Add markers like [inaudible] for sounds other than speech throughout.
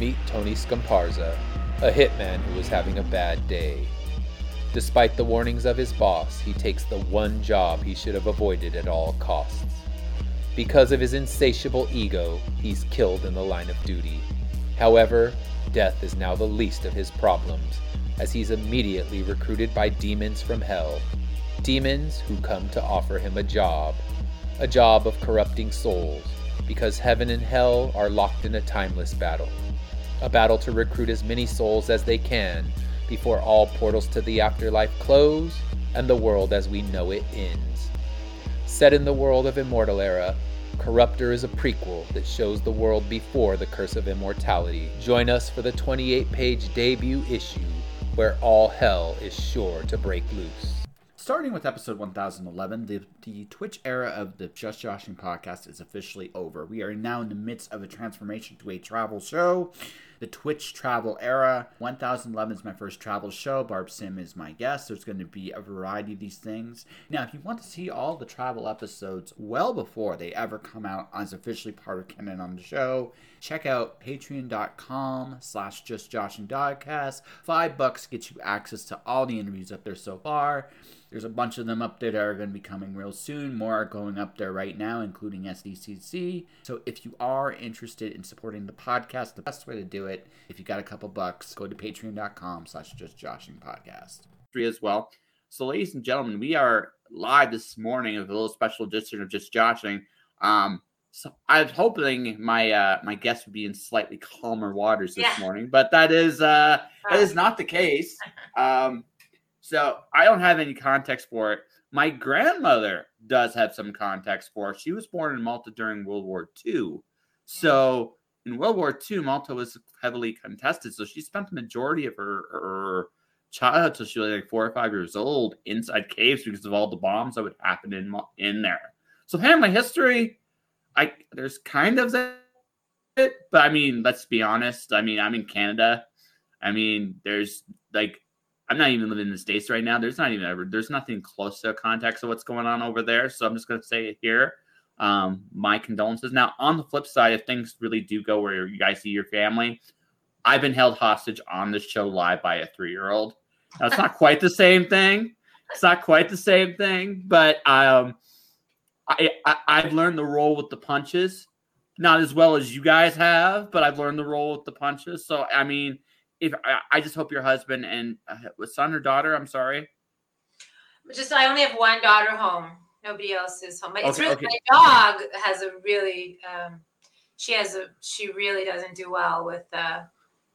Meet Tony Scamparza, a hitman who was having a bad day. Despite the warnings of his boss, he takes the one job he should have avoided at all costs. Because of his insatiable ego, he's killed in the line of duty. However, death is now the least of his problems, as he's immediately recruited by demons from hell. Demons who come to offer him a job, a job of corrupting souls, because heaven and hell are locked in a timeless battle. A battle to recruit as many souls as they can before all portals to the afterlife close and the world as we know it ends. Set in the world of Immortal Era, Corruptor is a prequel that shows the world before the Curse of Immortality. Join us for the 28 page debut issue where all hell is sure to break loose. Starting with episode 1011, the, the Twitch era of the Just Joshing podcast is officially over. We are now in the midst of a transformation to a travel show the Twitch travel era. 1011 is my first travel show. Barb Sim is my guest. There's going to be a variety of these things. Now, if you want to see all the travel episodes well before they ever come out as officially part of canon on the show, check out patreon.com slash justjoshingpodcast. Five bucks gets you access to all the interviews up there so far. There's a bunch of them up there that are going to be coming real soon. More are going up there right now, including SDCC. So if you are interested in supporting the podcast, the best way to do it, if you got a couple bucks, go to patreon.com slash justjoshingpodcast. As well. So ladies and gentlemen, we are live this morning with a little special edition of Just Joshing. Um, so I was hoping my uh, my guest would be in slightly calmer waters this yeah. morning, but that is uh, that is not the case. [laughs] Um, so I don't have any context for it. My grandmother does have some context for it. She was born in Malta during World War II. So in World War II, Malta was heavily contested. So she spent the majority of her, her childhood till she was like four or five years old inside caves because of all the bombs that would happen in in there. So family history, I there's kind of it, but I mean, let's be honest. I mean, I'm in Canada. I mean, there's like I'm not even living in the states right now. There's not even ever. There's nothing close to a context of what's going on over there. So I'm just going to say it here. Um, my condolences. Now, on the flip side, if things really do go where you guys see your family, I've been held hostage on this show live by a three year old. Now, it's not quite the same thing. It's not quite the same thing, but um, I, I I've learned the roll with the punches. Not as well as you guys have, but I've learned the roll with the punches. So I mean if I, just hope your husband and uh, son or daughter, I'm sorry. Just I only have one daughter home. Nobody else is home. But it's really okay. my dog has a really um, she has a she really doesn't do well with uh,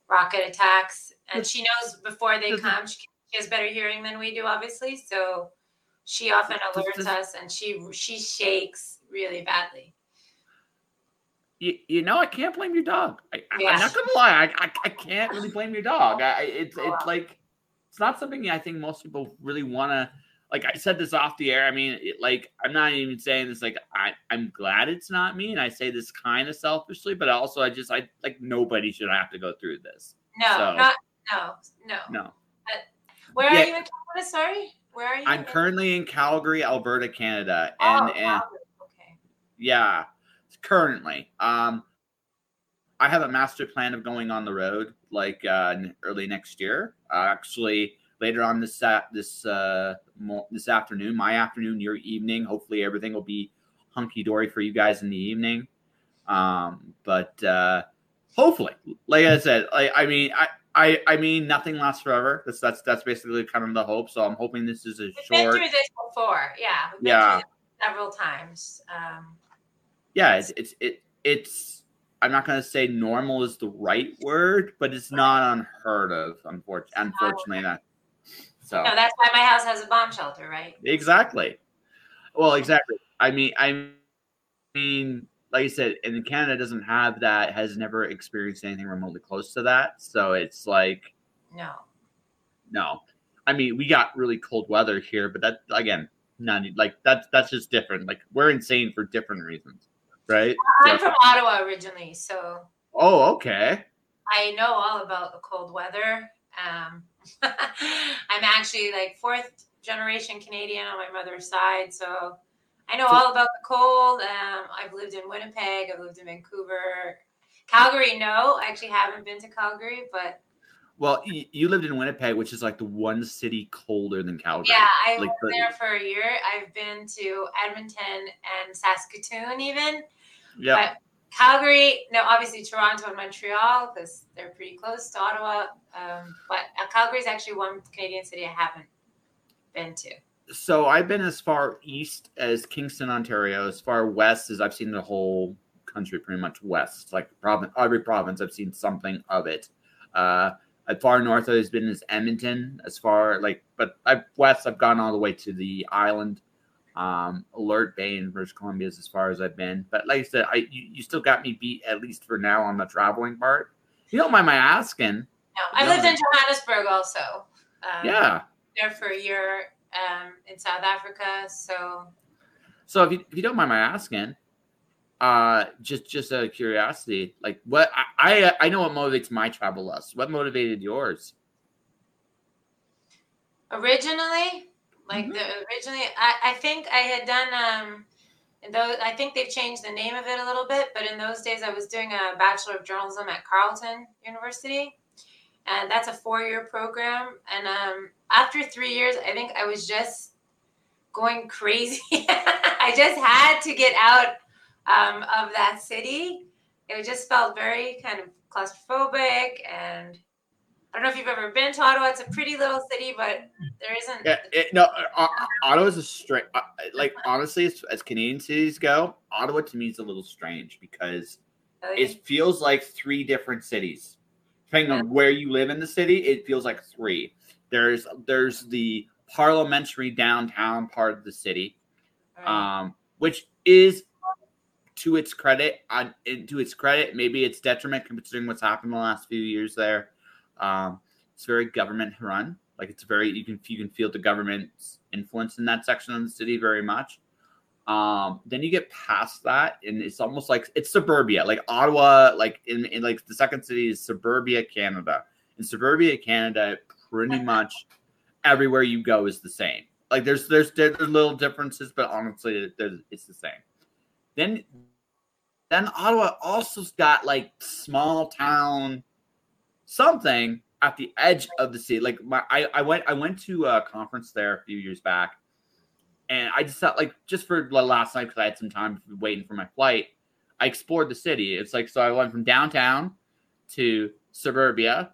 rocket attacks, and she knows before they come. She, she has better hearing than we do, obviously. So she often alerts us, and she she shakes really badly you, you know, I can't blame your dog. I, am not gonna lie, I, I, I, can't really blame your dog. I, it's oh, it's like it's not something I think most people really want to. Like I said this off the air. I mean, it, like I'm not even saying this. Like I I'm glad it's not me, and I say this kind of selfishly, but also I just I like nobody should have to go through this. No, so, not no, no, no. But where yeah. are you in Canada? Sorry, where are you? I'm currently in Calgary, Alberta, Canada, and oh, and okay. yeah currently. Um, I have a master plan of going on the road like uh, early next year. Uh, actually, later on this uh, this uh, this afternoon, my afternoon, your evening. Hopefully, everything will be hunky dory for you guys in the evening. Um, but uh, hopefully, like I said, like, I mean, I. I, I mean, nothing lasts forever. That's that's that's basically kind of the hope. So I'm hoping this is a We've short. Been through this before, yeah. yeah. several times. Um, yeah, it's it's it, it's I'm not going to say normal is the right word, but it's not unheard of. Unfortunately, unfortunately, not. So no, that's why my house has a bomb shelter, right? Exactly. Well, exactly. I mean, I mean, like I said, and Canada doesn't have that. Has never experienced anything remotely close to that. So it's like, no, no. I mean, we got really cold weather here, but that again, none like that's that's just different. Like we're insane for different reasons right? I'm from Ottawa originally, so. Oh, okay. I know all about the cold weather. Um, [laughs] I'm actually like fourth generation Canadian on my mother's side, so I know all about the cold. Um, I've lived in Winnipeg. I've lived in Vancouver. Calgary, no, I actually haven't been to Calgary, but well, you, lived in Winnipeg, which is like the one city colder than Calgary. Yeah, I like lived the, there for a year. I've been to Edmonton and Saskatoon, even. Yeah. But Calgary, no, obviously Toronto and Montreal because they're pretty close to Ottawa. Um, but uh, Calgary is actually one Canadian city I haven't been to. So I've been as far east as Kingston, Ontario, as far west as I've seen the whole country, pretty much west. Like province, every province, I've seen something of it. Uh, as far north as I've been as Edmonton, as far like, but I've west I've gone all the way to the island, um, Alert Bay in British Columbia is as far as I've been. But like I said, I you, you still got me beat at least for now on the traveling part. You don't mind my asking? No, I lived in Johannesburg also. Um, yeah, there for a year um, in South Africa. So, so if you if you don't mind my asking, uh just just out of curiosity like what I, I i know what motivates my travel lust. What motivated yours? Originally like mm-hmm. the originally I, I think i had done um those i think they've changed the name of it a little bit but in those days i was doing a bachelor of journalism at carleton university and that's a four-year program and um after three years i think i was just going [laughs] crazy. I just had to get out um, of that city. It just felt very kind of claustrophobic and I don't know if you've ever been to Ottawa. It's a pretty little city, but there isn't. Yeah, it, no, uh, uh Ottawa is a strange. Uh, like honestly, as, as, Canadian cities go, Ottawa to me is a little strange because really? it feels like three different cities. Depending yeah. on where you live in the city, it feels like three. There's there's the parliamentary downtown part of the city, right. um, which is to its credit, on to its credit, maybe it's detriment considering what's happened in the last few years there. Um, it's very government run. Like it's very you can you can feel the government's influence in that section of the city very much. Um, then you get past that, and it's almost like it's suburbia, like Ottawa, like in, in like the second city is suburbia Canada. In suburbia Canada, pretty [laughs] much everywhere you go is the same. Like there's there's there's little differences, but honestly, it's the same. Then then Ottawa also's got like small town something at the edge of the city. Like my I, I went I went to a conference there a few years back and I just thought like just for last night because I had some time waiting for my flight, I explored the city. It's like so I went from downtown to suburbia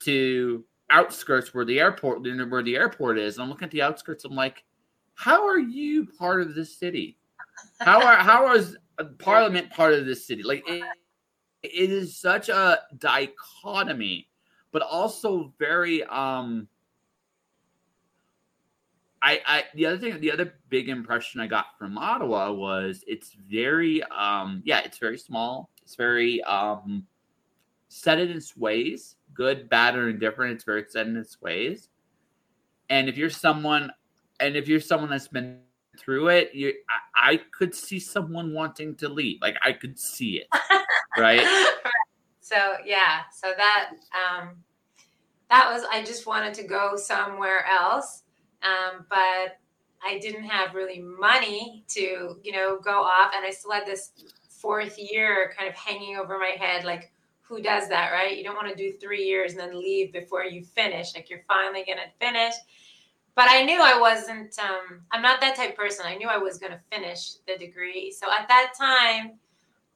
to outskirts where the airport where the airport is. And I'm looking at the outskirts. I'm like, how are you part of this city? How are how is Parliament part of this city? Like it, it is such a dichotomy, but also very um. I, I the other thing the other big impression I got from Ottawa was it's very um yeah it's very small it's very um set in its ways good bad or indifferent it's very set in its ways and if you're someone and if you're someone that's been through it, you I, I could see someone wanting to leave. Like I could see it. [laughs] right? So yeah, so that um that was I just wanted to go somewhere else. Um, but I didn't have really money to, you know, go off and I still had this fourth year kind of hanging over my head like who does that, right? You don't want to do 3 years and then leave before you finish. Like you're finally going to finish but I knew I wasn't. Um, I'm not that type person. I knew I was going to finish the degree. So at that time,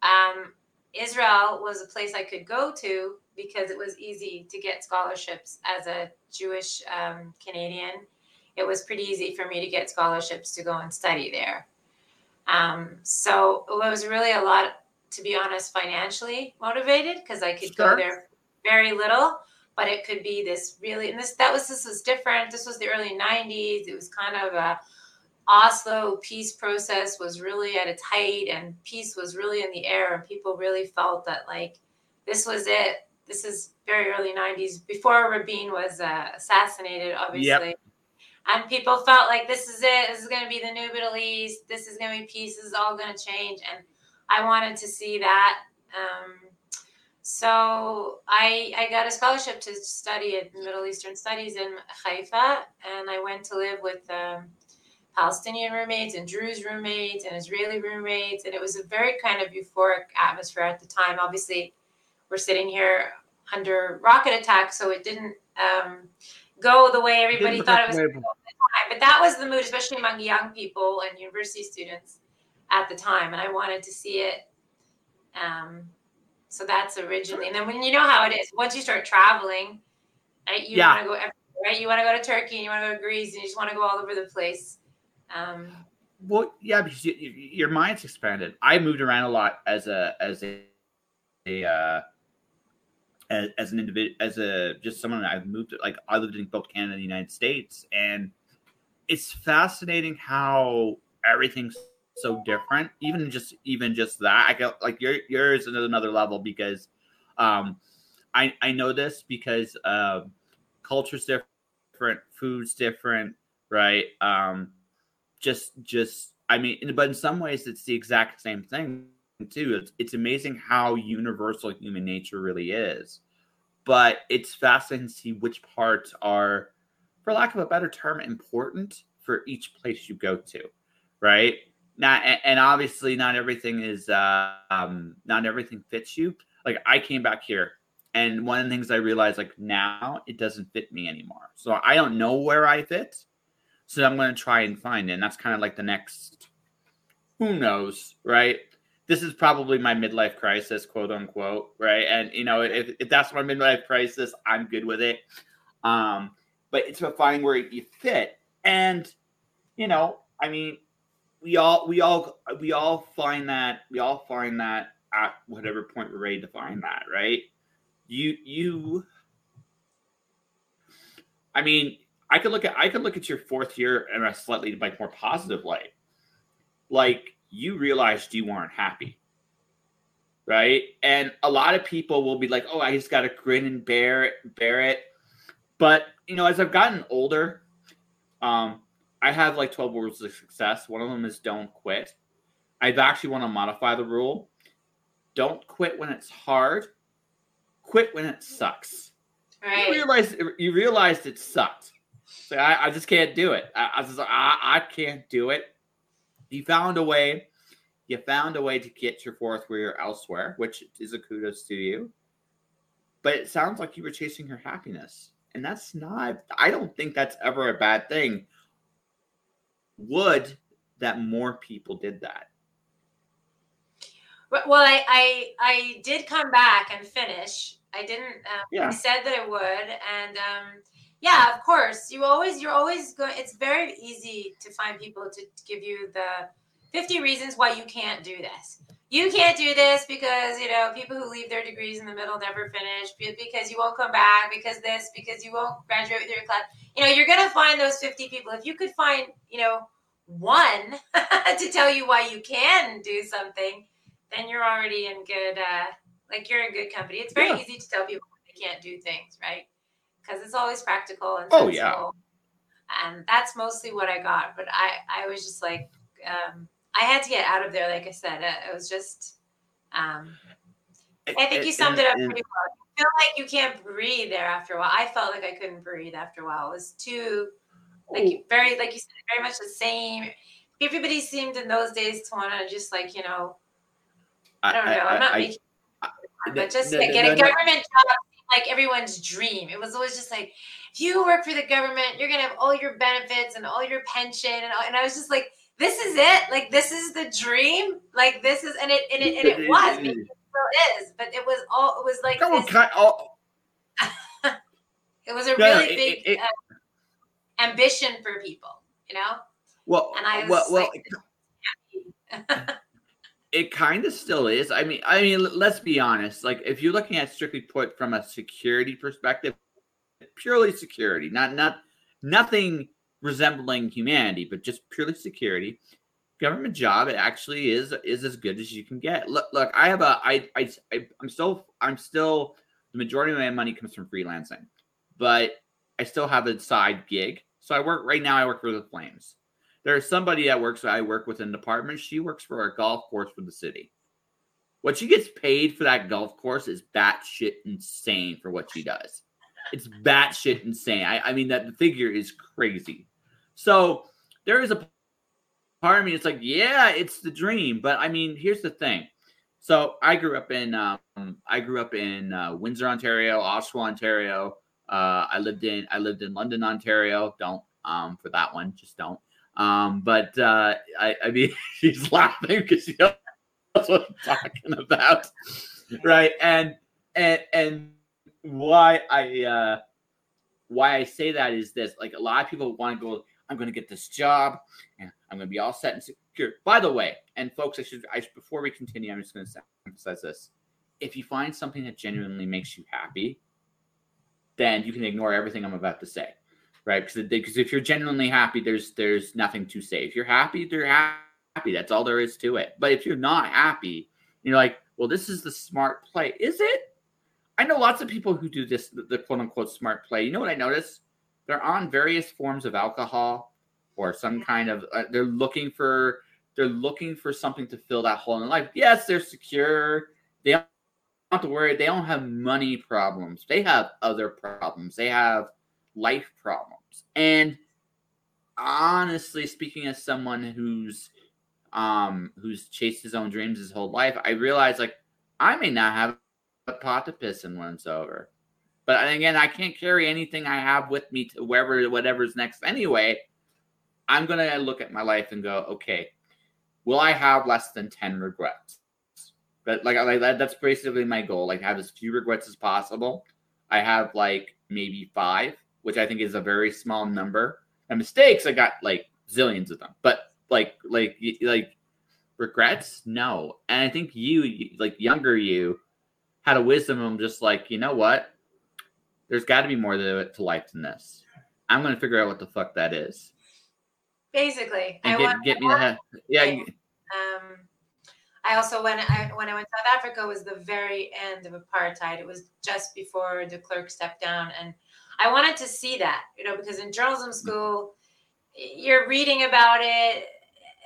um, Israel was a place I could go to because it was easy to get scholarships as a Jewish um, Canadian. It was pretty easy for me to get scholarships to go and study there. Um, so it was really a lot, to be honest, financially motivated because I could sure. go there very little but it could be this really and this that was this was different. This was the early 90s it was kind of a oslo peace process was really at its height and peace was really in the air. And people really felt that like this was it. This is very early 90s before rabin was uh, assassinated obviously. Yep. and people felt like this is it. This is going to be the new middle east. This is going to be peace. This is all going to change. And i wanted to see that um, so I, I got a scholarship to study at Middle Eastern Studies in Haifa, and I went to live with um, Palestinian roommates and Druze roommates and Israeli roommates, and it was a very kind of euphoric atmosphere at the time. Obviously, we're sitting here under rocket attack, so it didn't um, go the way everybody thought it was going to go at the time. But that was the mood, especially among young people and university students at the time, and I wanted to see it. Um, so that's originally, and then when you know how it is, once you start traveling, right, you yeah. want to go everywhere, right? You want to go to Turkey, and you want to go to Greece, and you just want to go all over the place. Um, well, yeah, because you, you, your mind's expanded. I moved around a lot as a as a, a uh, as, as an individual, as a just someone I've moved like I lived in both Canada and the United States, and it's fascinating how everything's so different. Even just even just that, I get like your yours is another level because um, I I know this because uh, culture's different, food's different, right? Um, just just I mean, but in some ways, it's the exact same thing too. It's it's amazing how universal human nature really is, but it's fascinating to see which parts are, for lack of a better term, important for each place you go to, right? Not and obviously not everything is uh, um, not everything fits you. Like I came back here, and one of the things I realized like now it doesn't fit me anymore. So I don't know where I fit so I'm going to try and find it. And that's kind of like the next, who knows, right? This is probably my midlife crisis, quote unquote, right? And, you know, if, if that's my midlife crisis, I'm good with it. Um, but it's about finding where you fit. And, you know, I mean, we all, we all, we all find that, we all find that at whatever point we're ready to find that, right? You, you, I mean, I could look at I could look at your fourth year in a slightly like more positive light. Like you realized you weren't happy. Right? And a lot of people will be like, oh, I just gotta grin and bear it, bear it. But you know, as I've gotten older, um, I have like 12 rules of success. One of them is don't quit. I've actually want to modify the rule. Don't quit when it's hard. Quit when it sucks. Right. You realize you realized it sucked so I, I just can't do it. I, I just I, I can't do it. You found a way. You found a way to get your fourth career elsewhere, which is a kudos to you. But it sounds like you were chasing your happiness. And that's not, I don't think that's ever a bad thing. Would that more people did that? Well, I, I, I did come back and finish. I didn't. Um, yeah. I said that I would, and um, yeah, of course. You always you're always going it's very easy to find people to give you the 50 reasons why you can't do this. You can't do this because, you know, people who leave their degrees in the middle never finish because you won't come back, because this, because you won't graduate with your class. You know, you're going to find those 50 people. If you could find, you know, one [laughs] to tell you why you can do something, then you're already in good uh like you're in good company. It's very yeah. easy to tell people they can't do things, right? because it's always practical and sensible. Oh yeah. And that's mostly what I got. But I, I was just like, um, I had to get out of there. Like I said, it, it was just. Um, I think you summed it up pretty well. Feel like you can't breathe there after a while. I felt like I couldn't breathe after a while. It was too, like very, like you said, very much the same. Everybody seemed in those days to want to just like you know, I don't know. I, am not I, making, I, but just no, like, no, get a government job like everyone's dream. It was always just like, if you work for the government, you're gonna have all your benefits and all your pension, and all, and I was just like, this is it. Like this is the dream. Like this is, and it and it, and it was. Still is, but it was all. It was like. This, kind of, [laughs] it was a really it, big it, uh, ambition for people, you know. Well, and I was well, like, well [laughs] it kind of still is. I mean, I mean, let's be honest. Like, if you're looking at strictly put from a security perspective, purely security, not not nothing resembling humanity, but just purely security. Government job, it actually is is as good as you can get. Look, look, I have a, I, I, I'm still, I'm still. The majority of my money comes from freelancing, but I still have a side gig. So I work right now. I work for the Flames. There's somebody that works. I work with the department. She works for a golf course for the city. What she gets paid for that golf course is batshit insane for what she does. It's batshit insane. I, I mean that the figure is crazy. So there is a part of me. It's like, yeah, it's the dream. But I mean, here's the thing. So I grew up in um, I grew up in uh, Windsor, Ontario, Oshawa, Ontario. Uh, I lived in I lived in London, Ontario. Don't um, for that one, just don't. Um, but uh, I, I mean, [laughs] she's laughing because she knows what I'm talking about, right? And and and why I uh, why I say that is this: like a lot of people want to go. I'm going to get this job, and I'm going to be all set and secure. By the way, and folks, I should I, before we continue, I'm just going to emphasize this: if you find something that genuinely makes you happy, then you can ignore everything I'm about to say right? Because because if you're genuinely happy, there's there's nothing to say. If you're happy, you're happy. That's all there is to it. But if you're not happy, you're like, well, this is the smart play. Is it? I know lots of people who do this, the quote unquote smart play. You know what I notice? They're on various forms of alcohol or some kind of. Uh, they're looking for. They're looking for something to fill that hole in life. Yes, they're secure. They don't have to worry. They don't have money problems. They have other problems. They have life problems. And honestly, speaking as someone who's um who's chased his own dreams his whole life, I realize like I may not have a pot to piss in when it's over. But again, I can't carry anything I have with me to wherever whatever's next anyway. I'm gonna look at my life and go, okay, will I have less than 10 regrets? But like, like that, that's basically my goal. Like have as few regrets as possible. I have like maybe five which I think is a very small number. And mistakes, I got like zillions of them. But like like like regrets, no. And I think you like younger you had a wisdom of just like you know what, there's got to be more to, to life than this. I'm gonna figure out what the fuck that is. Basically, and I get, want, get me that. Yeah. Um, I also when I when I went to South Africa was the very end of apartheid. It was just before de Klerk stepped down, and I wanted to see that, you know, because in journalism school, you're reading about it.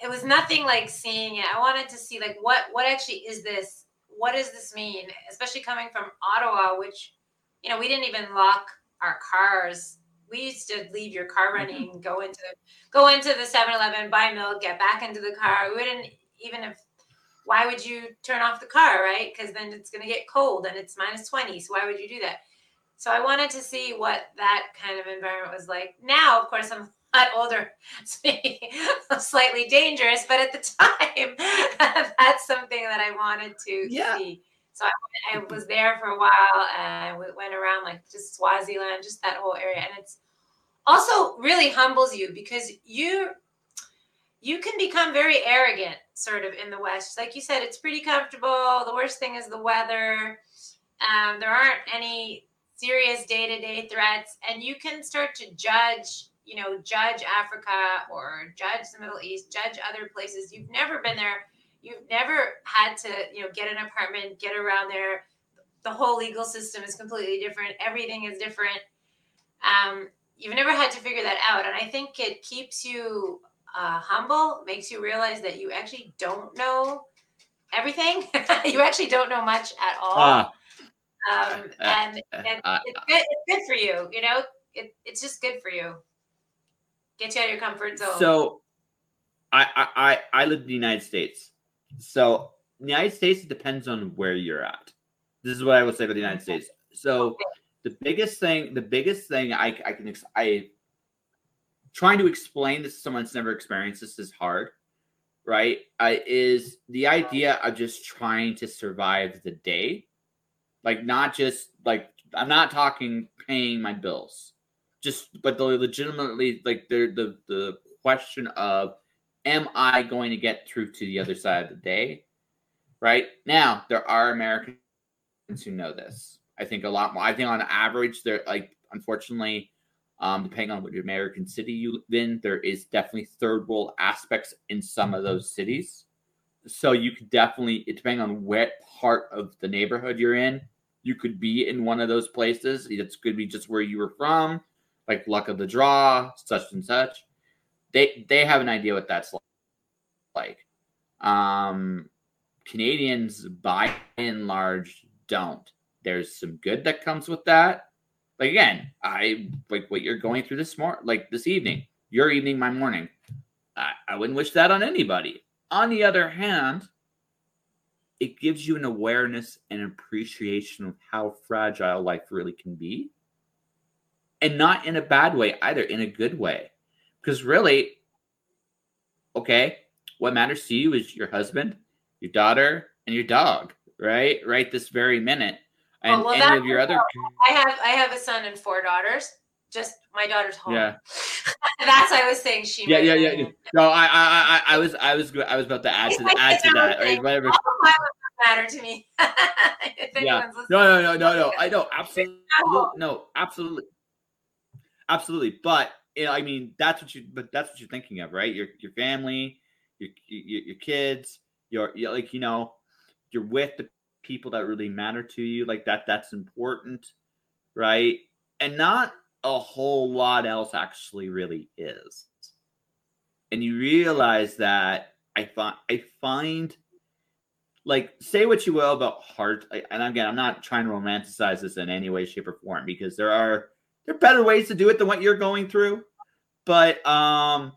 It was nothing like seeing it. I wanted to see like what what actually is this? What does this mean? Especially coming from Ottawa, which you know we didn't even lock our cars. We used to leave your car mm-hmm. running, mm-hmm. go into go into the 7-Eleven, buy milk, get back into the car. We wouldn't even if why would you turn off the car, right? Because then it's going to get cold and it's minus 20. So why would you do that? So I wanted to see what that kind of environment was like. Now, of course, I'm a lot older, [laughs] slightly dangerous, but at the [laughs] time, [laughs] that's something that I wanted to yeah. see. So I, I, was there for a while and we went around like just Swaziland, just that whole area. And it's also really humbles you because you you can become very arrogant sort of in the West. Like you said, it's pretty comfortable. The worst thing is the weather. Um, there aren't any serious day-to-day threats and you can start to judge you know judge africa or judge the middle east judge other places you've never been there you've never had to you know get an apartment get around there the whole legal system is completely different everything is different um, you've never had to figure that out and i think it keeps you uh, humble makes you realize that you actually don't know everything [laughs] you actually don't know much at all uh, um, and, [laughs] and uh, it's good. It's good for you. You know, it, it's just good for you. Get you out of your comfort zone. So, I I I live in the United States. So, the United States it depends on where you're at. This is what I would say about the United States. So, the biggest thing, the biggest thing I I can I trying to explain this to someone that's never experienced this is hard right uh, is the idea of just trying to survive the day like not just like I'm not talking paying my bills. Just but the legitimately like the the the question of am I going to get through to the other side of the day? Right? Now, there are Americans who know this. I think a lot more. I think on average, they're like unfortunately, um, depending on what American city you live in, there is definitely third world aspects in some of those cities. So you could definitely, depending on what part of the neighborhood you're in, you could be in one of those places. It could be just where you were from, like luck of the draw, such and such. They they have an idea what that's like. Um, Canadians, by and large, don't. There's some good that comes with that. Like again, I like what you're going through this morning, like this evening, your evening, my morning. I, I wouldn't wish that on anybody. On the other hand, it gives you an awareness and appreciation of how fragile life really can be. And not in a bad way either, in a good way. Because really, okay, what matters to you is your husband, your daughter, and your dog, right? Right this very minute. Oh, and oh, well, any of your other I have I have a son and four daughters. Just my daughter's home. Yeah. [laughs] That's I was saying she Yeah, yeah, yeah, yeah. No, I I I I was I was I was about to add to add to that. Right? Whatever. Oh, matter to me. [laughs] yeah. No, no, no, no, no. I know [laughs] absolutely no, absolutely. Absolutely. But I mean, that's what you but that's what you're thinking of, right? Your your family, your your, your kids, your, your like you know, you're with the people that really matter to you, like that that's important, right? And not a whole lot else actually really is. And you realize that I find I find like say what you will about heart and again i'm not trying to romanticize this in any way shape or form because there are there are better ways to do it than what you're going through but um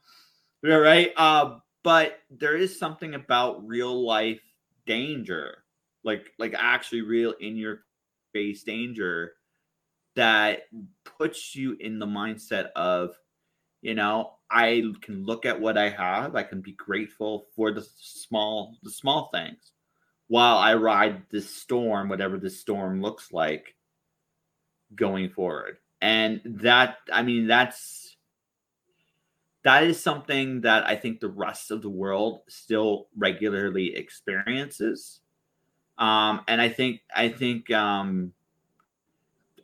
right uh but there is something about real life danger like like actually real in your face danger that puts you in the mindset of you know i can look at what i have i can be grateful for the small the small things while I ride this storm, whatever this storm looks like going forward. And that, I mean, that's that is something that I think the rest of the world still regularly experiences. Um, and I think, I think, um,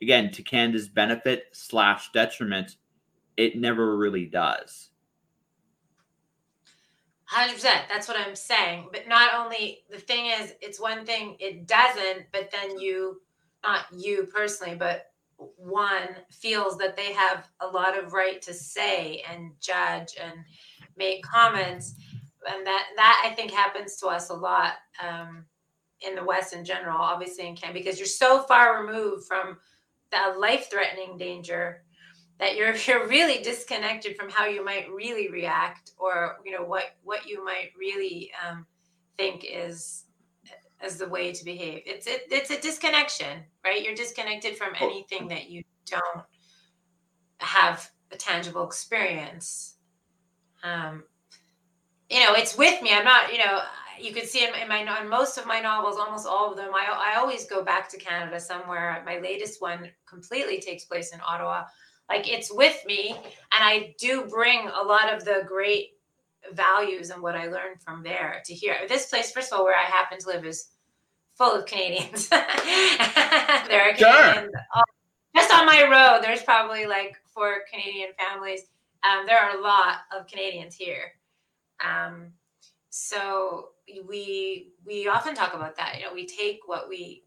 again, to Canada's benefit slash detriment, it never really does. Hundred percent. That's what I'm saying. But not only the thing is, it's one thing it doesn't, but then you, not you personally, but one feels that they have a lot of right to say and judge and make comments, and that that I think happens to us a lot um, in the West in general. Obviously in Canada, because you're so far removed from the life-threatening danger that you're [laughs] you're really disconnected from how you might really react or you know what what you might really um, think is as the way to behave it's it, it's a disconnection right? You're disconnected from anything that you don't have a tangible experience. Um, you know it's with me. I'm not you know you can see in, in my in most of my novels almost all of them I, I always go back to canada somewhere. My latest one completely takes place in ottawa. Like it's with me and i do bring a lot of the great values and what i learned from there to here. This place first of all where i happen to live is full of canadians. [laughs] There are canadians sure. just on my road there's probably like four canadian families. Um, there are a lot of canadians here. Um, so we we often talk about that you know we take what we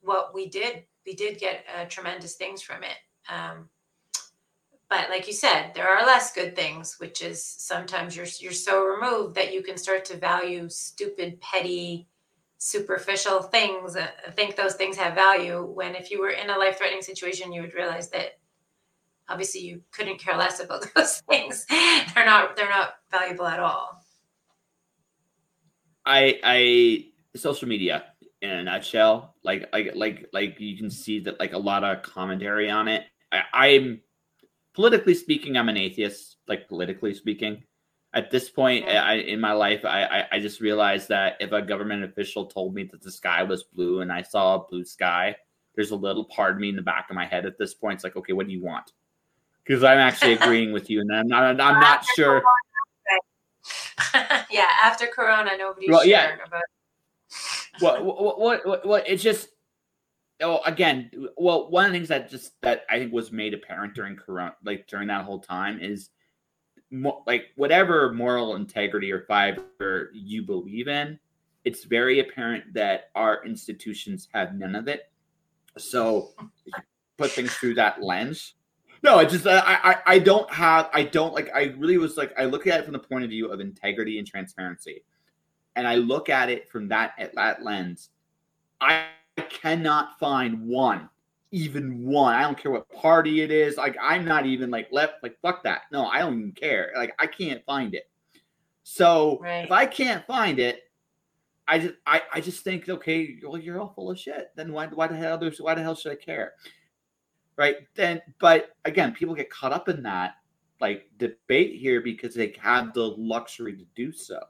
what we did we did get uh, tremendous things from it. Um, but like you said there are less good things which is sometimes you're you're so removed that you can start to value stupid petty superficial things uh, think those things have value when if you were in a life threatening situation you would realize that obviously you couldn't care less about [laughs] those things. They're not they're not valuable at all. I i social media in a nutshell like like like like you can see that like a lot of commentary on it. I, i'm politically speaking, I'm an atheist. Like politically speaking, at this point I, in my life, I, I, I just realized that if a government official told me that the sky was blue and I saw a blue sky, there's a little part of me in the back of my head at this point. It's like, okay, what do you want? Because I'm actually [laughs] agreeing with you, and I'm not. I'm not sure. [laughs] yeah, after Corona, nobody's well, sure yeah. about. what, what, what, what, what? It's just oh, again, well, one of the things that just that I think was made apparent during Corona, like during that whole time, is like whatever moral integrity or fiber you believe in, it's very apparent that our institutions have none of it. So, put things through that lens. No, I just I, I I don't have I don't like I really was like I look at it from the point of view of integrity and transparency, and I look at it from that at that lens. I cannot find one, even one. I don't care what party it is. Like I'm not even like left. Like fuck that. No, I don't even care. Like I can't find it. So right. if I can't find it, I just I, I just think okay, well you're all full of shit. Then why why the hell why the hell should I care? Right then, but again, people get caught up in that like debate here because they have the luxury to do so.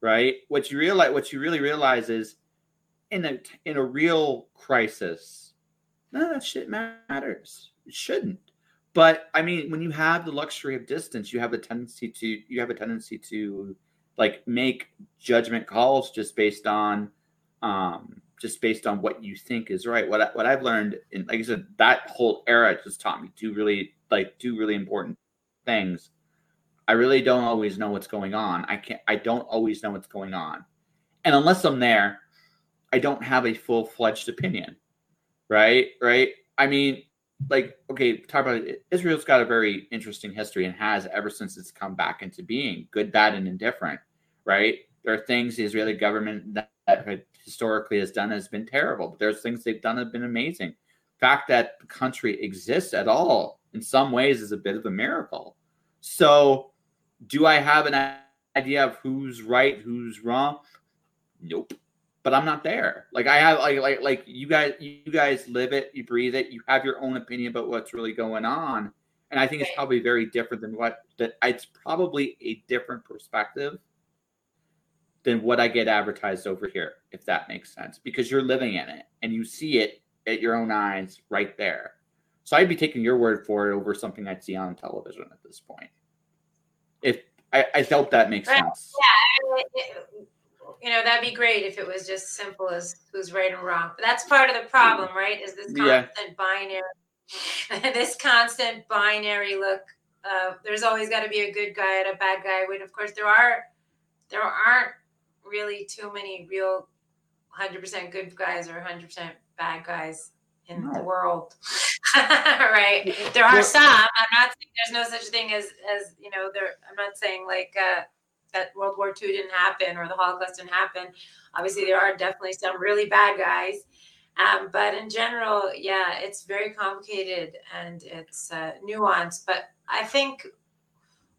Right? What you realize, what you really realize is, in a in a real crisis, none of that shit matters. It shouldn't. But I mean, when you have the luxury of distance, you have a tendency to you have a tendency to like make judgment calls just based on um just based on what you think is right. What what I've learned, in, like I said, that whole era just taught me two really like two really important things. I really don't always know what's going on. I can't. I don't always know what's going on, and unless I'm there, I don't have a full fledged opinion. Right. Right. I mean, like okay talk about it. Israel's got a very interesting history and has ever since it's come back into being good bad and indifferent right? There are things the israeli government that, that historically has done has been terrible but there's things they've done that have been amazing. Fact that the country exists at all in some ways is a bit of a miracle. So do i have an idea of who's right who's wrong? Nope but I'm not there. Like I have like like like you guys you guys live it, you breathe it, you have your own opinion about what's really going on. And I think it's probably very different than what that it's probably a different perspective than what I get advertised over here, if that makes sense. Because you're living in it and you see it at your own eyes right there. So I'd be taking your word for it over something I'd see on television at this point. If I, I hope that makes sense. Yeah, you know, that'd be great if it was just simple as who's right and wrong. But that's part of the problem, right? Is this constant yeah. binary, [laughs] this constant binary look. Uh, there's always got to be a good guy and a bad guy. When of course there are, there aren't really too many real 100% good guys or 100% bad guys in no. the world. [laughs] right? There are some. I'm not saying there's no such thing as as you know. There. I'm not saying like. Uh, that World War II didn't happen or the Holocaust didn't happen. Obviously, there are definitely some really bad guys. Um, but in general, yeah, it's very complicated and it's uh, nuanced. But I think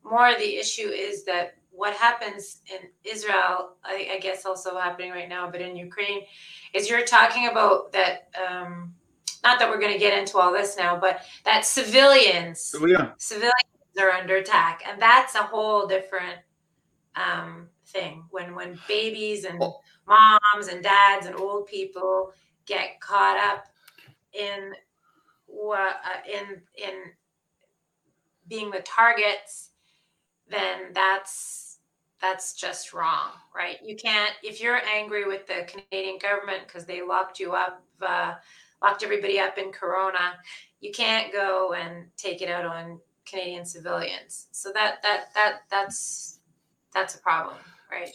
more the issue is that what happens in Israel, I, I, guess also happening right now, but in Ukraine, is you're talking about that. Um, not that we're going to get into all this now, but that civilians, oh, yeah. civilians are under attack, and that's a whole different um, thing. When when babies and moms and dads and old people get caught up in what uh, in in being the targets then that's that's just wrong right? You can't if you're angry with the canadian government because they locked you up uh, locked everybody up in corona you can't go and take it out on canadian civilians. So that that that that's that's a problem, right?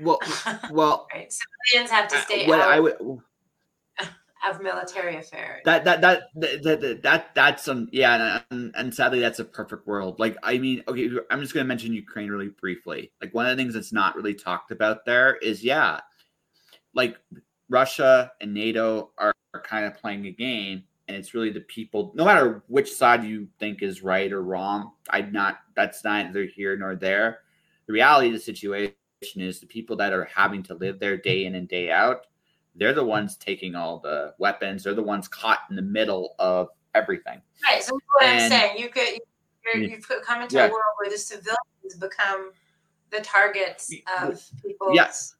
Well, [laughs] well, right. Civilians have to stay what out I would, [laughs] of military affairs. That that that that, that, that that's um yeah, and, and sadly that's a perfect world. Like I mean, okay, I'm just gonna mention Ukraine really briefly. Like one of the things that's not really talked about there is yeah, like Russia and NATO are, are kind of playing a game, and it's really the people. No matter which side you think is right or wrong, I'm not. That's neither here nor there the reality of the situation is the people that are having to live there day in and day out, they're the ones taking all the weapons. They're the ones caught in the middle of everything. Right. So what and, I'm saying, you could you have come into yeah. a world where the civilians become the targets of people. Yes.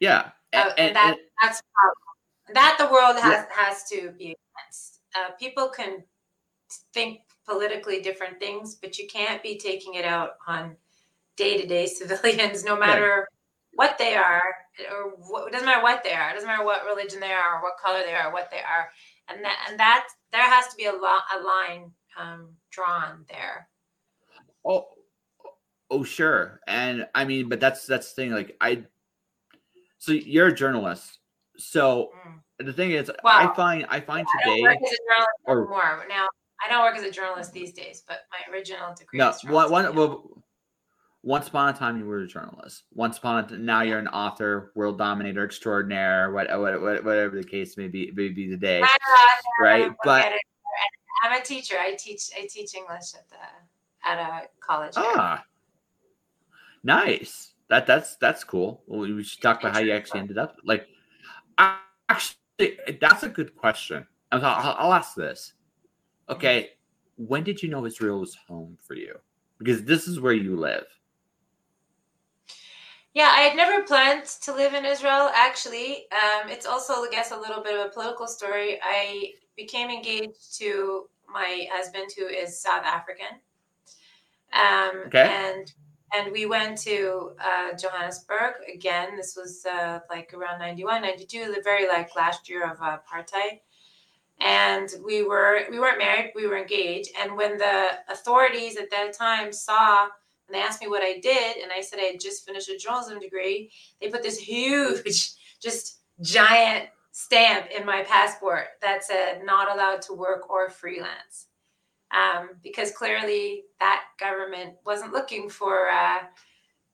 Yeah. And, uh, and that and, that's a problem. That the world has yeah. has to be against. Uh, people can think politically different things, but you can't be taking it out on day to day civilians, no matter what they are, or what, it doesn't matter what they are. It doesn't matter what religion they are, or what color they are, what they are, and that and that there has to be a, lo- a line um, drawn there. Oh, oh, sure, and I mean, but that's that's the thing. Like I, so you're a journalist, so. Mm. The thing is, well, I find I find today. I don't work as a or, anymore. Now I don't work as a journalist these days, but my original degree. No, one, one, well, once upon a time you were a journalist. Once upon a time, now you're an author, world dominator extraordinaire, what, what, what whatever the case may be, may be today, right? But I'm a teacher. I teach I teach English at the at a college. Ah, nice. that that's that's cool. Well, we should talk about how you actually ended up. Like, actually, that's a good question. I'll, I'll ask this. Okay, when did you know Israel was home for you? Because this is where you live. Yeah, I had never planned to live in Israel. Actually, um, it's also, I guess, a little bit of a political story. I became engaged to my husband, who is South African. Um, okay. And and we went to uh, Johannesburg again. This was uh, like around 91, 92, the very like last year of uh, apartheid. And we were we weren't married, we were engaged. And when the authorities at that time saw and they asked me what I did, and I said I had just finished a journalism degree, they put this huge, [laughs] just giant stamp in my passport that said not allowed to work or freelance um, because clearly that government wasn't looking for uh,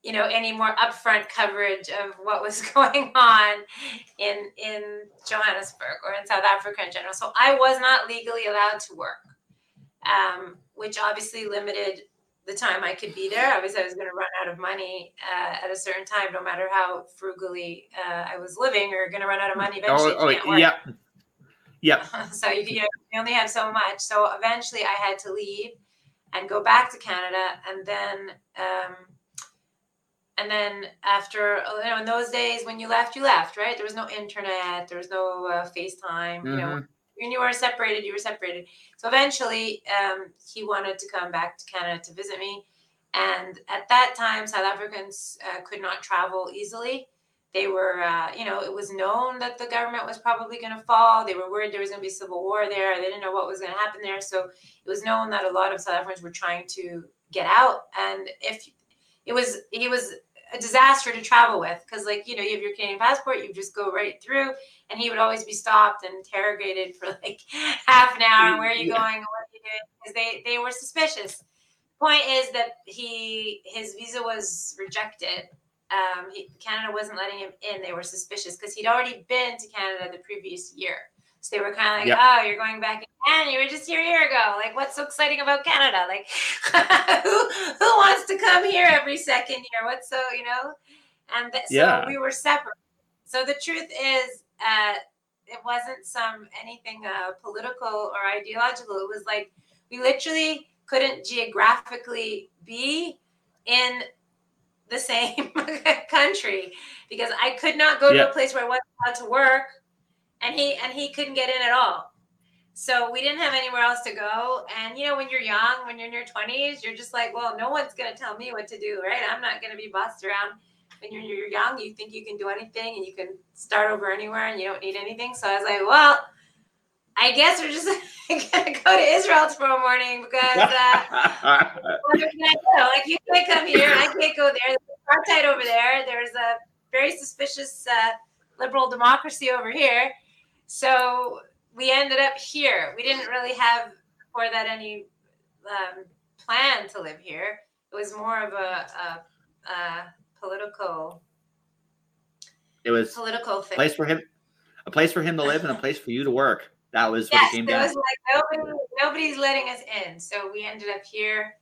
you know any more upfront coverage of what was [laughs] going on in in Johannesburg or in South Africa in general. So I was not legally allowed to work, um, which obviously limited the time I could be there. Obviously, I was going to run out of money uh, at a certain time, no matter how frugally uh, I was living, or going to run out of money eventually. Oh, oh yeah. Yeah. so you, you, know, you only have so much. So eventually I had to leave and go back to Canada. And then, um, and then after, you know, in those days when you left, you left, right? There was no internet, there was no uh, FaceTime, mm-hmm. you know, mm-hmm. When you were separated, you were separated. So eventually um, he wanted to come back to Canada to visit me. And at that time, South Africans uh, could not travel easily they were, uh, you know, it was known that the government was probably going to fall. They were worried there was going to be civil war there. They didn't know what was going to happen there. So it was known that a lot of South Africans were trying to get out. And if it was, it was a disaster to travel with because, like, you know, you have your Canadian passport, you just go right through, and he would always be stopped and interrogated for like [laughs] half an hour. Where are you yeah. going? What are you doing? Because they they were suspicious. Point is that he his visa was rejected um, he, Canada wasn't letting him in. They were suspicious because he'd already been to Canada the previous year. So they were kind of like, yep. "Oh, you're going back again? You were just here a year ago. Like, what's so exciting about Canada? Like, [laughs] who who wants to come here every second year? What's so you know?" And th- so yeah. we were separate. So the truth is, uh, it wasn't some anything uh, political or ideological. It was like we literally couldn't geographically be in the [laughs] same country because I could not go to a place where I wasn't allowed to work, and he and he couldn't get in at all. So we didn't have anywhere else to go. And you know, when you're young, when you're in your 20s, you're just like, well, no one's gonna tell me what to do, right? I'm not gonna be bossed around. When you're, you're young, you think you can do anything and you can start over anywhere and you don't need anything. So I was like, well, I guess we're just [laughs] gonna go to Israel tomorrow morning because uh, [laughs] what can I do? Like you can't come here, I can't go there. There's apartheid over there. There's a very suspicious uh, liberal democracy over here. So we ended up here. We didn't really have for that any um, plan to live here. It was more of a, a, a political. It was political thing. place for him, a place for him to live, and a place for you to work. That was yes, what it came down. Was like nobody, nobody's letting us in, so we ended up here.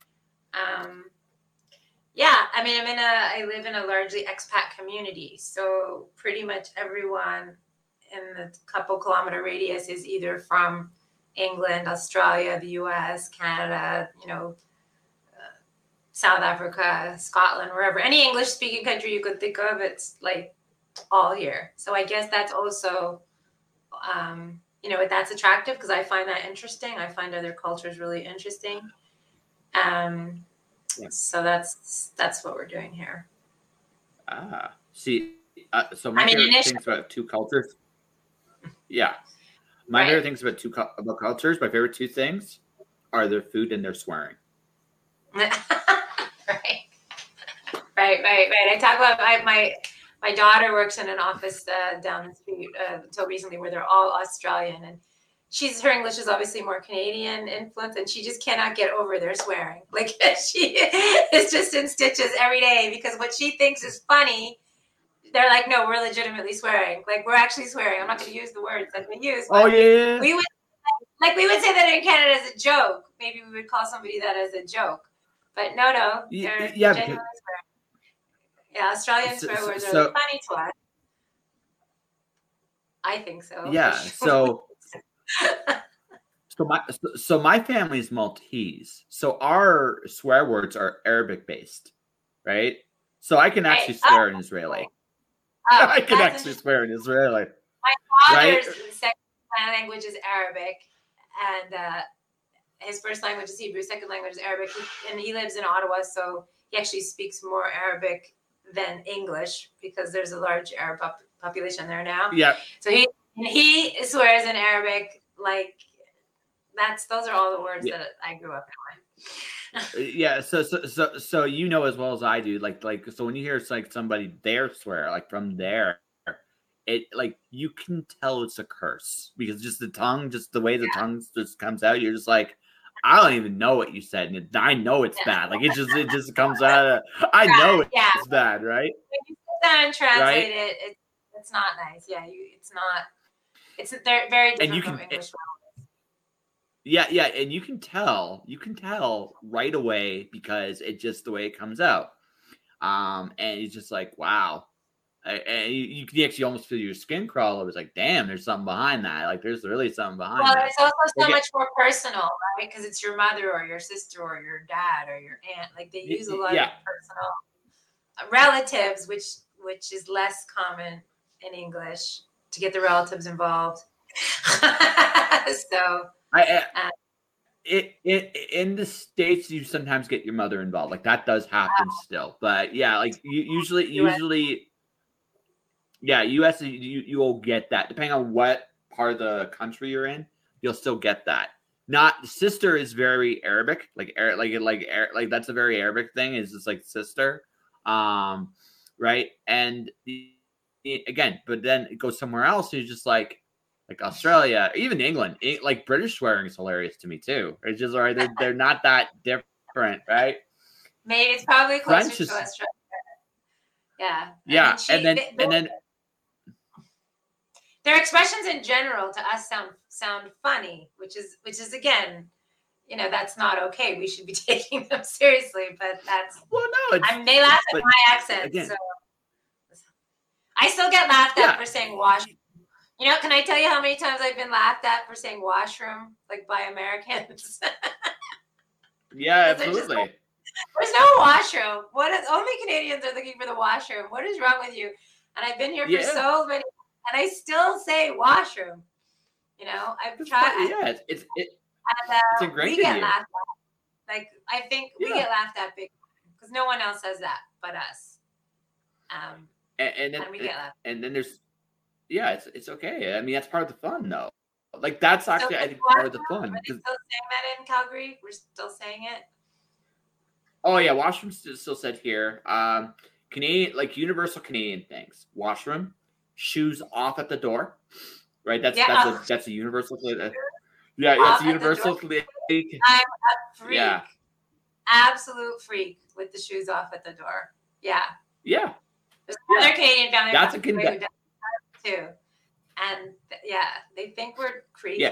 Um, yeah, I mean, I'm in a, I live in a largely expat community, so pretty much everyone in the couple kilometer radius is either from England, Australia, the U.S., Canada, you know, South Africa, Scotland, wherever any English speaking country you could think of, it's like all here. So I guess that's also um, you know that's attractive because i find that interesting i find other cultures really interesting um yeah. so that's that's what we're doing here ah see uh, so my I mean, favorite things about two cultures yeah my right. favorite things about two about cultures my favorite two things are their food and their swearing [laughs] [laughs] right right right right i talk about my, my my daughter works in an office uh, down the street uh, until recently where they're all Australian and she's her English is obviously more Canadian influence and she just cannot get over their swearing. [laughs] Like she is just in stitches every day because what she thinks is funny, they're like, no, we're legitimately swearing. Like we're actually swearing. I'm not going to use the words that we use. Oh yeah. We would like we would say that in Canada as a joke. Maybe we would call somebody that as a joke, but no, no, yeah, yeah Yeah, Australian swear words so, are funny to us. I think so. Yeah. So. [laughs] so my so my family is Maltese. So our swear words are Arabic based, right? So I can actually right. swear oh. in Israeli. Oh, [laughs] I can actually swear in Israeli. My father's right? second language is Arabic, and uh, his first language is Hebrew. Second language is Arabic, he, and he lives in Ottawa, so he actually speaks more Arabic than English because there's a large Arab pop- population there now. Yeah. So he he swears in Arabic like that's those are all the words yeah. that I grew up in. Uh, yeah, so so so so you know as well as I do, like like so when you hear it's like somebody there swear like from there, it like you can tell it's a curse because just the tongue, just the way the yeah. tongue just comes out, you're just like, I don't even know what you said, and I know it's bad. Like it just it just comes [laughs] out. Of, I know it's yeah. bad, right? When you sit down and translate right? it, it, it's not nice. Yeah, you it's not. It's they're very different and you can, English. It, yeah, yeah, and you can tell, you can tell right away because it just the way it comes out. Um, and it's just like, wow, and you, actually almost feel your skin crawl. It was like, damn, there's something behind that. Like, there's really something behind. Well, that. it's also so much more personal, right? Because it's your mother or your sister or your dad or your aunt. Like they use a lot yeah. of personal uh, relatives, which which is less common in English to get the relatives involved. [laughs] so I. Uh, it, it in the states you sometimes get your mother involved like that does happen still but yeah like you, usually usually yeah, US you you will get that depending on what part of the country you're in. You'll still get that. Not sister is very Arabic, like like like like that's a very Arabic thing. Is just like sister, um, right? And the, again, but then it goes somewhere else. And You're just like like Australia, even England. Like British swearing is hilarious to me too. It's just right. They're, they're not that different, right? Maybe it's probably closer French to Australia. Yeah. Yeah, and, she, and then they, and then their expressions in general to us sound sound funny, which is which is again, you know, that's not okay. We should be [laughs] taking them seriously, but that's well, no, I mean, they laugh at my accent, again, so I still get laughed yeah. at for saying wash. You know, can I tell you how many times I've been laughed at for saying washroom, like by Americans? [laughs] yeah, absolutely. There's, there's no washroom. What is only Canadians are looking for the washroom? What is wrong with you? And I've been here for yeah. so many and I still say washroom. You know, I've tried. Yeah, it's it's, it, and, uh, it's ingrained we get laughed at. Like I think yeah. we get laughed at big because no one else says that but us. Um, and, and then and, we get laughed. and then there's yeah, it's it's okay. I mean, that's part of the fun though. Like that's actually so I think part of the fun. Are still saying that in Calgary? We're still saying it. Oh yeah, washroom still said here. Um, Canadian like universal Canadian things. Washroom, shoes off at the door, right? That's yeah. that's a that's a universal. Uh, yeah, it's a universal. I'm a freak. Yeah, absolute freak with the shoes off at the door. Yeah. Yeah. There's another yeah. Canadian family. That's a Canadian too, and yeah, they think we're crazy. Yeah.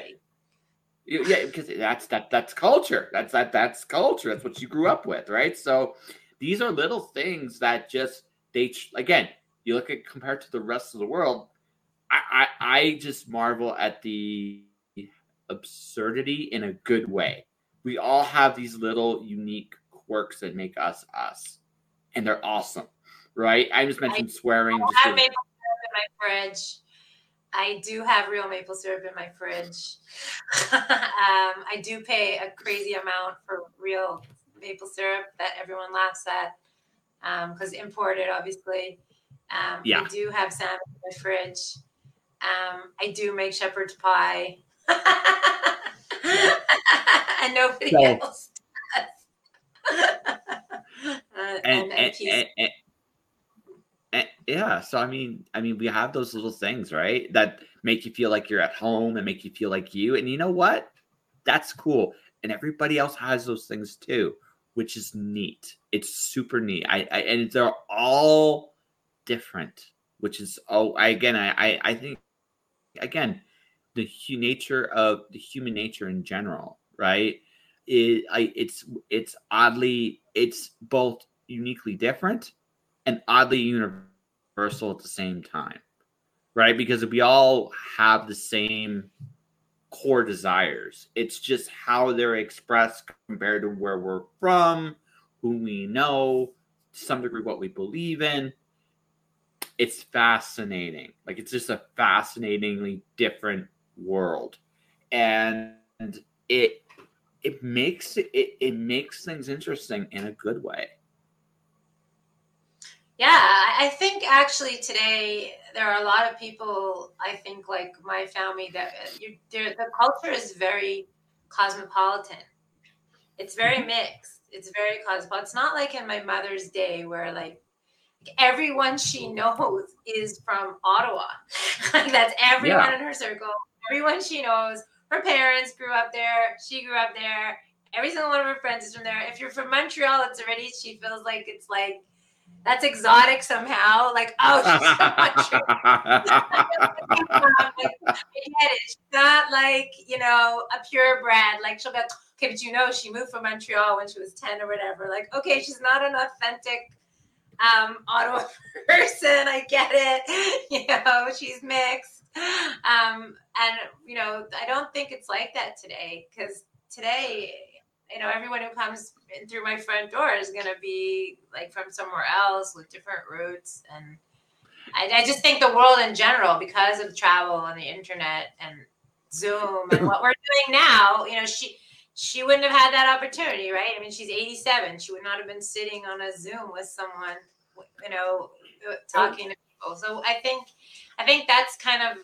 Yeah, because that's that that's culture. That's that that's culture. That's what you grew up with, right? So these are little things that just they again you look at compared to the rest of the world, I, I, I just marvel at the absurdity in a good way. We all have these little unique quirks that make us us, and they're awesome, right? I just mentioned I swearing. I have maple syrup in my fridge. I do have real maple syrup in my fridge. [laughs] um, I do pay a crazy amount for real maple syrup that everyone laughs at because um, imported, obviously. Um, yeah. I do have salmon in the fridge. Um, I do make shepherd's pie. [laughs] and nobody so, else does. [laughs] uh, and, and, and, and, yeah, so I mean, I mean, we have those little things, right? That make you feel like you're at home and make you feel like you. And you know what? That's cool. And everybody else has those things too, which is neat. It's super neat. I, I and they're all different, which is oh, I again, I, I, think again, the nature of the human nature in general, right? It, I, it's it's oddly, it's both uniquely different, and oddly universal at the same time, right? Because we all have the same core desires. It's just how they're expressed compared to where we're from, who we know, to some degree what we believe in. It's fascinating. Like it's just a fascinatingly different world. And it it makes it it makes things interesting in a good way. Yeah, I think actually today there are a lot of people. I think like my family that you, the culture is very cosmopolitan. It's very mm-hmm. mixed. It's very cosmopolitan. It's not like in my mother's day where like everyone she knows is from Ottawa. [laughs] That's everyone yeah. in her circle. Everyone she knows. Her parents grew up there. She grew up there. Every single one of her friends is from there. If you're from Montreal, it's already she feels like it's like that's exotic somehow. Like, oh, she's so [laughs] much. [laughs] She's not like, you know, a purebred. Like, she'll be like, okay, but you know, she moved from Montreal when she was 10 or whatever. Like, okay, she's not an authentic um, Ottawa [laughs] person. I get it. [laughs] You know, she's mixed. Um, and, you know, I don't think it's like that today because today, you know, everyone who comes in through my front door is going to be like from somewhere else with different roots. And I, I just think the world in general, because of travel and the internet and Zoom and what we're doing now, you know, she, she wouldn't have had that opportunity, right? I mean, she's 87. She would not have been sitting on a Zoom with someone, you know, talking to people. So I think, I think that's kind of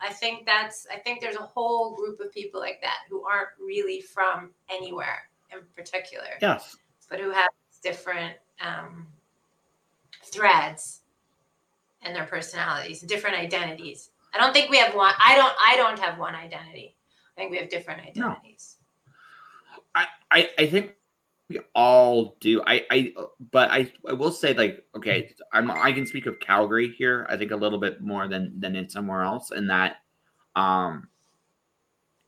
I think that's I think there's a whole group of people like that who aren't really from anywhere in particular. Yes. But who have different um, threads in their personalities, different identities. I don't think we have one. I don't. I don't have one identity. I think we have different identities. No. I, I I think we all do. I I but I I will say like okay, I'm I can speak of Calgary here. I think a little bit more than than in somewhere else, and that um.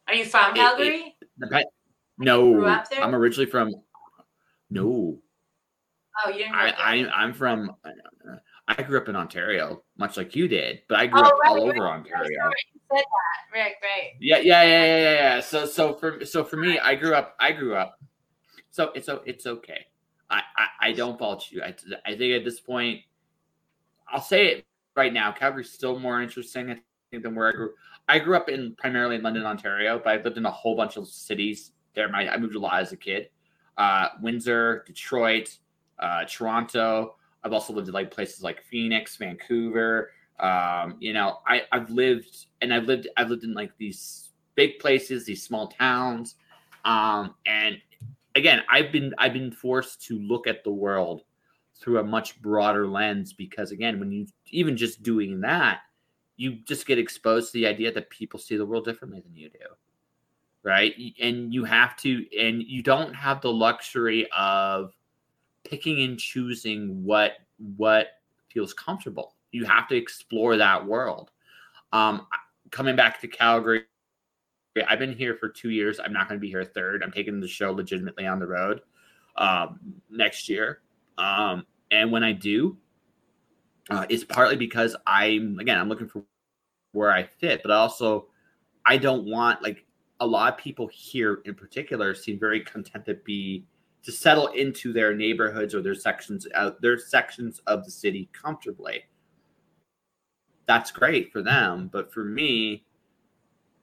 Are you from Calgary? It, it, the no, I'm originally from. No. Oh, you didn't. I, I I'm from. I grew up in Ontario, much like you did, but I grew oh, up right, all right, over Ontario. Right, said that. Right. Yeah, yeah, yeah, yeah, yeah. So, so for so for me, I grew up. I grew up so it's so it's okay. I, I, I don't fault you. I, I think at this point, I'll say it right now. Calgary's still more interesting I think than where I grew. I grew up in primarily in London, Ontario, but I've lived in a whole bunch of cities there. My I moved a lot as a kid. Uh, Windsor, Detroit, uh, Toronto. I've also lived in like places like Phoenix, Vancouver. Um, you know, I, I've lived and I've lived I've lived in like these big places, these small towns. Um, and again, I've been I've been forced to look at the world through a much broader lens because again, when you even just doing that, you just get exposed to the idea that people see the world differently than you do. Right? And you have to and you don't have the luxury of picking and choosing what what feels comfortable. You have to explore that world. Um, coming back to Calgary I've been here for two years. I'm not going to be here third. I'm taking the show legitimately on the road um, next year. Um, and when I do, uh, it's partly because I'm again I'm looking for where I fit, but also I don't want like a lot of people here in particular seem very content to be to settle into their neighborhoods or their sections uh, their sections of the city comfortably. That's great for them, but for me,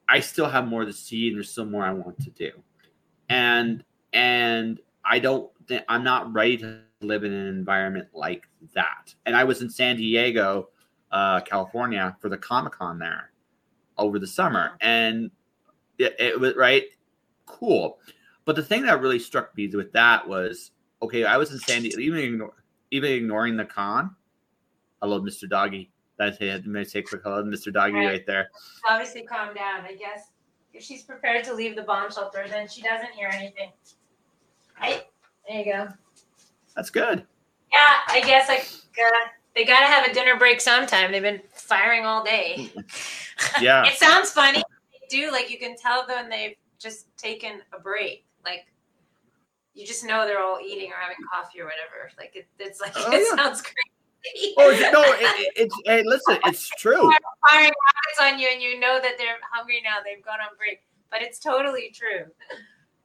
I still have more to see and there's still more I want to do. And and I don't think I'm not ready to live in an environment like that. And I was in San Diego, uh, California for the Comic Con there over the summer. And it, it was right, cool. But the thing that really struck me with that was okay, I was in San Diego, even, ignore, even ignoring the con. I love Mr. Doggy. That's it. Let me say a quick hello Mr. Doggy right. right there. Obviously, calm down. I guess if she's prepared to leave the bomb shelter, then she doesn't hear anything. Right? There you go. That's good. Yeah, I guess like uh, they got to have a dinner break sometime. They've been firing all day. [laughs] Yeah. it sounds funny. They do like you can tell them they've just taken a break. Like you just know they're all eating or having coffee or whatever. Like it, it's like oh, it yeah. sounds great. Oh no! It, it's hey, listen, [laughs] it's true. Firing rockets on you, and you know that they're hungry now. They've gone on break, but it's totally true.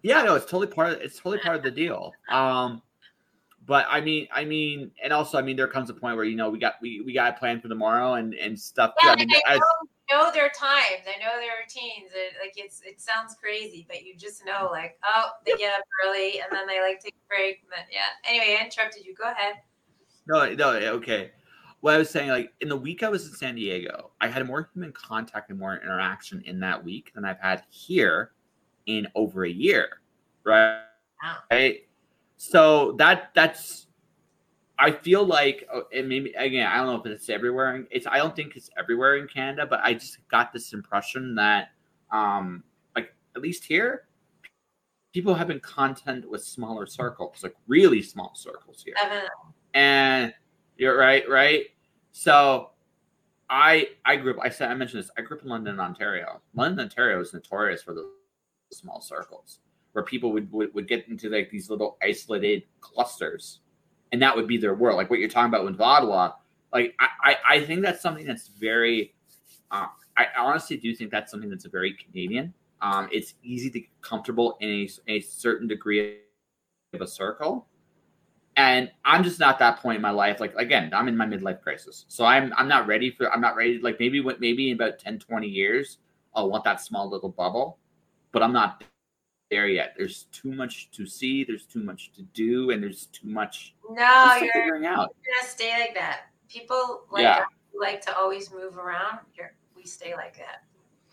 Yeah, no, it's totally part of it's totally part of the deal. Um, but I mean, I mean, and also, I mean, there comes a point where you know we got we, we got a plan for tomorrow and and stuff. Yeah, I mean, they know, know, their times. I know their routines. It, like it's it sounds crazy, but you just know, like, oh, they get up early and then they like take a break. But yeah. Anyway, I interrupted you. Go ahead. No, no, okay. What I was saying, like, in the week I was in San Diego, I had more human contact and more interaction in that week than I've had here in over a year, right? Wow. Right. So that that's I feel like oh, it maybe again I don't know if it's everywhere. It's I don't think it's everywhere in Canada, but I just got this impression that um like at least here people have been content with smaller circles, like really small circles here. And you're right, right? So I I grew up I said I mentioned this. I grew up in London, Ontario. London, Ontario is notorious for the small circles where people would, would, would get into like these little isolated clusters and that would be their world like what you're talking about with Ottawa like I, I, I think that's something that's very uh, I honestly do think that's something that's very Canadian um, it's easy to get comfortable in a, a certain degree of a circle and I'm just not that point in my life. Like again, I'm in my midlife crisis, so I'm I'm not ready for. I'm not ready. Like maybe maybe in about 10, 20 years, I'll want that small little bubble, but I'm not there yet. There's too much to see. There's too much to do, and there's too much. No, you're figuring out. You're gonna stay like that. People like yeah. like to always move around. You're, we stay like that.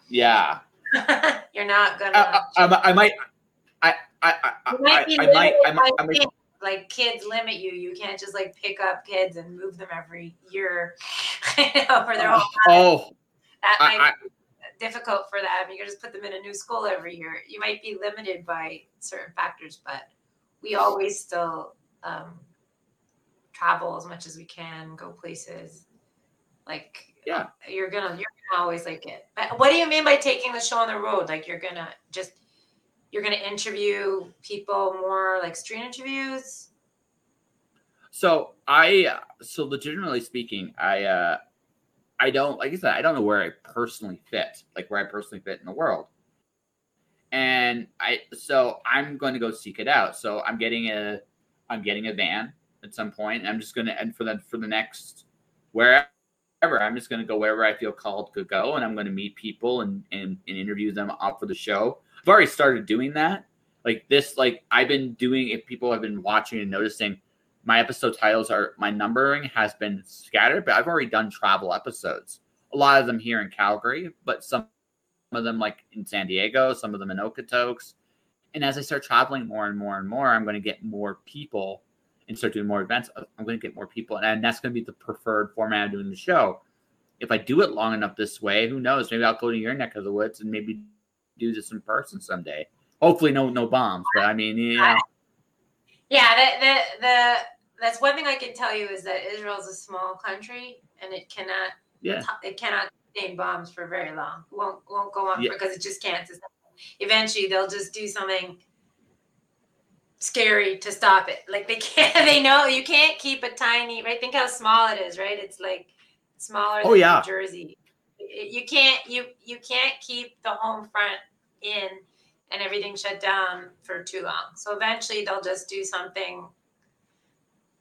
Yeah. [laughs] you're not gonna. I, I, I might. I I I, I, might, I might. I might. I like kids limit you. You can't just like pick up kids and move them every year [laughs] you know, for their whole life. Oh, that might be difficult for them. You can just put them in a new school every year. You might be limited by certain factors, but we always still um, travel as much as we can, go places. Like yeah, you're gonna you're gonna always like it. But what do you mean by taking the show on the road? Like you're gonna just you're gonna interview people more like street interviews. So I so legitimately speaking, I uh I don't like I said, I don't know where I personally fit, like where I personally fit in the world. And I so I'm going to go seek it out. So I'm getting a I'm getting a van at some point, and I'm just gonna and for the for the next wherever I'm just gonna go wherever I feel called to go, and I'm gonna meet people and and, and interview them up for the show. I've already started doing that. Like this, like I've been doing. If people have been watching and noticing, my episode titles are my numbering has been scattered, but I've already done travel episodes. A lot of them here in Calgary, but some of them like in San Diego, some of them in Okotoks. And as I start traveling more and more and more, I'm going to get more people and start doing more events. I'm going to get more people, and that's going to be the preferred format of doing the show. If I do it long enough this way, who knows? Maybe I'll go to your neck of the woods and maybe do this in person someday. Hopefully, no no bombs, but I mean, yeah. Yeah, the, the, the that's one thing I can tell you is that Israel is a small country and it cannot yeah it cannot contain bombs for very long. It won't won't go on yeah. because it just can't. Eventually, they'll just do something scary to stop it. Like they can't. [laughs] They know you can't keep a tiny. Right? Think how small it is. Right? It's like smaller oh, than yeah. New Jersey. You can't. You you can't keep the home front in and everything shut down for too long. So eventually they'll just do something.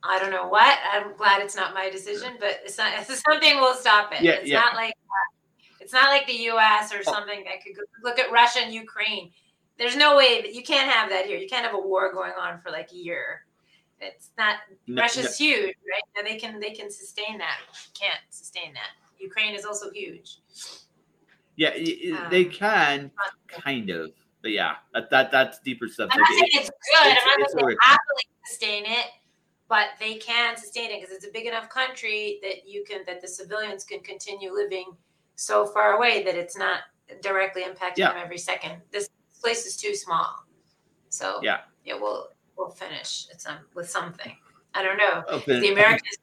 I don't know what. I'm glad it's not my decision, but it's not. It's [laughs] something will stop it. Yeah, it's yeah. not like it's not like the U.S. or something that could go, look at Russia and Ukraine. There's no way that you can't have that here. You can't have a war going on for like a year. It's not. No, Russia's no. huge, right? And they can they can sustain that. You can't sustain that. Ukraine is also huge. Yeah, um, they can kind of. But yeah, that, that that's deeper stuff. I'm not saying it's, good. It's, I'm not saying happily sustain it, but they can sustain it because it's a big enough country that you can that the civilians can continue living so far away that it's not directly impacting yeah. them every second. This place is too small, so yeah, it will will finish at some with something. I don't know. The Americans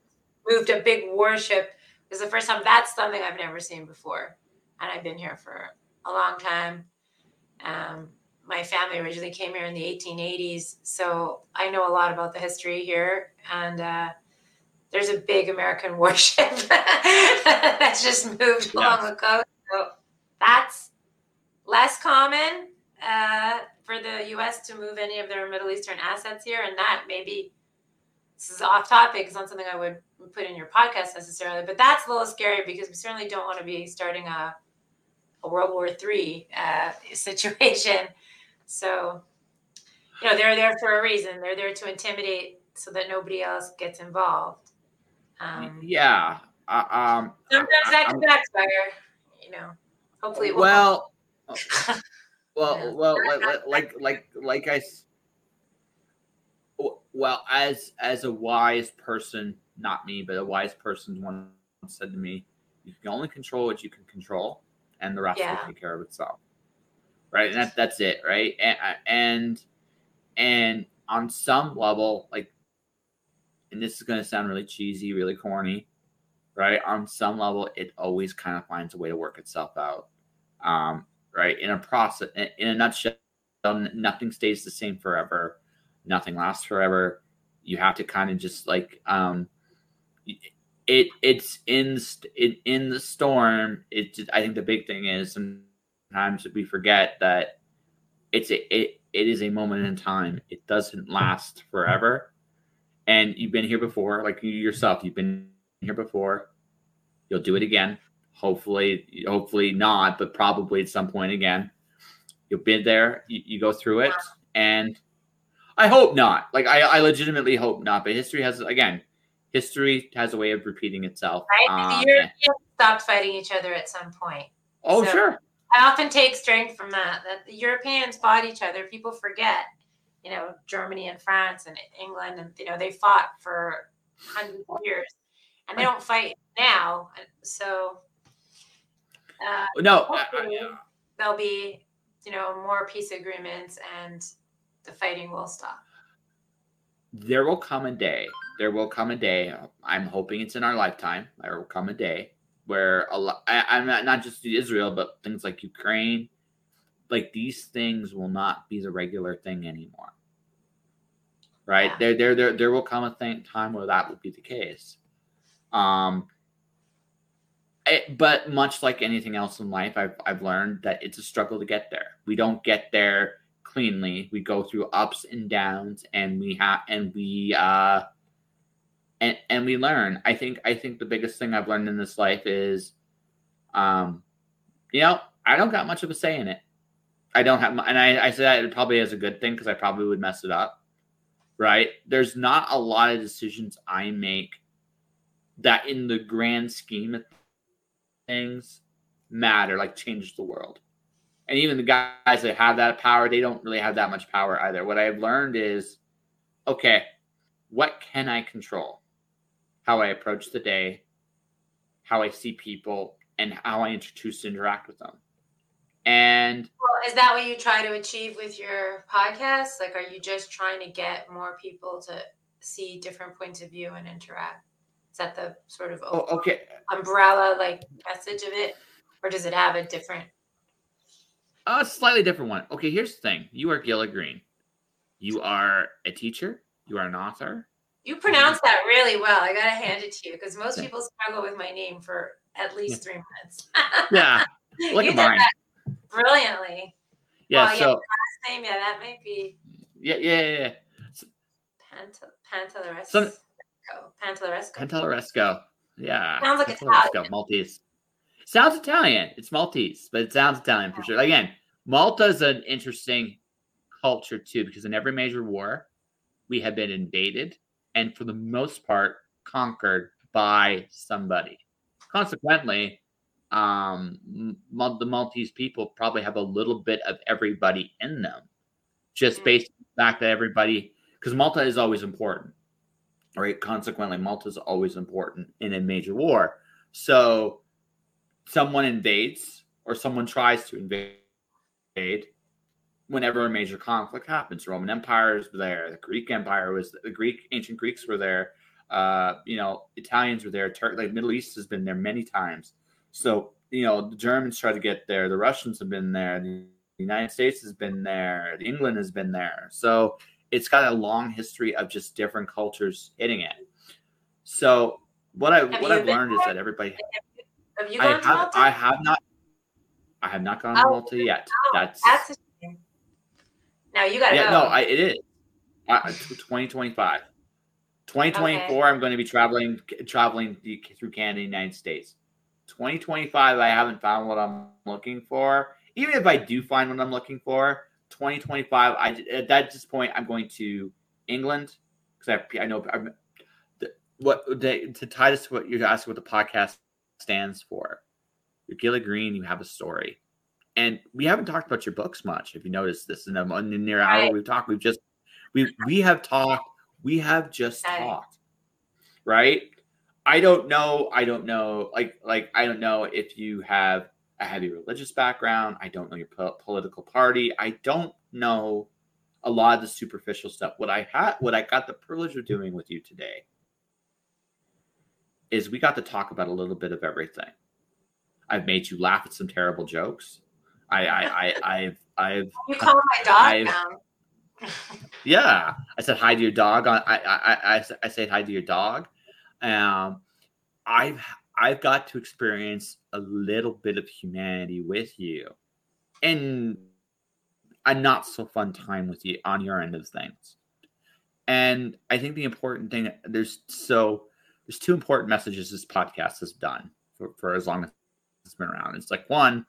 moved a big warship. It's the first time. That's something I've never seen before, and I've been here for a long time um, my family originally came here in the 1880s, so I know a lot about the history here. And uh, there's a big American [laughs] warship [laughs] that's just moved along the coast. So that's less common uh, for the U.S. to move any of their Middle Eastern assets here, and that maybe this is off topic. It's not something I would put in your podcast necessarily, but that's a little scary because we certainly don't want to be starting a, a World War III uh, [laughs] situation. So, you know, they're there for a reason. They're there to intimidate so that nobody else gets involved. Um, yeah. Uh, um, sometimes I, that can backfire. You know, hopefully. well, well, [laughs] yeah. well, like, like, like, like I well, as as a wise person, not me, but a wise person once said to me, "You can only control what you can control, and the rest yeah. will take care of itself." Right, and that, that's it, right? And, and and on some level, like, and this is going to sound really cheesy, really corny, right? On some level, it always kind of finds a way to work itself out, um, right? In a process, in a nutshell, nothing stays the same forever nothing lasts forever. You have to kind of just like um, it. It's in it in the storm. It. Just, I think the big thing is sometimes we forget that it's a it, it is a moment in time. It doesn't last forever. And you've been here before, like you yourself. You've been here before. You'll do it again. Hopefully, hopefully not, but probably at some point again. You'll be there. You, you go through it, and I hope not. Like I, I legitimately hope not. But history has again, history has a way of repeating itself. Right? Um, the Europeans stopped fighting each other at some point. Oh so sure. I often take strength from that. That the Europeans fought each other. People forget. You know, Germany and France and England, and you know they fought for hundreds of years, and they don't fight now. So uh, no, there'll be you know more peace agreements and the fighting will stop? There will come a day. There will come a day. I'm hoping it's in our lifetime. There will come a day where a lot. I, am not, not just Israel, but things like Ukraine, like these things will not be the regular thing anymore. Right yeah. there, there, there, there will come a thing, time where that will be the case. Um, it, but much like anything else in life, I've I've learned that it's a struggle to get there. We don't get there cleanly. We go through ups and downs, and we have and we uh, and and we learn. I think I think the biggest thing I've learned in this life is, um, you know, I don't got much of a say in it. I don't have, and I I say that it probably as a good thing because I probably would mess it up. Right? There's not a lot of decisions I make that, in the grand scheme of things, matter like change the world and even the guys that have that power, they don't really have that much power either. What I've learned is okay, what can I control? How I approach the day, how I see people, and how I introduce and interact with them. And well, is that what you try to achieve with your podcast? Like, are you just trying to get more people to see different points of view and interact? Is that the sort of oh, okay umbrella like message of it, or does it have a different a slightly different one. Okay, here's the thing. You are Gila Green. You are a teacher. You are an author. You pronounce that really well. I gotta hand it to you because most people struggle with my name for at least three months. [laughs] yeah, look at mine. Brilliantly. Yeah. Well, so yeah, last name, yeah, that might be. Yeah, yeah, yeah. Pant- Pantalleresco. Some... Pantalleresco. Pantalleresco. Yeah. Sounds like Italian. Maltese. Sounds Italian. It's Maltese, but it sounds Italian for sure. Again, Malta is an interesting culture too, because in every major war, we have been invaded and for the most part conquered by somebody. Consequently, um, the Maltese people probably have a little bit of everybody in them, just mm. based on the fact that everybody, because Malta is always important, right? Consequently, Malta is always important in a major war. So someone invades or someone tries to invade whenever a major conflict happens. Roman Empire is there, the Greek Empire was the Greek ancient Greeks were there. Uh, you know, Italians were there. Turk, like Middle East has been there many times. So you know, the Germans try to get there. The Russians have been there. The The United States has been there. England has been there. So it's got a long history of just different cultures hitting it. So what I have what I've learned there? is that everybody. Have you gone I have? I have not. I have not gone oh, to Malta yet. Oh, that's that's Now you got to yeah, go. no, I, it is. Uh, 2025. 2024, okay. I'm going to be traveling traveling through Canada, United States. 2025, I haven't found what I'm looking for. Even if I do find what I'm looking for, 2025, I at that this point, I'm going to England because I, I know I'm, what they, to tie this to what you're asking what the podcast stands for. You're Gila Green, you have a story. And we haven't talked about your books much. If you notice this in a, near hour, we've talked. We've just we we have talked. We have just talked, right? I don't know. I don't know. Like like I don't know if you have a heavy religious background. I don't know your po- political party. I don't know a lot of the superficial stuff. What I had, what I got the privilege of doing with you today, is we got to talk about a little bit of everything. I've made you laugh at some terrible jokes. I, I, I, I've, I've. You call my dog I've, now. yeah, I said hi to your dog. I, I, I, I said hi to your dog. Um, I've, I've got to experience a little bit of humanity with you, and a not so fun time with you on your end of things. And I think the important thing there's so there's two important messages this podcast has done for, for as long as it's been around. It's like one,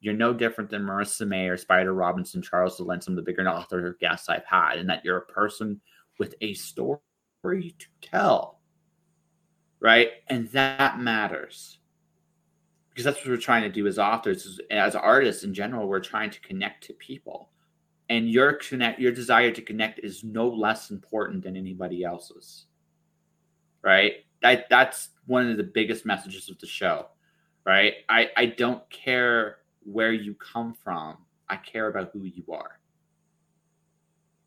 you're no different than Marissa Meyer or Spider Robinson, Charles of the bigger author guests I've had, and that you're a person with a story to tell. Right? And that matters. Because that's what we're trying to do as authors, as artists in general, we're trying to connect to people. And your connect your desire to connect is no less important than anybody else's right? That that's one of the biggest messages of the show, right? I I don't care where you come from. I care about who you are.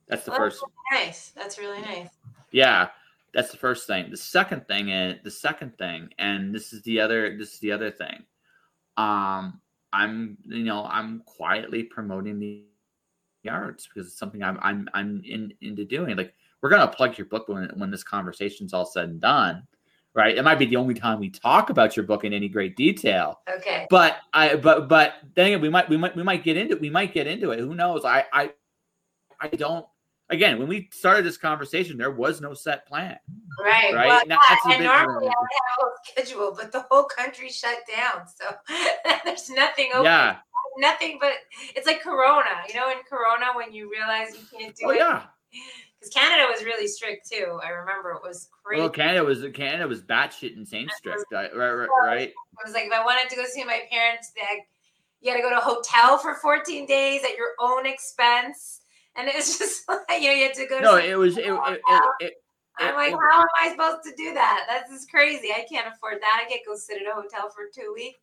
That's the well, first. That's nice. That's really nice. Yeah, that's the first thing. The second thing is the second thing, and this is the other. This is the other thing. Um, I'm you know I'm quietly promoting the arts because it's something I'm I'm I'm in, into doing. Like we're gonna plug your book when when this conversation's all said and done right? It might be the only time we talk about your book in any great detail. Okay. But i but but then we might we might we might get into it. we might get into it. Who knows? I i i don't again when we started this conversation there was no set plan. Right. Right? Well, yeah, and normally i would have a schedule but the whole country shut down so [laughs] there's nothing open. Yeah. Nothing but it's like corona you know in corona when you realize you can't do oh, it. yeah because Canada was really strict too. I remember it was crazy. Well, Canada was Canada was batshit insane strict, right? Right, right. It was like if I wanted to go see my parents, you had to go to a hotel for 14 days at your own expense, and it was [laughs] just like you know you had to go. To no, it was it, it, it, I'm like, how am I supposed to do that? That's just crazy. I can't afford that. I can't go sit at a hotel for two weeks.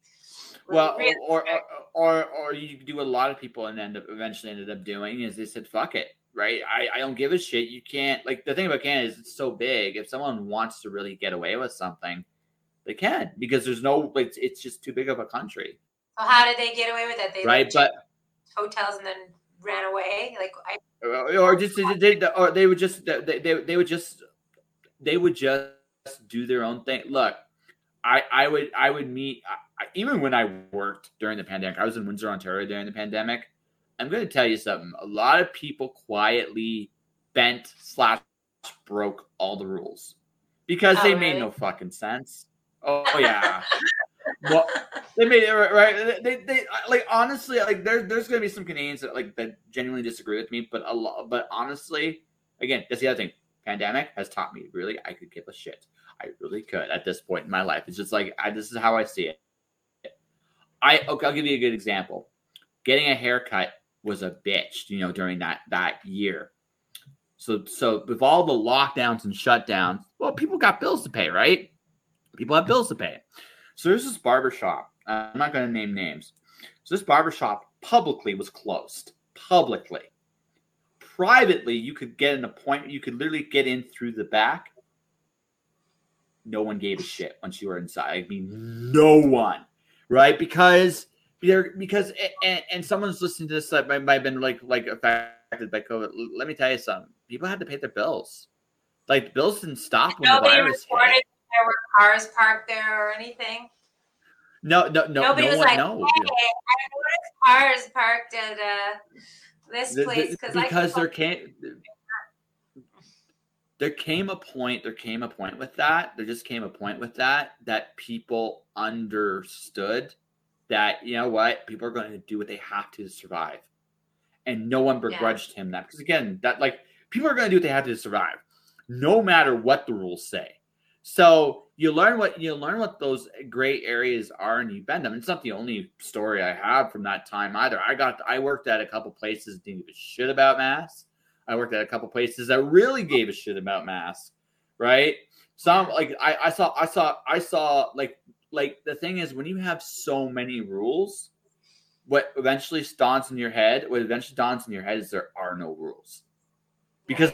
Well, or, or, or or you do what a lot of people and end up eventually ended up doing is they said, "Fuck it, right? I, I don't give a shit. You can't like the thing about Canada is it's so big. If someone wants to really get away with something, they can because there's no it's it's just too big of a country. So how did they get away with it? They right, but hotels and then ran away. Like I uh, or just they, or they would just they, they they would just they would just do their own thing. Look, I I would I would meet I, even when I worked during the pandemic. I was in Windsor, Ontario during the pandemic. I'm going to tell you something. A lot of people quietly bent slash broke all the rules because oh, they really? made no fucking sense. Oh yeah. well, they made it right. They, they like honestly like there, there's gonna be some Canadians that like that genuinely disagree with me, but a lot. But honestly, again, that's the other thing. Pandemic has taught me really I could give a shit. I really could at this point in my life. It's just like I, this is how I see it. I okay, I'll give you a good example. Getting a haircut was a bitch, you know, during that that year. So so with all the lockdowns and shutdowns, well, people got bills to pay, right? People have bills to pay. So there's this barbershop. I'm not going to name names. So this barbershop publicly was closed. Publicly. Privately, you could get an appointment. You could literally get in through the back. No one gave a shit once you were inside. I mean, no one, right? Because because and, and someone's listening to this that might, might have been like like affected by COVID. Let me tell you something. People had to pay their bills. Like bills didn't stop when Nobody the virus reported hit. there were cars parked there or anything. No, no, no. Nobody no was one like, knows. "Hey, I noticed cars parked at uh, this The- the- place because because there came there came a point there came a point with that there just came a point with that that people understood that you know what? People are going to do what they have to survive. And no one begrudged him that because again that like people are going to do what they have to survive no matter what the rules say. So you learn what you learn what those gray areas are and you bend them. It's not the only story i have from that time either. I got i worked at a couple places didn't give a shit about masks. I worked at a couple places that really gave a shit about masks, right? Some like I, I saw I saw I saw like like the thing is when you have so many rules, what eventually dawns in your head, what eventually dawns in your head is there are no rules. Because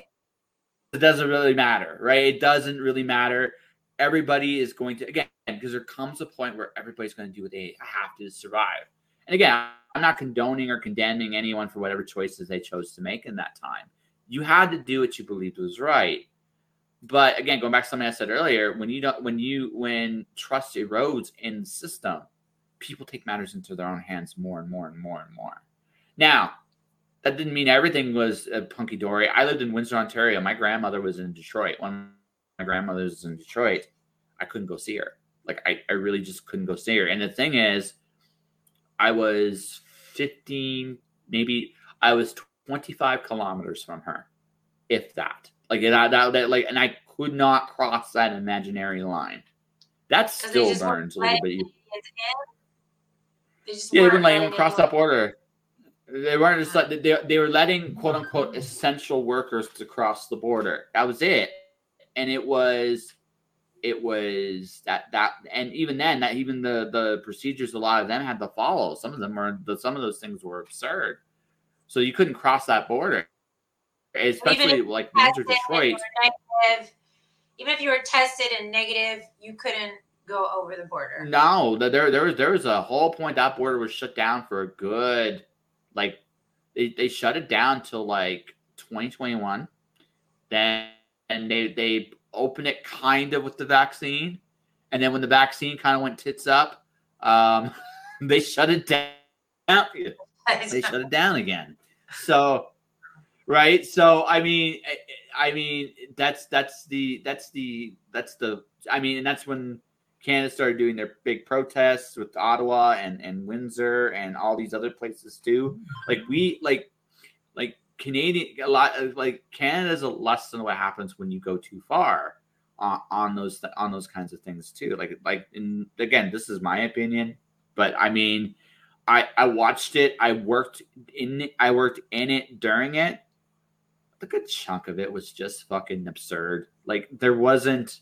it doesn't really matter, right? It doesn't really matter. Everybody is going to again because there comes a point where everybody's going to do what they have to survive. And again, I'm not condoning or condemning anyone for whatever choices they chose to make in that time you had to do what you believed was right. But again, going back to something I said earlier, when you don't, when you, when trust erodes in the system, people take matters into their own hands more and more and more and more. Now, that didn't mean everything was a punky dory. I lived in Windsor, Ontario. My grandmother was in Detroit. When my grandmother was in Detroit, I couldn't go see her. Like I, I really just couldn't go see her. And the thing is, I was 15, maybe I was 25 kilometers from her, if that. Like that, that, that, like, and I could not cross that imaginary line. That still burns a little bit. They just Yeah, they wouldn't let anyone cross that border. They weren't just let, they, they were letting quote unquote essential workers to cross the border. That was it. And it was it was that that and even then that even the the procedures a lot of them had to follow. Some of them were the some of those things were absurd. So you couldn't cross that border. Especially like Windsor, tested and you Detroit. negative, even if you were tested and negative, you couldn't go over the border. No, there there was there was a whole point that border was shut down for a good like they, they shut it down till like 2021. Then and they they opened it kind of with the vaccine. And then when the vaccine kind of went tits up, um, [laughs] they shut it down. [laughs] They shut it down again. So right so i mean I- i mean that's that's the that's the that's the i mean and that's when canada started doing their big protests with ottawa and and windsor and all these other places too like we like like canadian a lot of like canada's a lesson what happens when you go too far on, on those on those kinds of things too like like in again this is my opinion but i mean I I watched it. I worked in it. I worked in it during it. A good chunk of it was just fucking absurd. Like there wasn't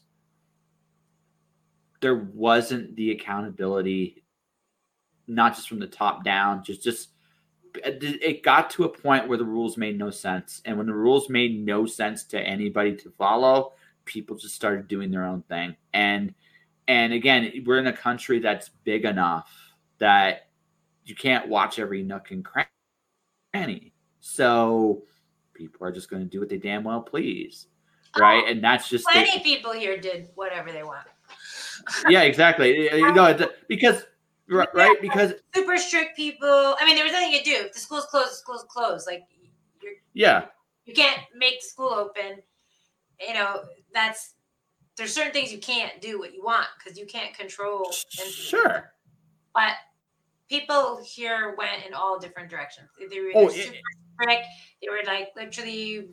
there wasn't the accountability, not just from the top down. Just just it got to a point where the rules made no sense, and when the rules made no sense to anybody to follow, people just started doing their own thing. And and again, we're in a country that's big enough that you can't watch every nook and cranny. So people are just going to do what they damn well please, oh, right? And that's just Plenty of people here did whatever they want. yeah, exactly. You know, [laughs] because right, because Super strict people. I mean, there was nothing you do. If the school's closed, the school's closed. Like you're, yeah, you can't make school open. You know, that's there's certain things you can't do what you want because you can't control. And, sure. But people here went in all different directions. They were Oh, super it- strict. They were like literally,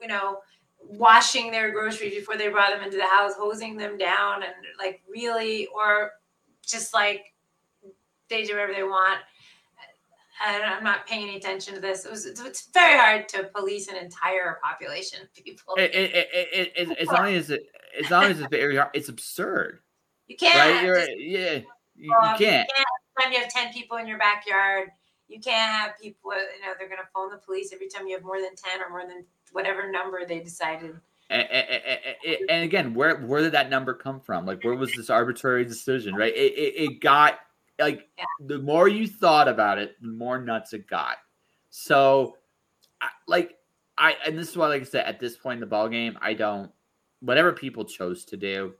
you know, washing their groceries before they brought them into the house, hosing them down, and like really, or just like they do whatever they want. And I'm not paying any attention to this. It was it's, very hard to police an entire population of people. It, it, it, as long as it, as long as it's very hard, it's absurd, you can't. right? You're, just- yeah, you, you can't. Every time you have 10 people in your backyard, you can't have people, uh, you know, they're going to phone the police every time you have more than 10 or more than whatever number they decided. And, and, and again, where where did that number come from? Like, where was this arbitrary decision? Right? It, it, it got like yeah. the more you thought about it, the more nuts it got. So, I, like I and this is why, like I said, at this point in the ball game, I don't whatever people chose to do,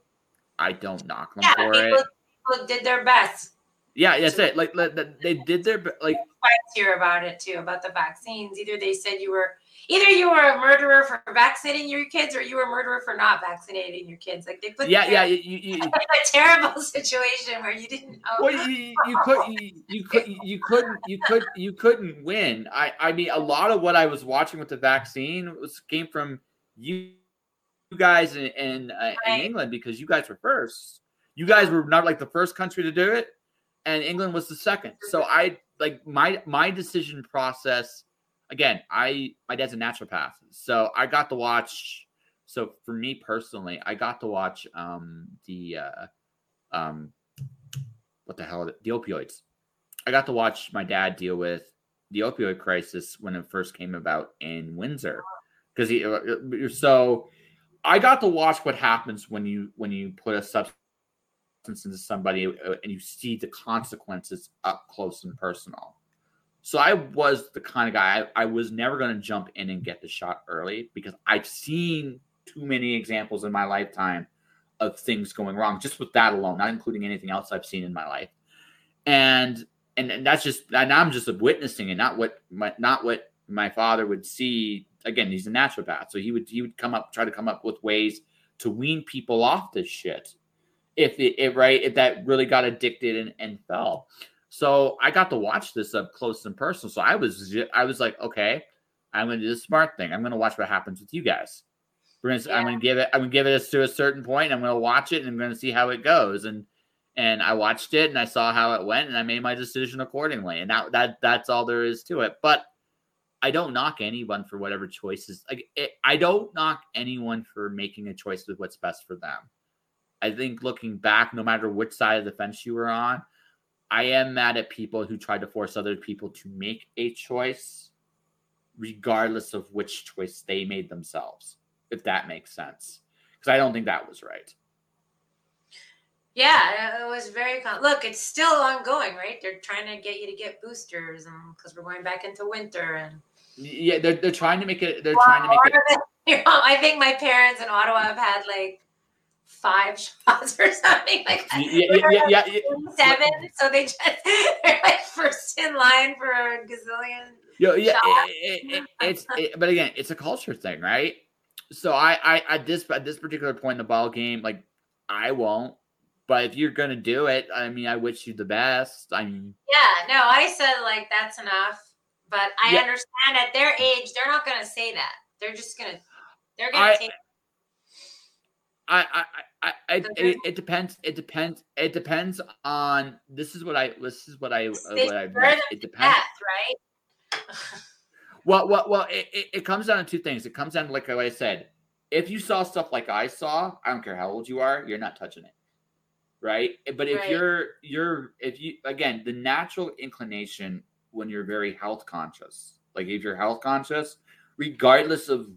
I don't knock them yeah, for people, it. People did their best. Yeah, that's it. Like they did their like. Fights here about it too about the vaccines. Either they said you were either you were a murderer for vaccinating your kids or you were a murderer for not vaccinating your kids. Like they put yeah, yeah, you, you, [laughs] a terrible [laughs] situation where you didn't know. Well, you, you could you, you could you couldn't you could you couldn't win. I I mean, a lot of what I was watching with the vaccine was came from you you guys in in, uh, right. in England because you guys were first. You guys were not like the first country to do it, and England was the second. So I like my my decision process again, I my dad's a naturopath, so I got to watch. So for me personally, I got to watch um, the uh, um, what the hell the opioids. I got to watch my dad deal with the opioid crisis when it first came about in Windsor, because he uh, uh, so I got to watch what happens when you when you put a substance into somebody uh, and you see the consequences up close and personal. So I was the kind of guy I, I was never going to jump in and get the shot early because I've seen too many examples in my lifetime of things going wrong just with that alone, not including anything else I've seen in my life. And and, and that's just and I'm just witnessing it, not what my not what my father would see. Again, he's a naturopath, so he would he would come up try to come up with ways to wean people off this shit if it, it right if that really got addicted and, and fell. So I got to watch this up close and personal. So I was I was like, okay, I'm gonna do the smart thing. I'm gonna watch what happens with you guys. Gonna yeah. I'm gonna give it I'm gonna give it to a certain point. I'm gonna watch it and I'm gonna see how it goes. And and I watched it and I saw how it went and I made my decision accordingly. And that that that's all there is to it. But I don't knock anyone for whatever choices. Like it, I don't knock anyone for making a choice with what's best for them. I think looking back, no matter which side of the fence you were on, I am mad at people who try to force other people to make a choice, regardless of which choice they made themselves, if that makes sense. Because I don't think that was right. Yeah, it was very. Con- Look, it's still ongoing, right? They're trying to get you to get boosters, because we're going back into winter, and yeah, they're they're trying to make it. They're well, trying to make it. [laughs] I think my parents in Ottawa have had like five [laughs] shots or something like that. Yeah, yeah, yeah, yeah, Seven, so they just [laughs] they're like first in line for a gazillion. Yo, yeah, it, it, it, it's [laughs] but again, it's a culture thing, right? So I, I at this at this particular point in the ball game, like I won't. But if you're gonna do it, I mean, I wish you the best. I mean, yeah, no, I said like that's enough. But I understand at their age, they're not gonna say that. They're just gonna they're gonna I, take I, I, I, I it, it, depends. It depends. It depends on. This is what I. This is what I. Uh, what I. It depends. right. [laughs] well, well, well. It, it, it, comes down to two things. It comes down to like I said. If you saw stuff like I saw, I don't care how old you are, you're not touching it, right? But if right. you're you're if you again the natural inclination when you're very health conscious, like if you're health conscious, regardless of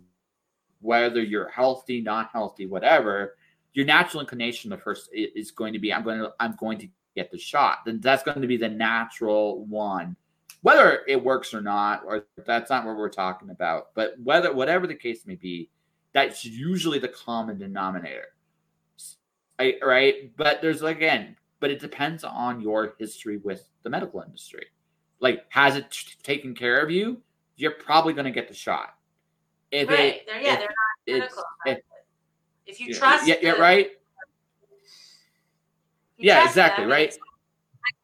whether you're healthy, not healthy, whatever, your natural inclination the first is going to be I'm going to I'm going to get the shot. Then that's going to be the natural one. Whether it works or not, or that's not what we're talking about, but whether whatever the case may be, that's usually the common denominator. I, right? But there's again, but it depends on your history with the medical industry. Like, has it t- taken care of you? You're probably going to get the shot if right. it, they're, yeah, if, they're not critical if, if you trust, yeah, yeah, right. Yeah, exactly, them, right.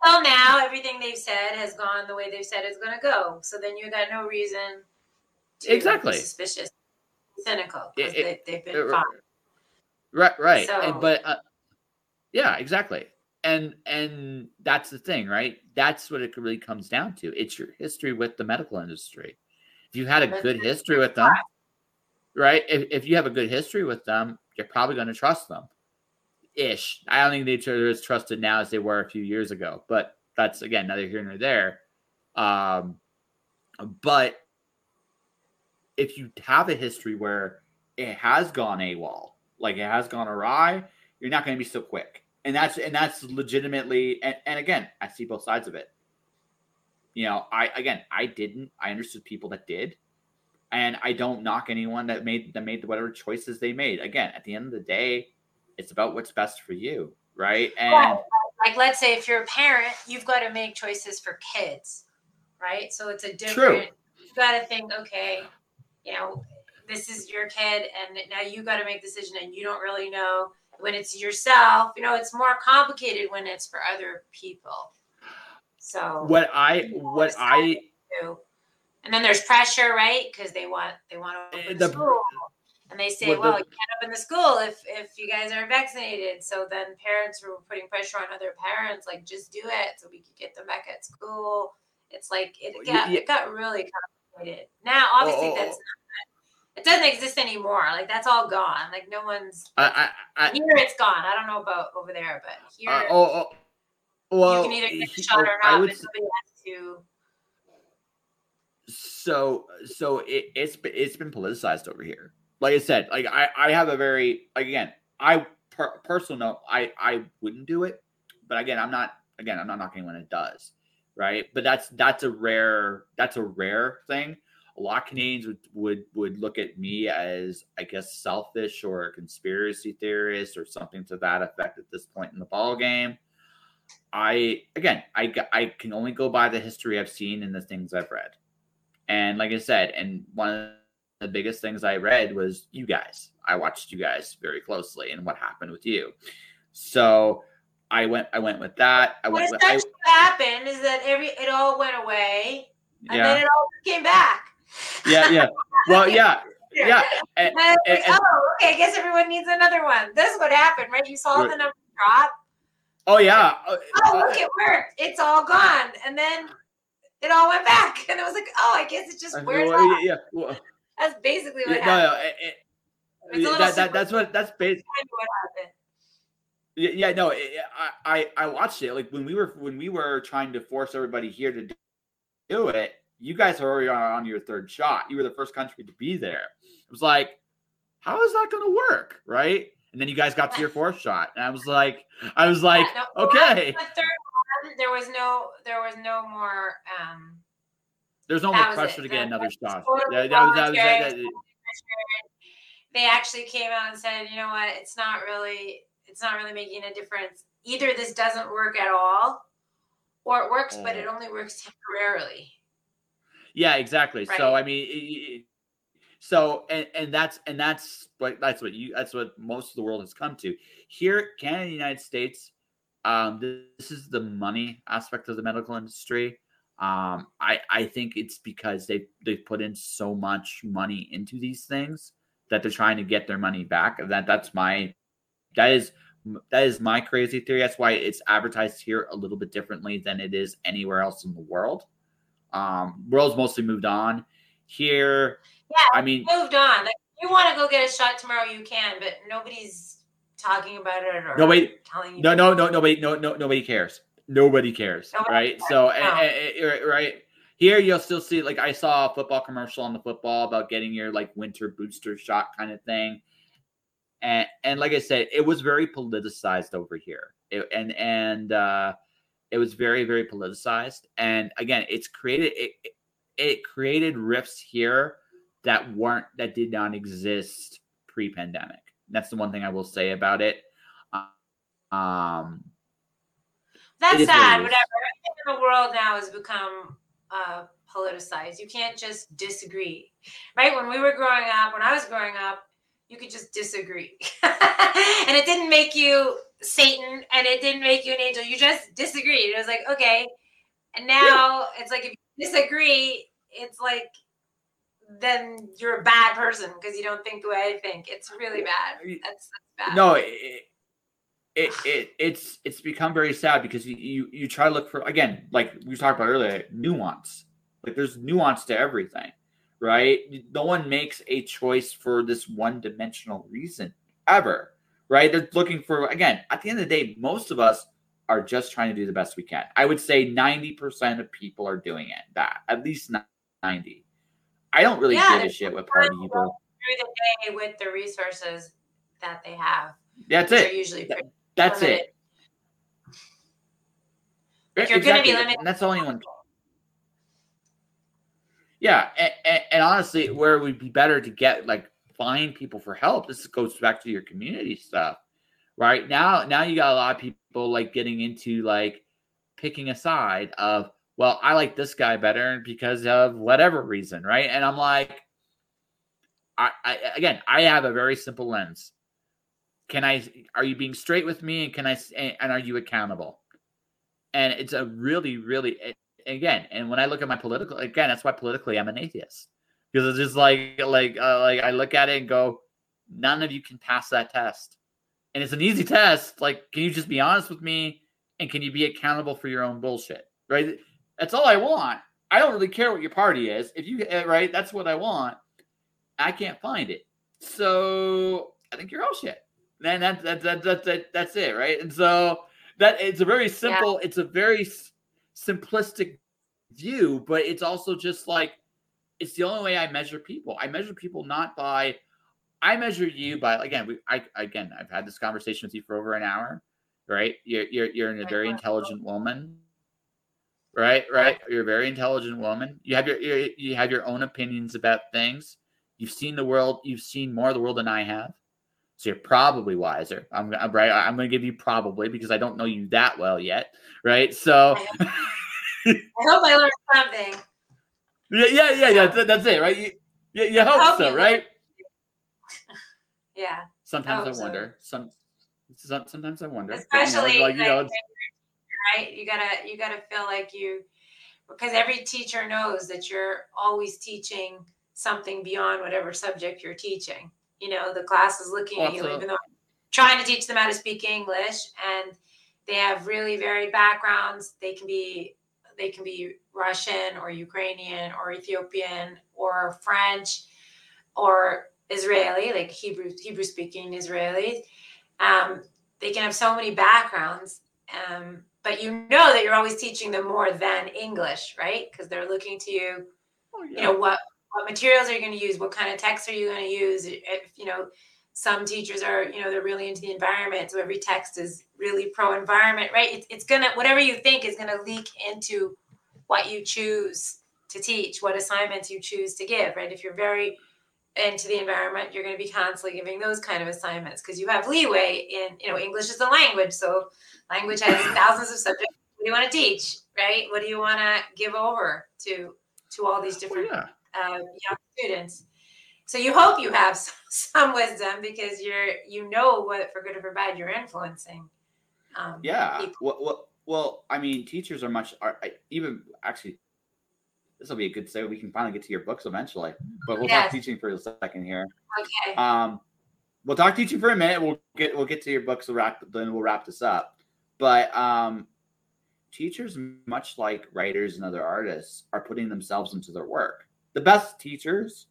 Until now, everything they've said has gone the way they've said it's going to go. So then you got no reason to exactly be suspicious, cynical because they, have been fine. Right, right. So, and, but uh, yeah, exactly. And and that's the thing, right? That's what it really comes down to. It's your history with the medical industry. If you had a good history with them, right? If, if you have a good history with them, you're probably going to trust them. Ish. I don't think they're as trusted now as they were a few years ago, but that's again neither here nor there. Um, but if you have a history where it has gone AWOL, like it has gone awry, you're not going to be so quick. and that's and that's legitimately and, and again i see both sides of it you know i again i didn't i understood people that did and i don't knock anyone that made that made whatever choices they made. Again at the end of the day it's about what's best for you right? And like let's say if you're a parent you've got to make choices for kids right? So it's a different True. you've got to think okay you know this is your kid and now you got to make a decision and you don't really know when it's yourself. You know it's more complicated when it's for other people. So what i what i do. And then there's pressure right because they want they want to open the, school and they say well the, you can't open the school if if you guys aren't vaccinated so then parents were putting pressure on other parents like just do it so we could get them back at school it's like it got yeah. it got really complicated now obviously oh, that's not it doesn't exist anymore. Like that's all gone. Like no one's I, I, I, here. It's gone. I don't know about over there, but here. Uh, oh, oh, well, you can either get the shot or not. But somebody has to. So, so it, it's it's been politicized over here. Like I said, like I I have a very like, again I per, personal note I I wouldn't do it, but again I'm not again I'm not knocking when it does, right? But that's that's a rare that's a rare thing a lot of Canadians would, would would look at me as I guess selfish or a conspiracy theorist or something to that effect at this point in the ball game. I again, I I can only go by the history I've seen and the things I've read. And like I said, and one of the biggest things I read was you guys. I watched you guys very closely and what happened with you. So I went I went with that. I went what with, happened is that every it all went away and yeah. then it all came back yeah, yeah. [laughs] Well, yeah. Yeah. And, and, and, oh, okay. I guess everyone needs another one. This is what happened, right? You saw right. the number drop. Oh yeah. Oh, look, it worked. It's all gone, and then it all went back, [laughs] and it was like, oh, I guess it just wears well, off. Yeah. Well, that's basically what yeah, happened. No, no, it, that, that, that's what that's basically what happened. Yeah, yeah, no, I, I I watched it like when we were when we were trying to force everybody here to do it you guys are already on your third shot. You were the first country to be there. It was like, how is that going to work? Right. And then you guys got to your fourth shot. And I was like, I was like, yeah, no, okay. Third there was no, there was no more, um, there's no more pressure to get another shot. Yeah, that was, that was, that, that, they actually came out and said, you know what, it's not really, it's not really making a difference. Either this doesn't work at all, or it works, oh. but it only works temporarily. Yeah, exactly. Right. So I mean, so and and that's and that's what that's what you that's what most of the world has come to. Here, Canada, United States, um, this is the money aspect of the medical industry. Um, I I think it's because they they've put in so much money into these things that they're trying to get their money back. That that's my that is that is my crazy theory. That's why it's advertised here a little bit differently than it is anywhere else in the world. Um, world's mostly moved on. Here, yeah, I mean, moved on. Like, you want to go get a shot tomorrow, you can, but nobody's talking about it or nobody telling you. No, no, no, nobody, no, no, nobody cares. Nobody cares, nobody right? Cares. So, no. right here, you'll still see. Like, I saw a football commercial on the football about getting your like winter booster shot kind of thing. And, and like I said, it was very politicized over here. It, and and uh, it was very, very politicized. And again, it's created it, it created rifts here that weren't that did not exist pre-pandemic. That's the one thing I will say about it. Um, that's sad. Whatever. Everything in the world now has become uh, politicized. You can't just disagree, right? When we were growing up, when I was growing up, you could just disagree, [laughs] and it didn't make you Satan and it didn't make you an angel. You just disagreed. It was like, okay. And now it's like if you disagree, it's like then you're a bad person because you don't think the way I think. It's really bad. That's, that's bad. No, it, it, it it's it's become very sad because you, you you try to look for again, like we talked about earlier, nuance. Like there's nuance to everything, right? No one makes a choice for this one dimensional reason ever right? They're looking for, again, at the end of the day, most of us are just trying to do the best we can. I would say 90% of people are doing it, that at least 90. I don't really yeah, give a shit what party people through the day with the resources that they have. That's it. Usually that's limited. it. Like you're exactly. going to be limited. And that's the only one. Yeah, and, and, and, honestly, where it would be better to get like find people for help. This goes back to your community stuff, right? Now, now you got a lot of people like getting into like picking a side of, well, I like this guy better because of whatever reason, right? And I'm like, I, I again, I have a very simple lens. Can I? Are you being straight with me? And can I? And are you accountable? And it's a really, really again. And when I look at my political, again, that's why politically I'm an atheist because it's just like like uh, like I look at it and go, none of you can pass that test, and it's an easy test. Like, can you just be honest with me, and can you be accountable for your own bullshit? Right. That's all I want. I don't really care what your party is. If you eh, right, that's what I want. I can't find it. So I think you're all shit. Man, that, that, that, that, that that's it, right? And so that it's a very simple, yeah. it's a very simplistic view, but it's also just like it's the only way I measure people. I measure people not by I measure you by again, we I again I've had this conversation with you for over an hour, right? You're you're you're a very intelligent woman. Right, right. You're a very intelligent woman. You have your you have your own opinions about things. You've seen the world. You've seen more of the world than I have. So you're probably wiser. I'm, I'm right. I'm going to give you probably because I don't know you that well yet. Right. So I [laughs] hope I learned something. Yeah, yeah, yeah, yeah. That's it, right? You, you, you hope, hope so, you right? [laughs] yeah. Sometimes I, I wonder. So. Some, sometimes I wonder. Especially, you know, like, you know, right? You gotta, you gotta feel like you, because every teacher knows that you're always teaching something beyond whatever subject you're teaching. You know, the class is looking at you, even though I'm trying to teach them how to speak English, and they have really varied backgrounds. They can be they can be Russian or Ukrainian or Ethiopian or French or Israeli, like Hebrew Hebrew speaking Israelis. Um, they can have so many backgrounds, um, but you know that you're always teaching them more than English, right? Because they're looking to you. Oh, yeah. You know what what materials are you going to use what kind of text are you going to use if you know some teachers are you know they're really into the environment so every text is really pro environment right it's, it's gonna whatever you think is gonna leak into what you choose to teach what assignments you choose to give right if you're very into the environment you're going to be constantly giving those kind of assignments because you have leeway in you know english is a language so language has [laughs] thousands of subjects what do you want to teach right what do you want to give over to to all these different well, yeah uh, young students. So you hope you have [laughs] some, wisdom because you're you know what for good or for bad you're influencing. Um, yeah. Well, well, well, I mean, teachers are much are even actually. This will be a good say. We can finally get to your books eventually, but we'll yes. talk teaching for a second here. Okay. Um, we'll talk teaching for a minute. We'll get we'll get to your books. We'll wrap then we'll wrap this up. But um, teachers, much like writers and other artists, are putting themselves into their work the best teachers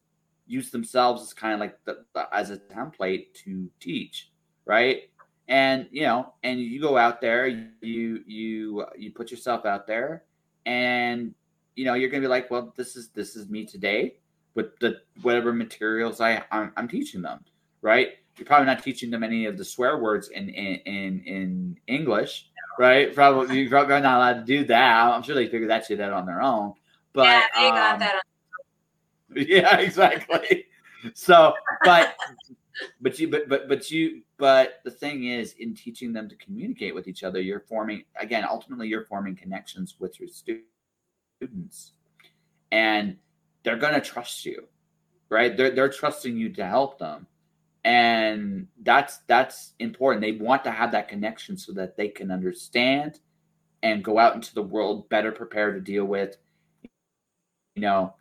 use themselves as kind of like the, the, as a template to teach, right? And you know, and you go out there, you you you put yourself out there, and you know you're gonna be like, well, this is this is me today with the whatever materials I I'm, I'm teaching them, right? You're probably not teaching them any of the swear words in in in, in English, right? Probably you're probably not allowed to do that. I'm sure they figure that shit out on their own. But yeah, they um, got that [laughs] yeah, exactly. So, but but you but but but you but the thing is in teaching them to communicate with each other you're forming again ultimately you're forming connections with your students and they're going to trust you right they're, they're trusting you to help them and that's that's important they want to have that connection so that they can understand and go out into the world better prepared to deal with you know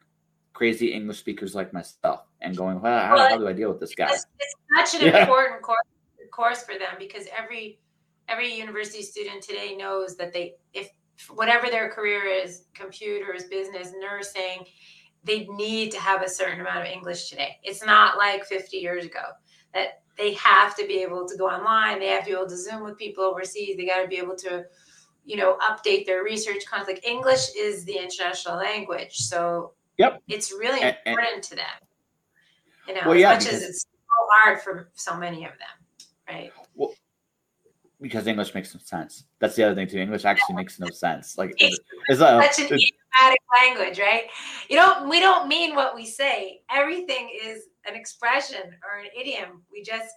crazy English speakers like myself and going, well, how, well, how do I deal with this guy? It's, it's such an [laughs] yeah. important course, course for them because every every university student today knows that they if whatever their career is computers business nursing they need to have a certain amount of english today it's not like 50 years ago that they have to be able to go online they have to be able to zoom with people overseas they got to be able to you know update their research content like english is the international language so Yep. It's really important and, to them. You know, well, yeah, as much as it's so hard for so many of them, right? Because English makes no sense. That's the other thing too. English actually makes no sense. Like [laughs] It's it's, like such an idiomatic language, right? You don't we don't mean what we say. Everything is an expression or an idiom. We just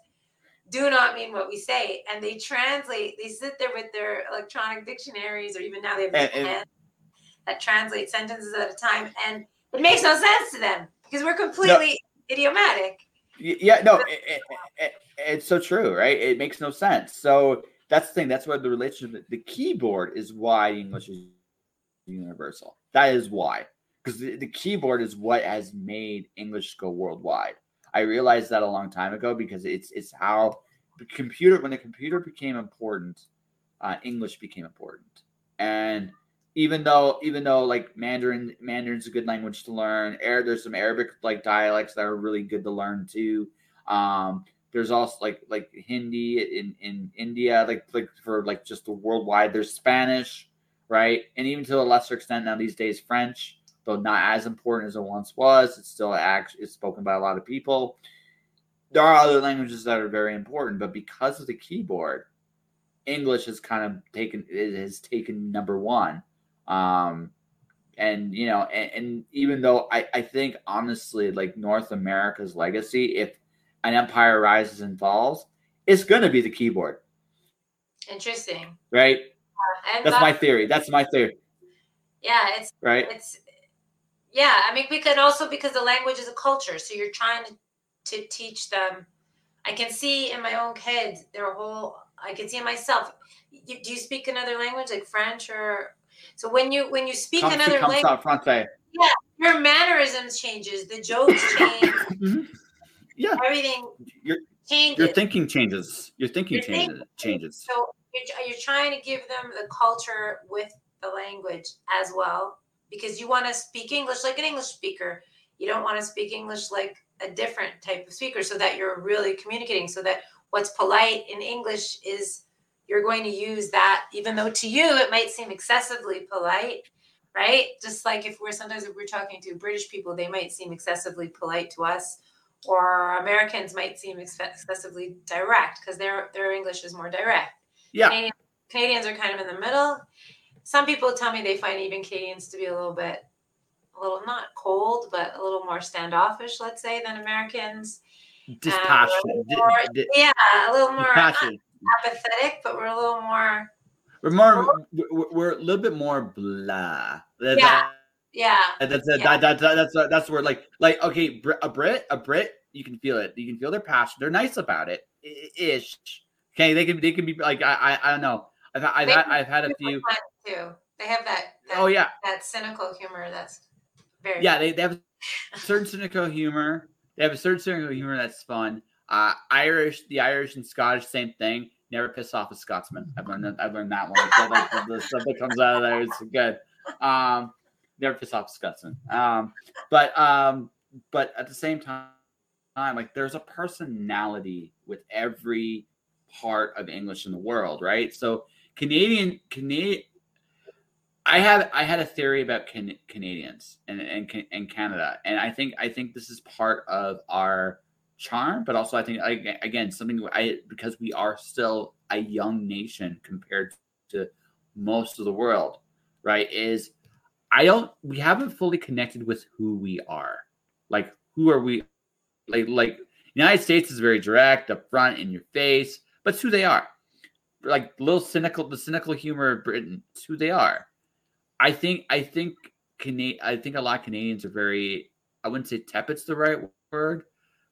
do not mean what we say. And they translate, they sit there with their electronic dictionaries, or even now they have And- and- that translate sentences at a time, and it makes no sense to them because we're completely idiomatic. Yeah, no, it, it, it, it's so true, right? It makes no sense. So that's the thing. That's why the relationship, the keyboard is why English is universal. That is why, because the, the keyboard is what has made English go worldwide. I realized that a long time ago because it's it's how the computer when the computer became important, uh, English became important, and even though even though like Mandarin Mandarin's a good language to learn, there's some Arabic like dialects that are really good to learn too. Um, there's also like like Hindi in in India, like like for like just the worldwide. There's Spanish, right, and even to a lesser extent now these days French, though not as important as it once was. It's still actually it's spoken by a lot of people. There are other languages that are very important, but because of the keyboard, English has kind of taken it has taken number one. Um, and you know, and, and even though I, I think honestly, like North America's legacy, if an empire rises and falls, it's gonna be the keyboard, Interesting. right? That's my theory. That's my theory, yeah, it's right? it's yeah i mean we could also because the language is a culture so you're trying to, to teach them i can see in my own kids their whole i can see in myself you, do you speak another language like french or so when you when you speak Come another language yeah, your mannerisms changes the jokes [laughs] change Mhm. Yeah, everything Your- changes your thinking changes. Your thinking Your thinking changes. Changes. So you're, you're trying to give them the culture with the language as well because you want to speak English like an English speaker. You don't want to speak English like a different type of speaker so that you're really communicating so that what's polite in English is you're going to use that even though to you it might seem excessively polite right just like if we're sometimes if we're talking to british people they might seem excessively polite to us or americans might seem excessively direct because their their english is more direct Yeah. Canadian, Canadians are kind of in the middle. Some people tell me they find even Canadians to be a little bit, a little not cold, but a little more standoffish, let's say, than Americans. Dispassionate. Uh, di- or- di- Yeah, a little more apathetic, but we're a little more, We're more. We're, we're a little bit more blah. That- Yeah. that- that's Yeah. that, that, that, that's that's where like like okay, a Brit, a Brit, you can feel it. You can feel their passion. They're nice about it, ish. Okay, they can they can be like I I, I don't know. I've I've had I've had a few. too. They have that, that, Oh yeah, that cynical humor. That's very yeah. They, they have a certain cynical humor. They have a certain cynical humor that's fun. Uh, Irish, the Irish and Scottish, same thing. Never piss off a Scotsman. I've learned that. I've learned that one. The, stuff that comes out of there is good. Um, never piss off Scotsman. Um, but um, but at the same time, like there's a personality with every part of English in the world, right? So Canadian Canadian. I have I had a theory about can, Canadians and, and and Canada, and I think I think this is part of our charm, but also I think again something I because we are still a young nation compared to most of the world, right? Is I don't we haven't fully connected with who we are, like who are we, like like United States is very direct, up front, in your face, but it's who they are. Like little cynical, the cynical humor of Britain, it's who they are. I think I think Cana- I think a lot of Canadians are very I wouldn't say tepid's the right word,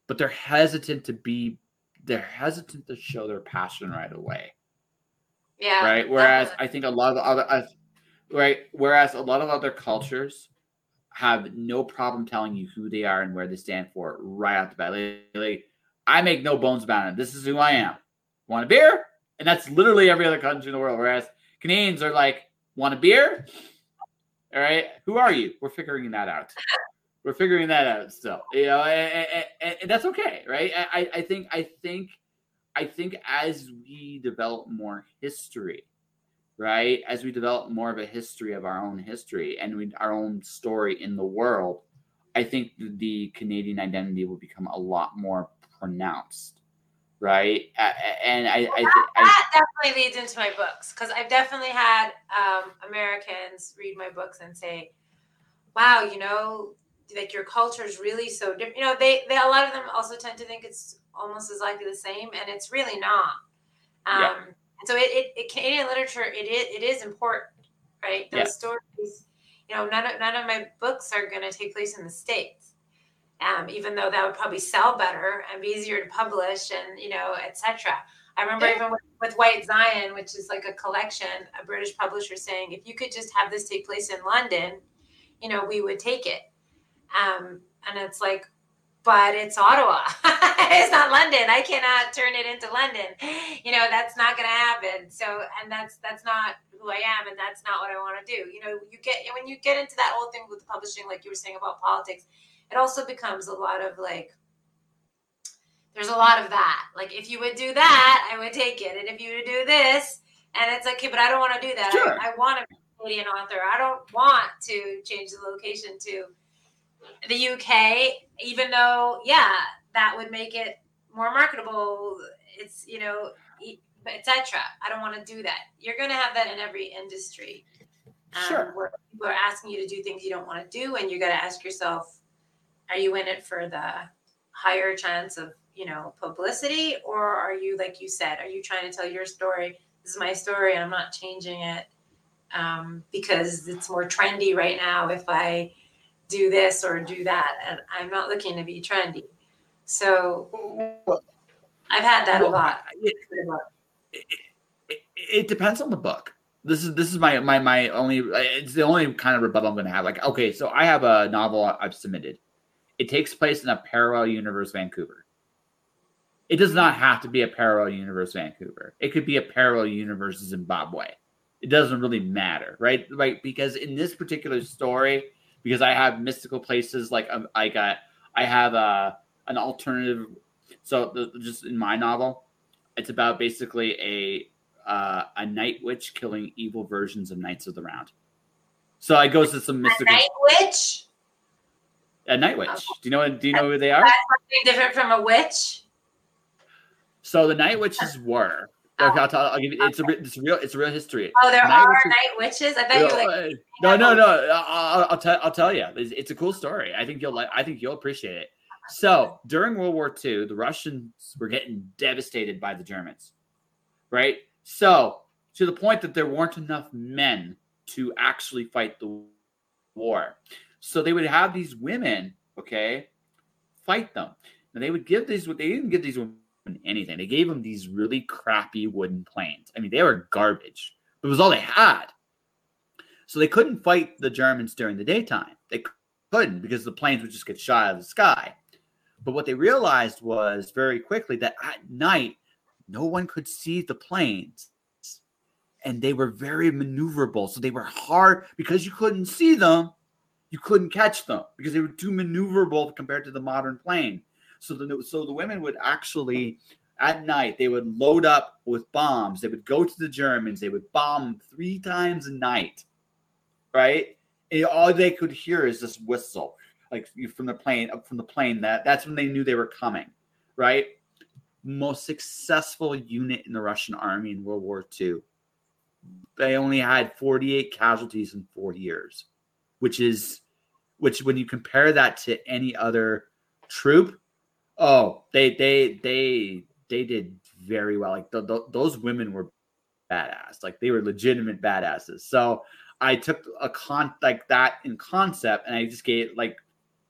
but they're hesitant to be they're hesitant to show their passion right away. yeah. Right. Whereas. I think a lot of other uh, right, whereas a lot of other cultures have no problem telling you who they are and where they stand for right out the bat. Like, like, I make no bones about it. This is who I am. Want a beer? And that's literally every other country in the world. Whereas Canadians are like, want a beer? All right. Who are you? We're figuring that out. We're figuring that out still. You know, and, and, and that's okay, right? I, I think I think I think as we develop more history, right? As we develop more of a history of our own history and we, our own story in the world, I think the Canadian identity will become a lot more pronounced, right? And I, I, that, that definitely leads into my books because I've definitely had um, Americans read my books and say, "Wow, you know, like your culture is really so different." You know, they, they a lot of them also tend to think it's almost as likely the same, and it's really not. Um, yeah. So it, it, it, Canadian literature it is it is important, right? Those yeah. stories, you know, none of none of my books are going to take place in the states um, even though that would probably sell better and be easier to publish and you know etc i remember yeah. even with, with, white zion which is like a collection a british publisher saying if you could just have this take place in london you know we would take it um, and it's like but it's ottawa [laughs] it's not london i cannot turn it into london you know that's not going to happen so and that's that's not who i am and that's not what i want to do you know you get when you get into that whole thing with publishing like you were saying about politics it also becomes a lot of like there's a lot of that. Like if you would do that, I would take it. And if you would do this, and it's like, okay, but I don't want to do that. Sure. I, I want to be an author. I don't want to change the location to the UK, even though, yeah, that would make it more marketable. It's, you know, etc. I don't want to do that. You're going to have that in every industry. Um, sure. Where people are asking you to do things you don't want to do, and you got to ask yourself, are you in it for the higher chance of you know publicity or are you like you said are you trying to tell your story this is my story and i'm not changing it um, because it's more trendy right now if i do this or do that and i'm not looking to be trendy so i've had that well, a lot it, it, it depends on the book this is this is my my my only it's the only kind of rebuttal i'm going to have like okay so i have a novel i've submitted it takes place in a parallel universe Vancouver. It does not have to be a parallel universe Vancouver. It could be a parallel universe Zimbabwe. It doesn't really matter, right? Right? Because in this particular story, because I have mystical places like um, I got, I have a an alternative. So the, just in my novel, it's about basically a uh, a night witch killing evil versions of Knights of the Round. So I goes to some mystical. A night witch. A night witch. Oh. Do you know? Do you know who they are? That's something different from a witch. So the night witches were. Okay, I'll, tell, I'll give you. It's a it's real it's a real history. Oh, there night are witches, night witches. I bet you like. No, no, no. I'll, I'll tell I'll tell you. It's, it's a cool story. I think you'll like. I think you'll appreciate it. So during World War II, the Russians were getting devastated by the Germans, right? So to the point that there weren't enough men to actually fight the war. So they would have these women, okay, fight them. And they would give these, what they didn't give these women anything. They gave them these really crappy wooden planes. I mean, they were garbage. It was all they had. So they couldn't fight the Germans during the daytime. They couldn't because the planes would just get shot out of the sky. But what they realized was very quickly that at night, no one could see the planes. And they were very maneuverable. So they were hard because you couldn't see them you couldn't catch them because they were too maneuverable compared to the modern plane. So the so the women would actually at night they would load up with bombs. They would go to the Germans. They would bomb three times a night, right? And all they could hear is this whistle, like from the plane up from the plane. That that's when they knew they were coming, right? Most successful unit in the Russian army in World War II. They only had 48 casualties in four years, which is which when you compare that to any other troop, oh, they they they they did very well. Like the, the, those women were badass. Like they were legitimate badasses. So I took a con like that in concept and I just gave like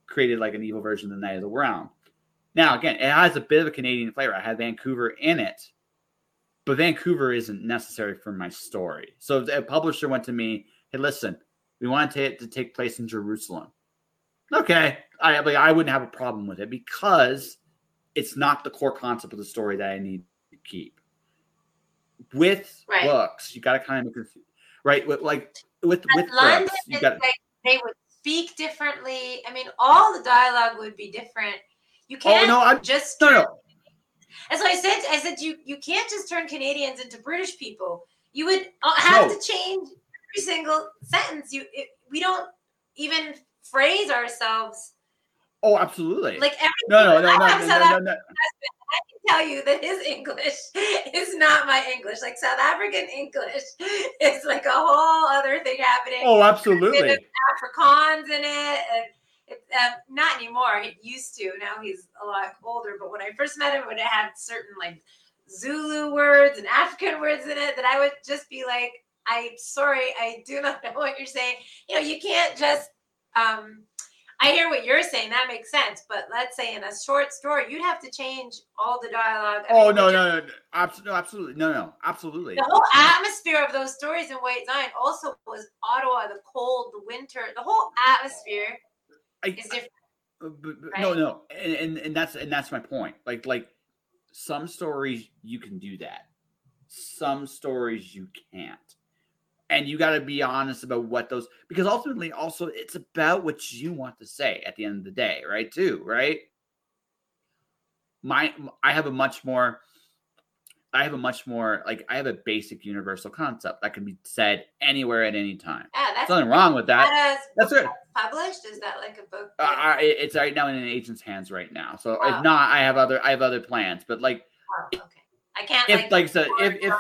created like an evil version of the Night of the Round. Now again, it has a bit of a Canadian flavor. I had Vancouver in it, but Vancouver isn't necessary for my story. So a publisher went to me, "Hey, listen, we want it to take place in Jerusalem okay, I like I wouldn't have a problem with it because it's not the core concept of the story that I need to keep. With right. books, you got to kind of right with like with with London books, you got like they would speak differently. I mean, all the dialogue would be different. You can't oh, no, I'm, just no, no. As I said, I said you you can't just turn Canadians into British people. You would uh, have no. to change every single sentence. You it, we don't even phrase ourselves. Oh, absolutely. Like every no, no, no, no, no, no, no, I can tell you that his English [laughs] is not my English. Like South African English [laughs] is like a whole other thing happening. Oh, absolutely. Afrikaans in it. And it, um, not anymore. He used to. Now he's a lot older. But when I first met him, when it had certain like Zulu words and African words in it that I would just be like, I'm sorry, I do not know what you're saying. You know, you can't just um I hear what you're saying. That makes sense. But let's say in a short story, you'd have to change all the dialogue. I oh mean, no, no, no, absolutely, absolutely, no, no, absolutely. The whole atmosphere of those stories in White Zion also was Ottawa, the cold, the winter, the whole atmosphere I, is different. I, but, but, right? No, no, and, and and that's and that's my point. Like like some stories you can do that. Some stories you can't and you got to be honest about what those because ultimately also it's about what you want to say at the end of the day right too right? My i have a much more i have a much more like i have a basic universal concept that can be said anywhere at any time. Yeah that's nothing wrong with that, that that's right. published? Is that like a book uh, it's right now in an agent's hands right now so wow. if not i have other i have other plans but like oh, okay. I can't if like, like so if if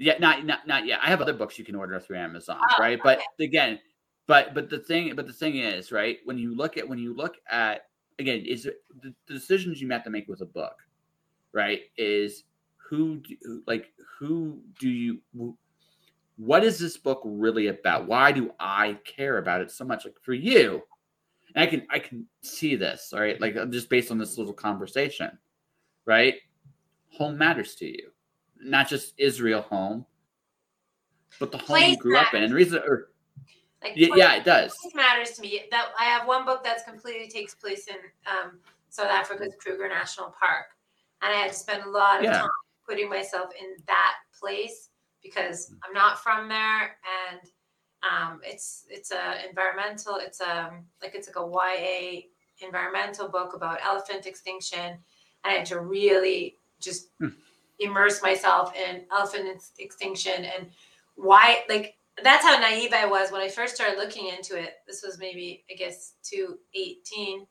yeah, not not not yet. I have other books you can order through Amazon, oh, right? But again, but but the thing but the thing is, right? When you look at when you look at again, is the, the decisions you have to make with a book, right? Is who do, like who do you what is this book really about? Why do I care about it so much? Like for you, and I can I can see this, all right? Like just based on this little conversation, right? Home matters to you not just Israel home, but the home place you grew matters. up in. And reason, or like, yeah, yeah, it does. matters to me. That I have one book that's completely takes place in um, South Africa's Kruger National Park, and I had to spend a lot of yeah. time putting myself in that place because I'm not from there, and um, it's it's a environmental. It's a um, like it's like a YA environmental book about elephant extinction, and I had to really just. Immerse myself in elephant extinction and why like that's how naive I was when I first started looking into it. This was maybe I guess 218.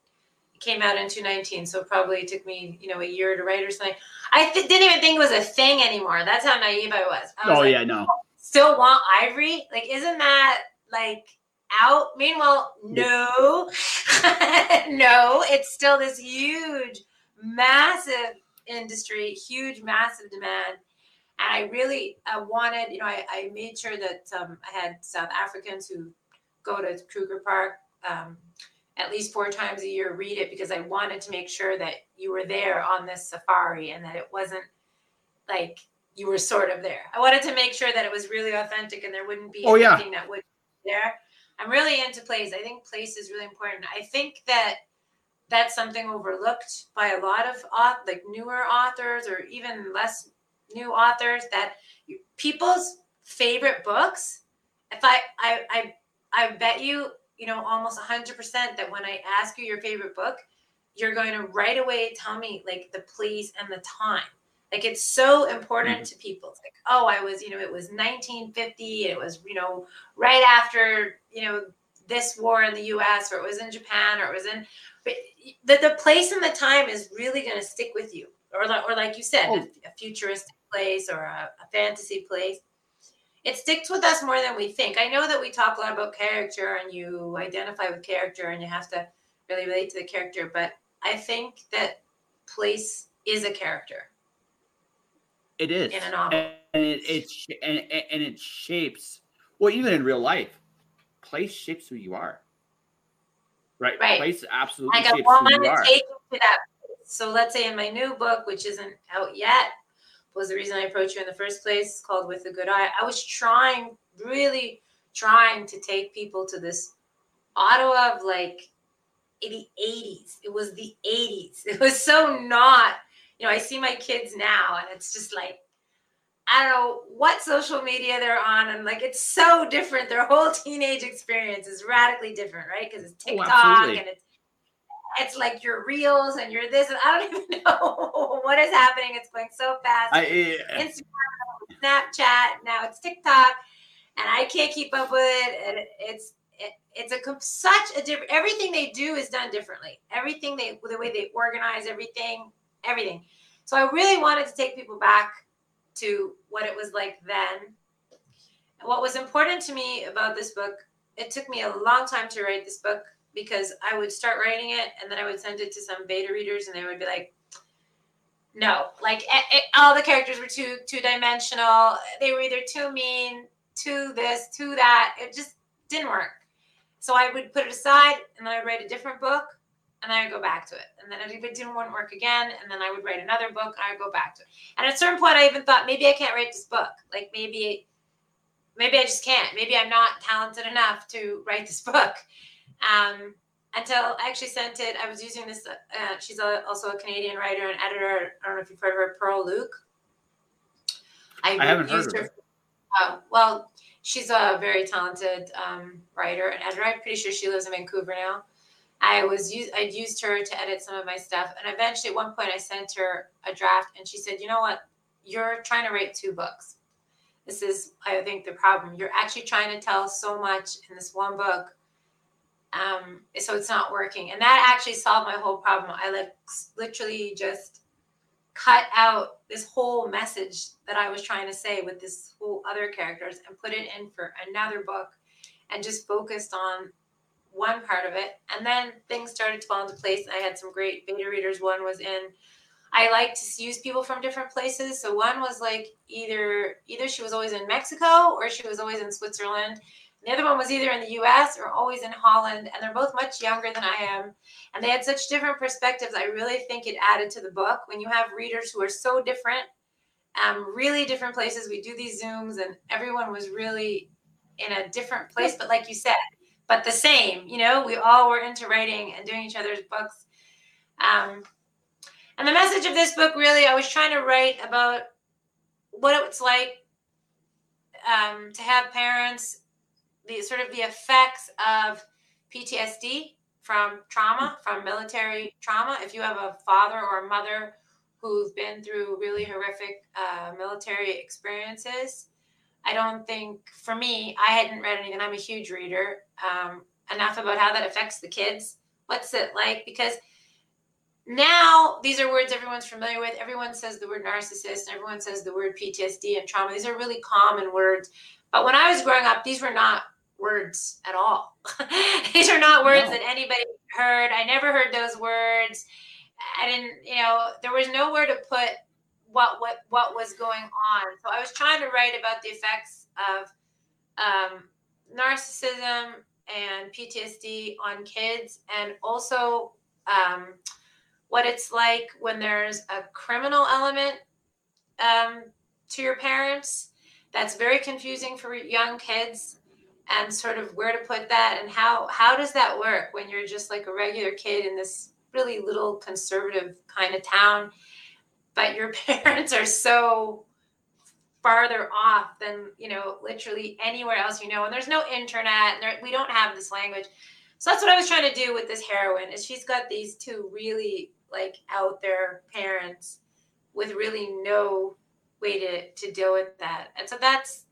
It came out in 219, so probably took me you know a year to write or something. I th- didn't even think it was a thing anymore. That's how naive I was. I was oh like, yeah, no. Still want ivory? Like, isn't that like out? Meanwhile, no, [laughs] no. It's still this huge, massive industry, huge, massive demand. And I really uh, wanted, you know, I, I made sure that um, I had South Africans who go to Kruger Park um, at least four times a year read it because I wanted to make sure that you were there on this safari and that it wasn't like you were sort of there. I wanted to make sure that it was really authentic and there wouldn't be oh, anything yeah. that would be there. I'm really into place. I think place is really important. I think that that's something overlooked by a lot of like newer authors or even less new authors that people's favorite books if I, I i i bet you you know almost 100% that when i ask you your favorite book you're going to right away tell me like the place and the time like it's so important mm-hmm. to people it's like oh i was you know it was 1950 it was you know right after you know this war in the us or it was in japan or it was in the, the place and the time is really going to stick with you. Or like, or like you said oh. a, futuristic place or a, a, fantasy place. It sticks with us more than we think. I know that we talk a lot about character and you identify with character and you have to really relate to the character but i think that place is a character. It is. In a novel and it, it and, and it shapes well even in real life place shapes who you are Right. Right. Place absolutely. Like I want to take you to that. So let's say in my new book, which isn't out yet, was the reason I approached you in the first place, called With a Good Eye. I was trying, really trying to take people to this Ottawa of like the 80s. It was the 80s. [laughs] It was so not, you know, I see my kids now and it's just like I don't know what social media they're on, and like it's so different. Their whole teenage experience is radically different, right? Because it's oh, TikTok oh, and it's it's like your reels and you're this, and I don't [laughs] even know what is happening. It's going so fast. I, yeah. Instagram, Snapchat, now it's TikTok, and I can't keep up with it. And it's it, it's a such a different. Everything they do is done differently. Everything they the way they organize everything, everything. So I really wanted to take people back to what it was like then. And what was important to me about this book, it took me a long time to write this book because I would start writing it and then I would send it to some beta readers and they would be like, no, like it, it, all the characters were too two dimensional. They were either too mean, too this, too that. It just didn't work. So I would put it aside and then I'd write a different book and then I'd go back to it. And then if it didn't work again, and then I would write another book and I'd go back to it. And at a certain point I even thought maybe I can't write this book. Like maybe maybe I just can't. Maybe I'm not talented enough to write this [laughs] book. Um, until I actually sent it. I was using this. Uh, she's a, also a Canadian writer and editor. I don't know if you've heard of her, Pearl Luke. I, I haven't heard of her. Oh, well, she's a very talented um, writer and editor. I'm pretty sure she lives in Vancouver now. I was used. I'd used her to edit some of my stuff, and eventually, at one point, I sent her a draft, and she said, "You know what? You're trying to write two books. This is, I think, the problem. You're actually trying to tell so much in this one book." um, so it's not working. And that actually solved my whole problem. I like literally just cut out this whole message that I was trying to say with this whole other characters and put it in for another book and just focused on one part of it. And then things started to fall into place. I had some great beta readers. One was in I like to use people from different places. So one was like either either she was always in Mexico or she was always in Switzerland the other one was either in the US or always in Holland, and they're both much younger than I am. And they had such different perspectives. I really think it added to the book when you have readers who are so different, um, really different places. We do these Zooms, and everyone was really in a different place, but like you said, but the same. You know, we all were into writing and doing each other's books. Um, and the message of this book really, I was trying to write about what it's like um, to have parents the sort of the effects of PTSD from trauma, from military trauma. If you have a father or a mother who've been through really horrific uh, military experiences, I don't think, for me, I hadn't read anything. I'm a huge reader. Um, enough about how that affects the kids. What's it like? Because now these are words everyone's familiar with. Everyone says the word narcissist, and everyone says the word PTSD and trauma. These are really common words. But when I was growing up, these were not words at all. [laughs] These are not words no. that anybody heard. I never heard those words. I didn't, you know, there was nowhere to put what what what was going on. So I was trying to write about the effects of um, narcissism and PTSD on kids, and also um, what it's like when there's a criminal element um, to your parents. That's very confusing for young kids and sort of where to put that and how how does that work when you're just like a regular kid in this really little conservative kind of town but your [laughs] parents are so farther off than you know literally anywhere else you know and there's no internet and there, we don't have this language so that's what i was trying to do with this heroine is she's got these two really like out there parents with really no way to to deal with that and so that's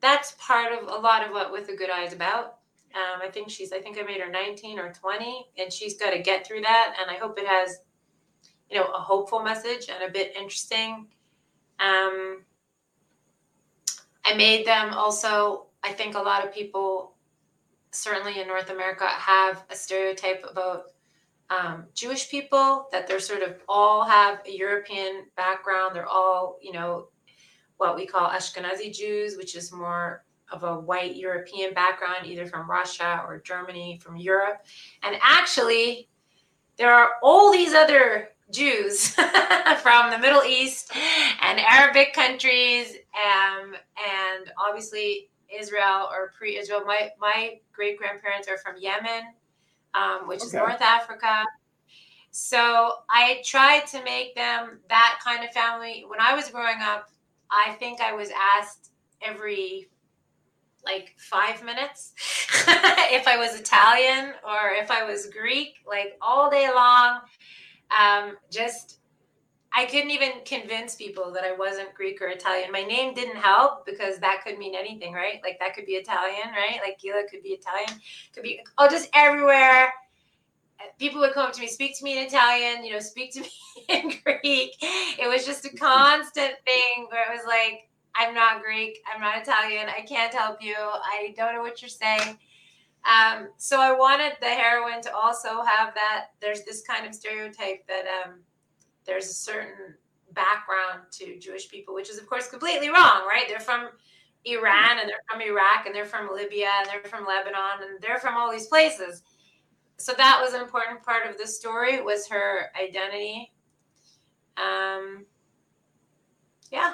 that's part of a lot of what With a Good Eye is about. Um, I think she's, I think I made her 19 or 20, and she's got to get through that. And I hope it has, you know, a hopeful message and a bit interesting. Um, I made them also, I think a lot of people, certainly in North America, have a stereotype about um, Jewish people that they're sort of all have a European background. They're all, you know, what we call Ashkenazi Jews, which is more of a white European background, either from Russia or Germany, from Europe. And actually, there are all these other Jews [laughs] from the Middle East and Arabic countries, um, and obviously Israel or pre-Israel. My my great grandparents are from Yemen, um, which okay. is North Africa. So I tried to make them that kind of family. When I was growing up, I think I was asked every like five minutes [laughs] if I was Italian or if I was Greek, like all day long. Um, just I couldn't even convince people that I wasn't Greek or Italian. My name didn't help because that could mean anything, right? Like that could be Italian, right? Like Gila could be Italian, could be oh, just everywhere. People would come up to me, speak to me in Italian, you know, speak to [laughs] me in Greek. It was just a constant thing where it was like, I'm not Greek, I'm not Italian, I can't help you, I don't know what you're saying. Um, so I wanted the heroine to also have that. There's this kind of stereotype that um, there's a certain background to Jewish people, which is of course completely wrong, right? They're from Iran and they're from Iraq and they're from Libya and they're from Lebanon and they're from all these places. So that was an important part of the story was her identity. Um, yeah,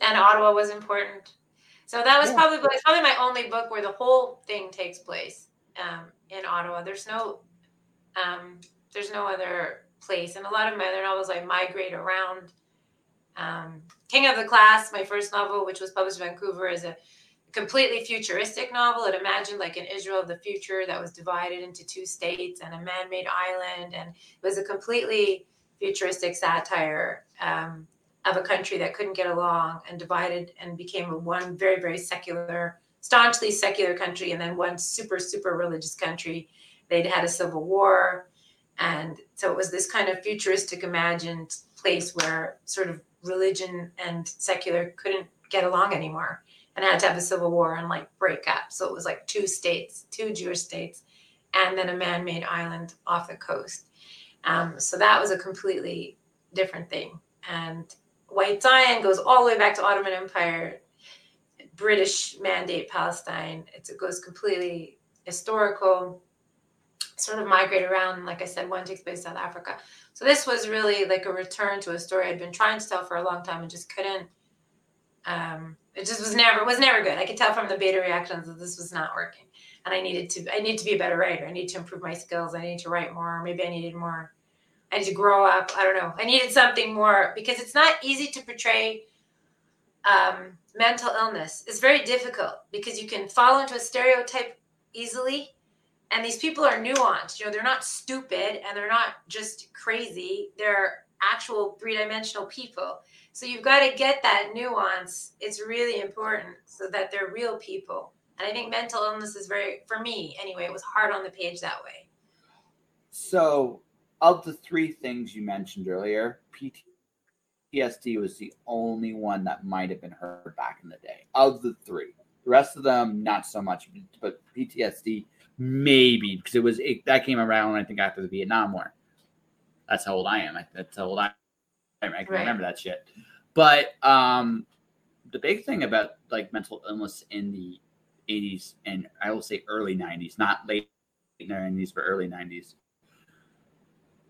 and Ottawa was important. So that was yeah. probably probably my only book where the whole thing takes place um, in Ottawa. There's no um, there's no other place. And a lot of my other novels, I migrate around. Um, King of the Class, my first novel, which was published in Vancouver, is a completely futuristic novel. It imagined like an Israel of the future that was divided into two states and a man-made island, and it was a completely futuristic satire um, of a country that couldn't get along and divided and became one very very secular, staunchly secular country, and then one super super religious country. They'd had a civil war. And so it was this kind of futuristic imagined place where sort of religion and secular couldn't get along anymore and had to have a civil war and like break up. So it was like two states, two Jewish states, and then a man made island off the coast. Um, so that was a completely different thing. And White Zion goes all the way back to Ottoman Empire, British mandate Palestine. It goes completely historical sort of migrate around. Like I said, one takes place in South Africa. So this was really like a return to a story I'd been trying to tell for a long time and just couldn't. Um, it just was never was never good. I could tell from the beta reactions that this was not working, and I needed to I need to be a better writer. I need to improve my skills. I need to write more. Maybe I needed more. I need to grow up. I don't know. I needed something more because it's not easy to portray um, mental illness. It's very difficult because you can fall into a stereotype easily and these people are nuanced you know they're not stupid and they're not just crazy they're actual three-dimensional people so you've got to get that nuance it's really important so that they're real people and i think mental illness is very for me anyway it was hard on the page that way so of the three things you mentioned earlier ptsd was the only one that might have been heard back in the day of the three the rest of them not so much but ptsd maybe because it was it, that came around I think after the Vietnam War. That's how old I am. That's how old I am. I can right. remember that shit. But um, the big thing about like mental illness in the 80s and I will say early 90s, not late 90s, but early 90s.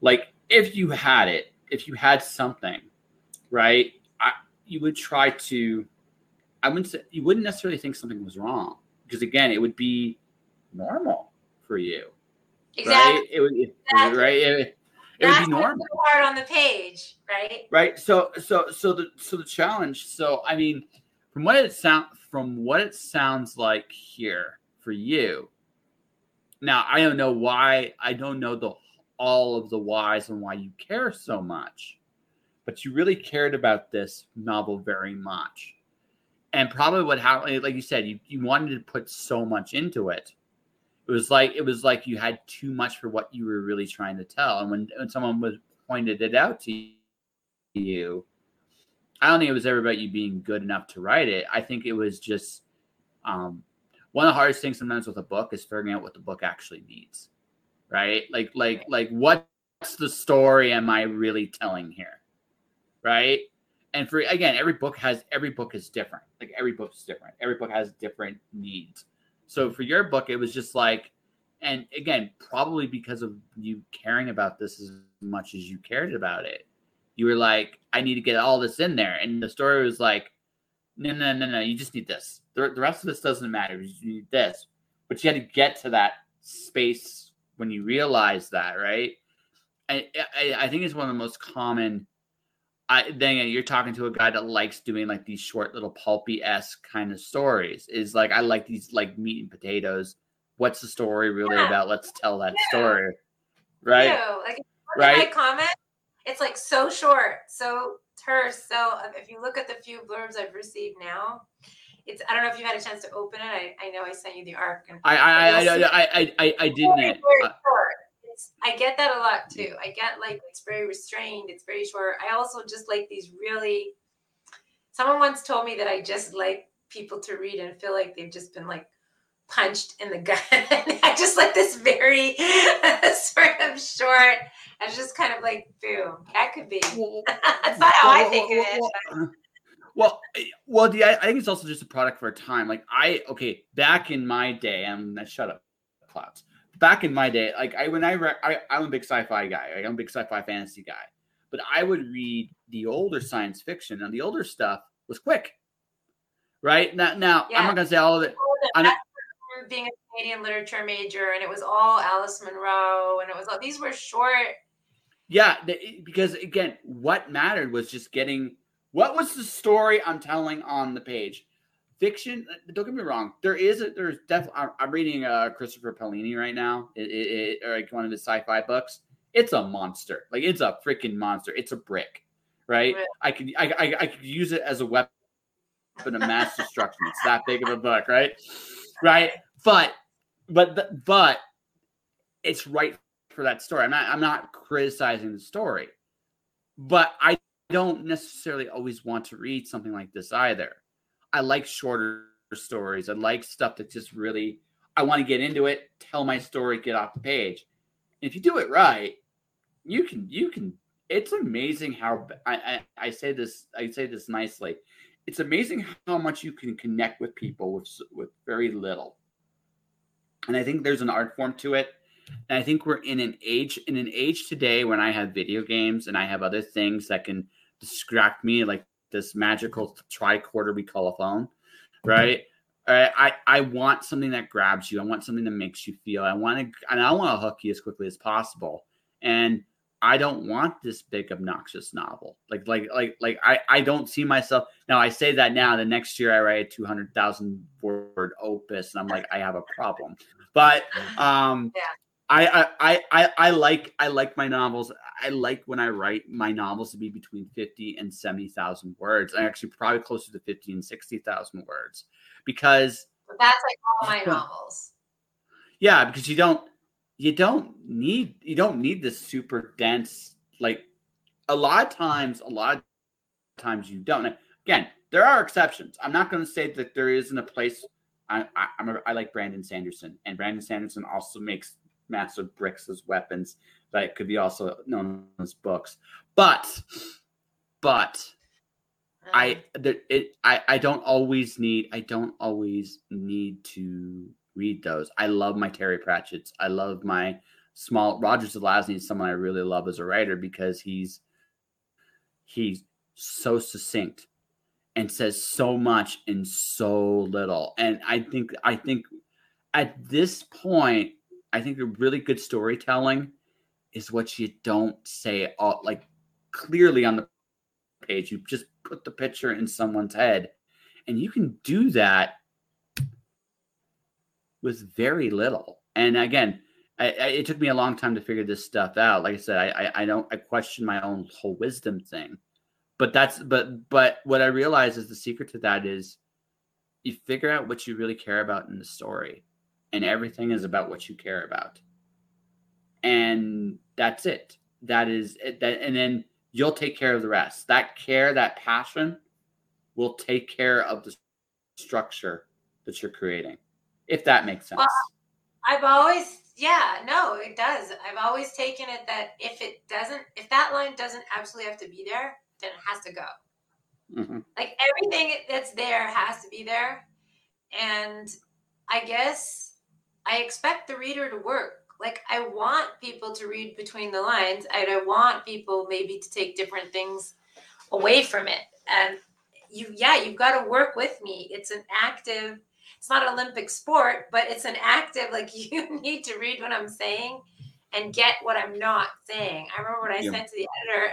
Like if you had it, if you had something, right? I, you would try to. I wouldn't say you wouldn't necessarily think something was wrong because again, it would be normal for you. Exactly. Right? It would, exactly. right? It, it would be normal. Hard on the page, right? Right. So, so, so the so the challenge. So, I mean, from what it sound from what it sounds like here for you. Now, I don't know why. I don't know the all of the whys and why you care so much, but you really cared about this novel very much. And probably what happened, like you said, you, you wanted to put so much into it it was like it was like you had too much for what you were really trying to tell. And when, when someone was pointed it out to you, I don't think it was ever about you being good enough to write it. I think it was just um, one of the hardest things sometimes with a book is figuring out what the book actually needs. Right? Like like like what's the story am I really telling here? Right? And for again, every book has every book is different. Like every book is different. Every book has different needs. So for your book, it was just like, and again, probably because of you caring about this as much as you cared about it, you were like, I need to get all this in there. And the story was like, no, no, no, no, you just need this. The, the rest of this doesn't matter. You need this. But you had to get to that space when you realize that, right? I, I, I think it's one of the most common I then you're talking to a guy that likes doing like these short little pulpy esque kind of stories. Is like I like these like meat and potatoes. What's the story really yeah. about? Let's tell that yeah. story, right? Like right. comment, it's like so short, so terse. So if you look at the few blurbs I've received now, it's I don't know if you had a chance to open it. I, I know I sent you the arc. And I I I, I, I, I, didn't. Very, very uh, I get that a lot too. I get like it's very restrained. It's very short. I also just like these really. Someone once told me that I just like people to read and feel like they've just been like punched in the [laughs] gut. I just like this very [laughs] sort of short. I just kind of like boom. That could be. [laughs] That's not how I think of it. Well, well, eh, the, I think it's also just a product for a time. Like I, okay, back in my day, I'm shut up, clouds. Back in my day, like I when I, re- I I'm a big sci-fi guy. Right? I'm a big sci-fi fantasy guy. But I would read the older science fiction, and the older stuff was quick. Right now, now yeah. I'm not gonna say all of it. I'm not, being a Canadian literature major, and it was all Alice Munro, and it was all these were short. Yeah, because again, what mattered was just getting what was the story I'm telling on the page? Fiction. Uh, don't get me wrong. There is a, there's definitely. I'm reading uh, Christopher Paolini right now. It, it, it, like one of his sci-fi books. It's a monster. Like it's a freaking monster. It's a brick, right? right. I could I, I I could use it as a weapon of mass destruction. It's that big of a book, right? Right. But but but it's right for that story. I'm not I'm not criticizing the story, but I don't necessarily always want to read something like this either. I like shorter stories. I like stuff that just really I want to get into it, tell my story, get off the page. And if you do it right, you can you can it's amazing how I, I, I say this I say this nicely. It's amazing how much you can connect with people with with very little. And I think there's an art form to it. And I think we're in an age in an age today when I have video games and I have other things that can distract me, like this magical tricorder we call a phone, right? I I want something that grabs you. I want something that makes you feel. I want to and I want to hook you as quickly as possible. And I don't want this big obnoxious novel. Like like like like I I don't see myself now. I say that now. The next year I write a two hundred thousand word opus, and I'm like I have a problem. But um, yeah. I, I I I like I like my novels. I like when I write my novels to be between fifty and seventy thousand words. I actually probably closer to fifty and sixty thousand words because that's like all my novels. Yeah, because you don't you don't need you don't need this super dense like a lot of times a lot of times you don't again there are exceptions i'm not going to say that there isn't a place I, I, I'm a, I like Brandon Sanderson, and Brandon Sanderson also makes massive bricks as weapons that could be also known as books. But, but uh. I the, it I I don't always need I don't always need to read those. I love my Terry Pratchett's. I love my small Roger Zelazny is someone I really love as a writer because he's he's so succinct and says so much in so little. And I think I think at this point, I think a really good storytelling is what you don't say all like clearly on the page. You just put the picture in someone's head. And you can do that with very little. And again, I, I, it took me a long time to figure this stuff out. Like I said, I, I, I don't I question my own whole wisdom thing, but that's but but what I realize is the secret to that is you figure out what you really care about in the story, and everything is about what you care about, and that's it. That is it. That and then you'll take care of the rest. That care, that passion, will take care of the structure that you're creating if that makes sense. Well, I've always, yeah, no, it does. I've always taken it that if it doesn't, if that line doesn't absolutely have to be there, then it has to go. Mm-hmm. Like everything that's there has to be there. And I guess I expect the reader to work. Like I want people to read between the lines. And I want people maybe to take different things away from it. And you, yeah, you've got to work with me. It's an active it's not an Olympic sport, but it's an active, like [laughs] you need to read what I'm saying and get what I'm not saying. I remember when I yeah. sent to the editor,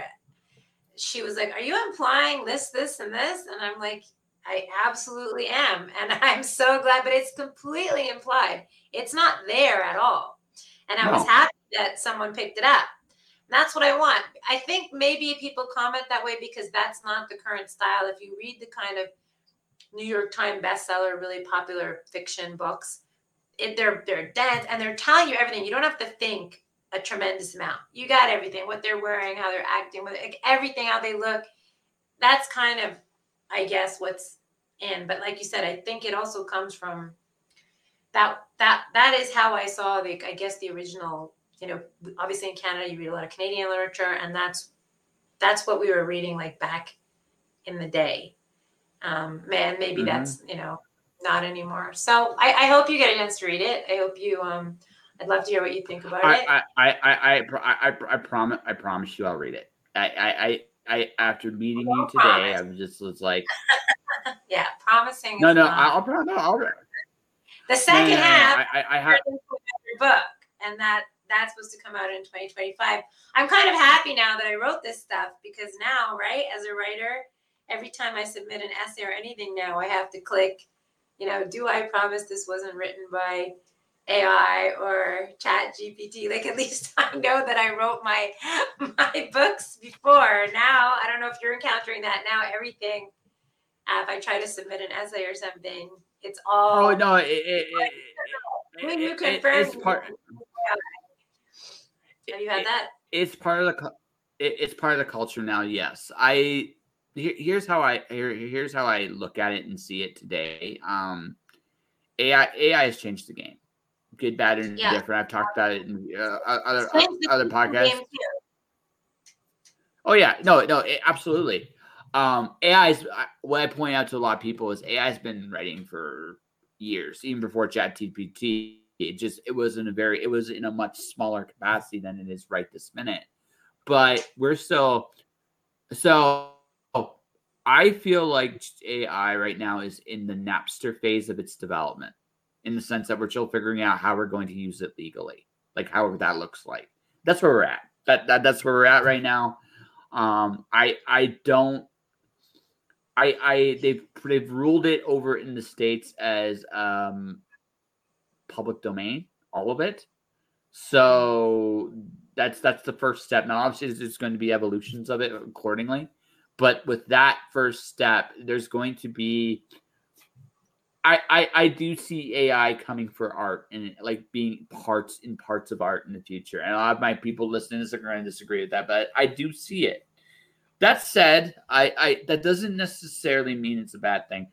she was like, Are you implying this, this, and this? And I'm like, I absolutely am. And [laughs] I'm so glad, but it's completely implied. It's not there at all. And I no. was happy that someone picked it up. That's what I want. I think maybe people comment that way because that's not the current style. If you read the kind of New York Times bestseller, really popular fiction books, it, they're they're dense and they're telling you everything. You don't have to think a tremendous amount. You got everything: what they're wearing, how they're acting, everything, how they look. That's kind of, I guess, what's in. But like you said, I think it also comes from that that that is how I saw the I guess the original you know, obviously in Canada you read a lot of Canadian literature, and that's that's what we were reading like back in the day. Um, man, maybe mm-hmm. that's you know not anymore. So I, I, hope you get a chance to read it. I hope you. Um, I'd love to hear what you think about I, it. I I, I I I I promise I promise you I'll read it. I I I, after meeting you today, I just was like, [laughs] yeah, promising. No, no, I'll, I'll, I'll, The second half, I, I, I have your book, and that that's supposed to come out in 2025. I'm kind of happy now that I wrote this stuff because now, right, as a writer, every time I submit an essay or anything now, I have to click, you know, do I promise this wasn't written by AI or Chat GPT? Like at least [laughs] I know that I wrote my my books before. Now I don't know if you're encountering that. Now everything, uh, if I try to submit an essay or something, it's all. Oh no! It, it, it, I mean, you confirm. It's part. Have you had that? It's part of the it's part of the culture now. Yes, I here's how I here, here's how I look at it and see it today. Um, AI AI has changed the game, good, bad, and yeah. different. I've talked about it in uh, other other podcasts. Oh yeah, no, no, it, absolutely. Um, AI is what I point out to a lot of people is AI has been writing for years, even before ChatGPT it just it was in a very it was in a much smaller capacity than it is right this minute. But we're still so I feel like AI right now is in the Napster phase of its development, in the sense that we're still figuring out how we're going to use it legally, like how that looks like. That's where we're at. That, that that's where we're at right now. Um, I I don't. I I they've they've ruled it over in the states as um public domain, all of it. So that's that's the first step. Now, obviously, there's going to be evolutions of it accordingly, but with that first step, there's going to be. I, I, I do see AI coming for art and like being parts in parts of art in the future. And a lot of my people listening are going to disagree with that, but I do see it. That said, I, I that doesn't necessarily mean it's a bad thing.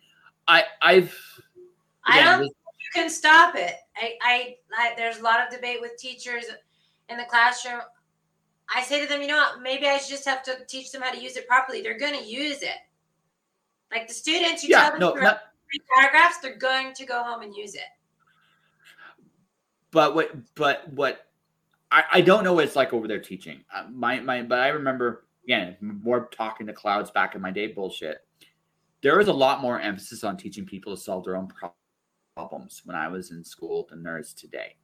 I I've again, I don't can stop it. I, I, I, there's a lot of debate with teachers in the classroom. I say to them, you know what, maybe I should just have to teach them how to use it properly. They're going to use it. Like the students, you yeah, tell them no, not, paragraphs, they're going to go home and use it. But what, but what, I, I don't know what it's like over there teaching. Uh, my, my, but I remember again more talking to clouds back in my day bullshit. There was a lot more emphasis on teaching people to solve their own problems problems when I was in school than there is today.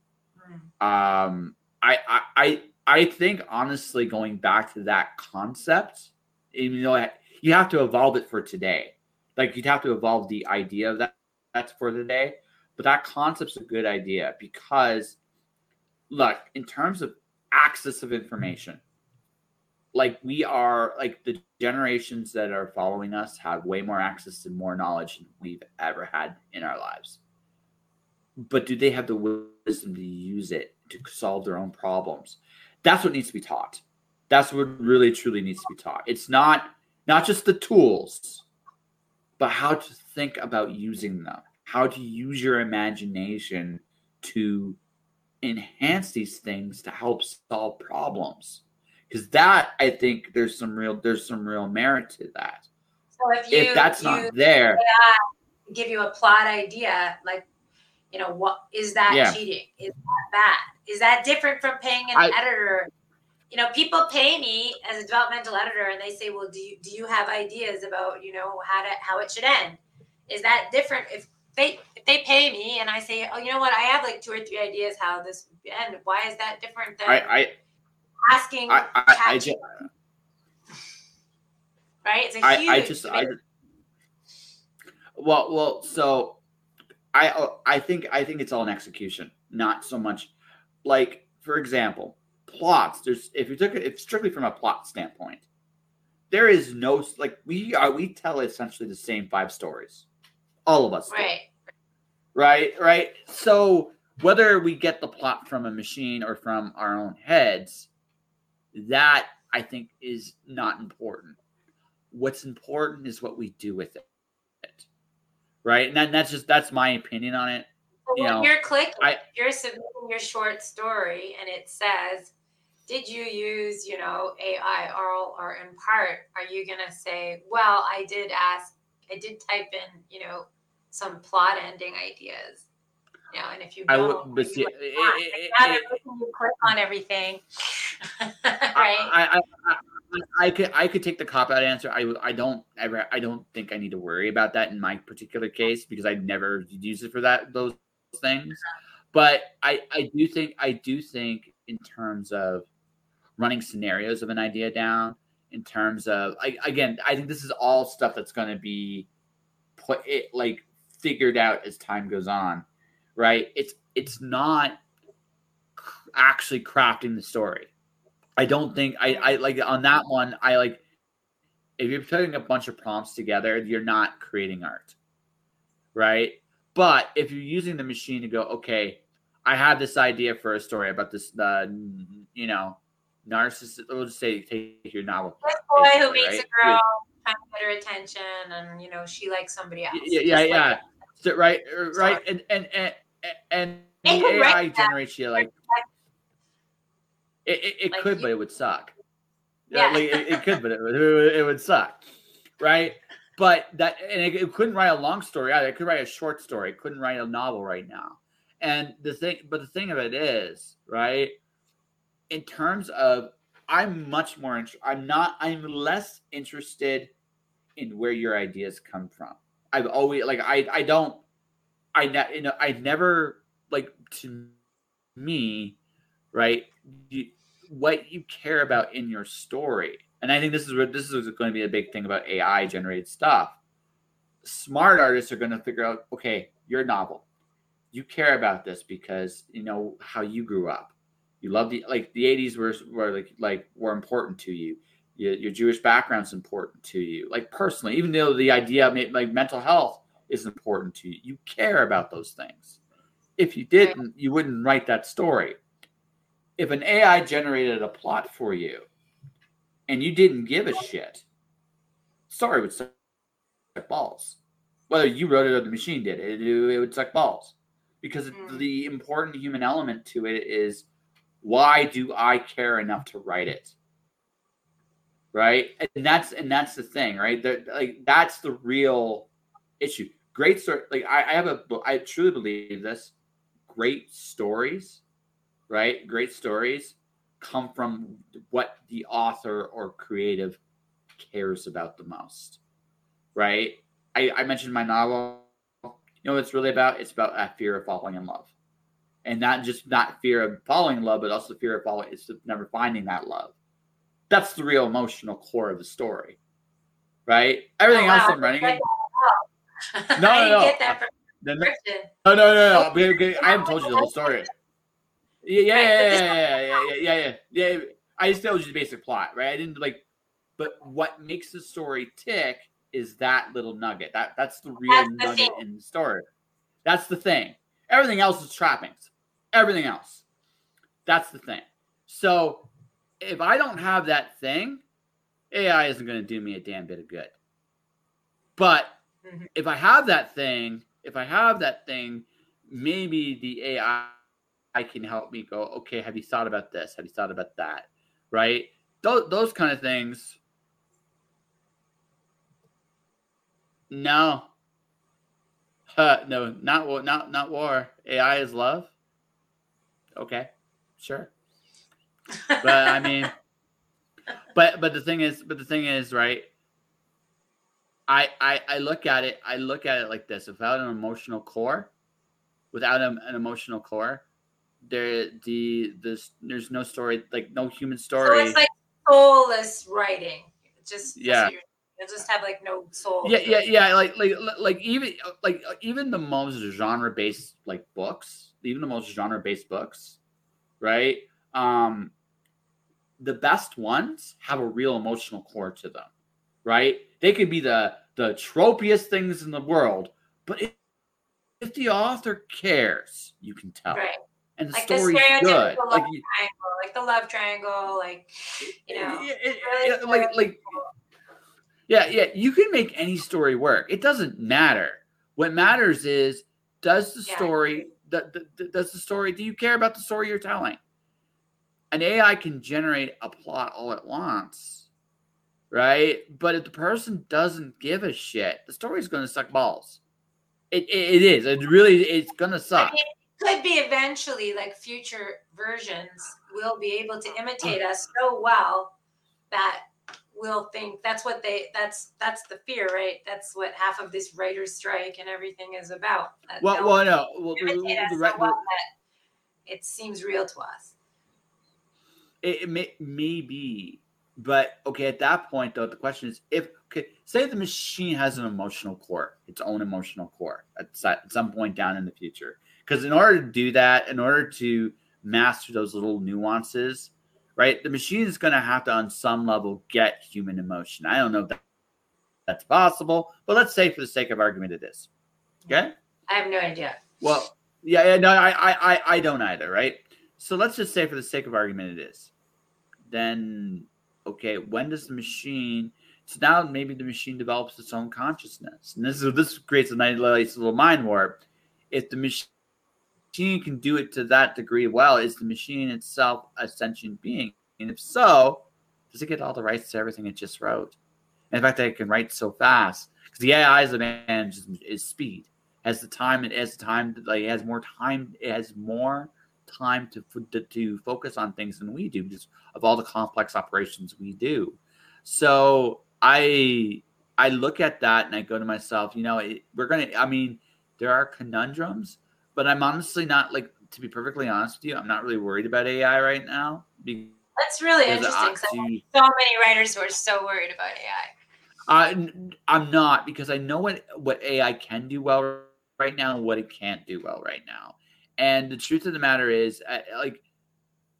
Mm. Um, I, I, I, I think honestly, going back to that concept, you know, you have to evolve it for today. Like you'd have to evolve the idea of that that's for the day But that concept's a good idea because, look, in terms of access of information, like we are like the generations that are following us have way more access and more knowledge than we've ever had in our lives but do they have the wisdom to use it to solve their own problems? That's what needs to be taught. That's what really truly needs to be taught. It's not not just the tools, but how to think about using them, how to use your imagination to enhance these things to help solve problems. Because that I think there's some real there's some real merit to that. So if, you, if that's not there, give you a plot idea, like you know what is that yeah. cheating is that bad is that different from paying an I, editor you know people pay me as a developmental editor and they say well do you do you have ideas about you know how to how it should end? Is that different if they if they pay me and i say oh you know what? I have like two or three ideas how this would end. Why is that different than I, I asking I, I, I just, right? It's a huge I, I just I, well well so I I think I think it's all an execution, not so much like for example, plots, there's if you took it, it's strictly from a plot standpoint. There is no like we are we tell essentially the same five stories, all of us. do. Right. right right so whether we get the plot from a machine or from our own heads that i think is not important what's important is what we do with it right and that, that's just that's my opinion on it So You when know, you're clicking, I- you're submitting your short story, and it says, "Did you use, you know, AI or or in part?" Are you gonna say, "Well, I did ask, I did type in, you know, some plot ending ideas." You know, and if you i don't, would but see, you it- "Ah, it- it- click on everything, [laughs] right? I, I, I, I could I could take the cop out answer. I I don't ever I don't think I need to worry about that in my particular case because I never use it for that those things. But I I do think I do think in terms of running scenarios of an idea down. In terms of I, again, I think this is all stuff that's going to be put it like figured out as time goes on, right? It's it's not actually crafting the story. I don't think I, I like on that one. I like if you're putting a bunch of prompts together, you're not creating art, right? But if you're using the machine to go, okay, I have this idea for a story about this, uh, you know, narcissist. We'll just say take your novel. This boy who makes right? a girl trying to get her attention, and you know, she likes somebody else. Yeah, yeah, like yeah. that. So, right, uh, right, and and and and the It could AI write that. generates you like [laughs] it. It, it Like could, you- but it would suck. Yeah. like, it, it could, but it would, it would, it would suck, right? But that and it, it couldn't write a long story either. It could write a short story. It couldn't write a novel right now. And the thing, but the thing of it is, right? In terms of, I'm much more. I'm not. I'm less interested in where your ideas come from. I've always like I I don't I ne- you know I never like to me right you, what you care about in your story and I think this is what this is going to be a big thing about AI generated stuff. Smart artists are going to figure out okay your novel you care about this because you know how you grew up you love the like the 80s were, were like like were important to you your, your Jewish background's important to you, like personally, even though the idea of like mental health is important to you, you care about those things. If you didn't, you wouldn't write that story. If an AI generated a plot for you and you didn't give a shit, sorry, would suck balls. Whether you wrote it or the machine did it, it would suck balls. Because Mm. the important human element to it is why do I care enough to write it? right? And that's and that's the thing right? That like that's the real issue. Great story like I, I have a i truly believe this. Great stories right? Great stories come from what the author or creative cares about the most right? I i mentioned my novel. You know what it's really about? It's about that fear of falling in love and not just not fear of falling in love but also fear of falling it's never finding that love that's the real emotional core of the story, right? Everything Oh, else. I'm running. Like, No, [laughs] I no, didn't no. get that from No, no, no, no, no. I haven't told you the whole story. Yeah, yeah, yeah, yeah, [laughs] yeah, yeah, yeah, yeah, yeah. I just told you the basic plot, right? I didn't like, but what makes the story tick is that little nugget. That that's the real That's the nugget thing. in the story. That's the thing. Everything else is trappings. Everything else. That's the thing. So if I don't have that thing, AI isn't going to do me a damn bit of good. But Mhm. if I have that thing, if I have that thing, maybe the AI can help me go, okay, have you thought about this? Have you thought about that? Right? Those, those kind of things. No. Uh, [laughs] no, not not not war. AI is love. Okay, sure. But I mean, [laughs] but but the thing is, but the thing is, right? I I I look at it. I look at it like this: without an emotional core, without an, an emotional core, there the this there's no story like no human So story. it's like soulless writing. Just Yeah. what you're- You'll just have like no soul. yeah yeah yeah like like like even like even the most genre based like books even the most genre based books right um the best ones have a real emotional core to them, right? They could be the the tropiest things in the world, but if, if the author cares, you can tell. Right. And the like story's the good. Love Like, triangle, like the love triangle, like you know, it- it- really it- like, like, yeah, yeah. You can make any story work. It doesn't matter. What matters is does the Yeah. story does the story do you care about the story you're telling? An AI can generate a plot all at once, right? But if the person doesn't give a shit, the story's going to suck balls. It, it, it is. It really it's going to I suck. mean, it could be eventually like future versions will be able to imitate mm. us so well that we'll think that's what they that's that's the fear right that's what half of this writer's strike and everything is about that Well, well, no. Well, the, the, right- well that it seems real to us It, it may, maybe, but okay. At that point, though, the question is: if okay, say the machine has an emotional core, its own emotional core, at, at some point down in the future, because in order to do that, in order to master those little nuances, right, the machine is going to have to, on some level, get human emotion. I don't know if that's possible, but let's say, for the sake of argument, it is. Okay. i have no idea Well, yeah, yeah, no, I, I, I, I don't either, right? So let's just say, for the sake of argument, it is. Then, okay, when does the machine? So now maybe the machine develops its own consciousness, and this is this creates a nice little mind warp. If the machine can do it to that degree, well, is the machine itself a sentient being? And if so, does it get all the rights to everything it just wrote? And the fact that it can write so fast, because the advantage is, is speed as the time it has the time like it has more time it has more time to, to to focus on things than we do because of all the complex operations we do so i i look at that and i go to myself you know it, we're gonna i mean there are conundrums but i'm honestly not like to be perfectly honest with you i'm not really worried about ai right now that's really interesting. interesting 'cause I to- know so many writers who are so worried about ai I'm not because I know what what AI can do well right now and what it can't do well right now. And the truth of the matter is, uh, like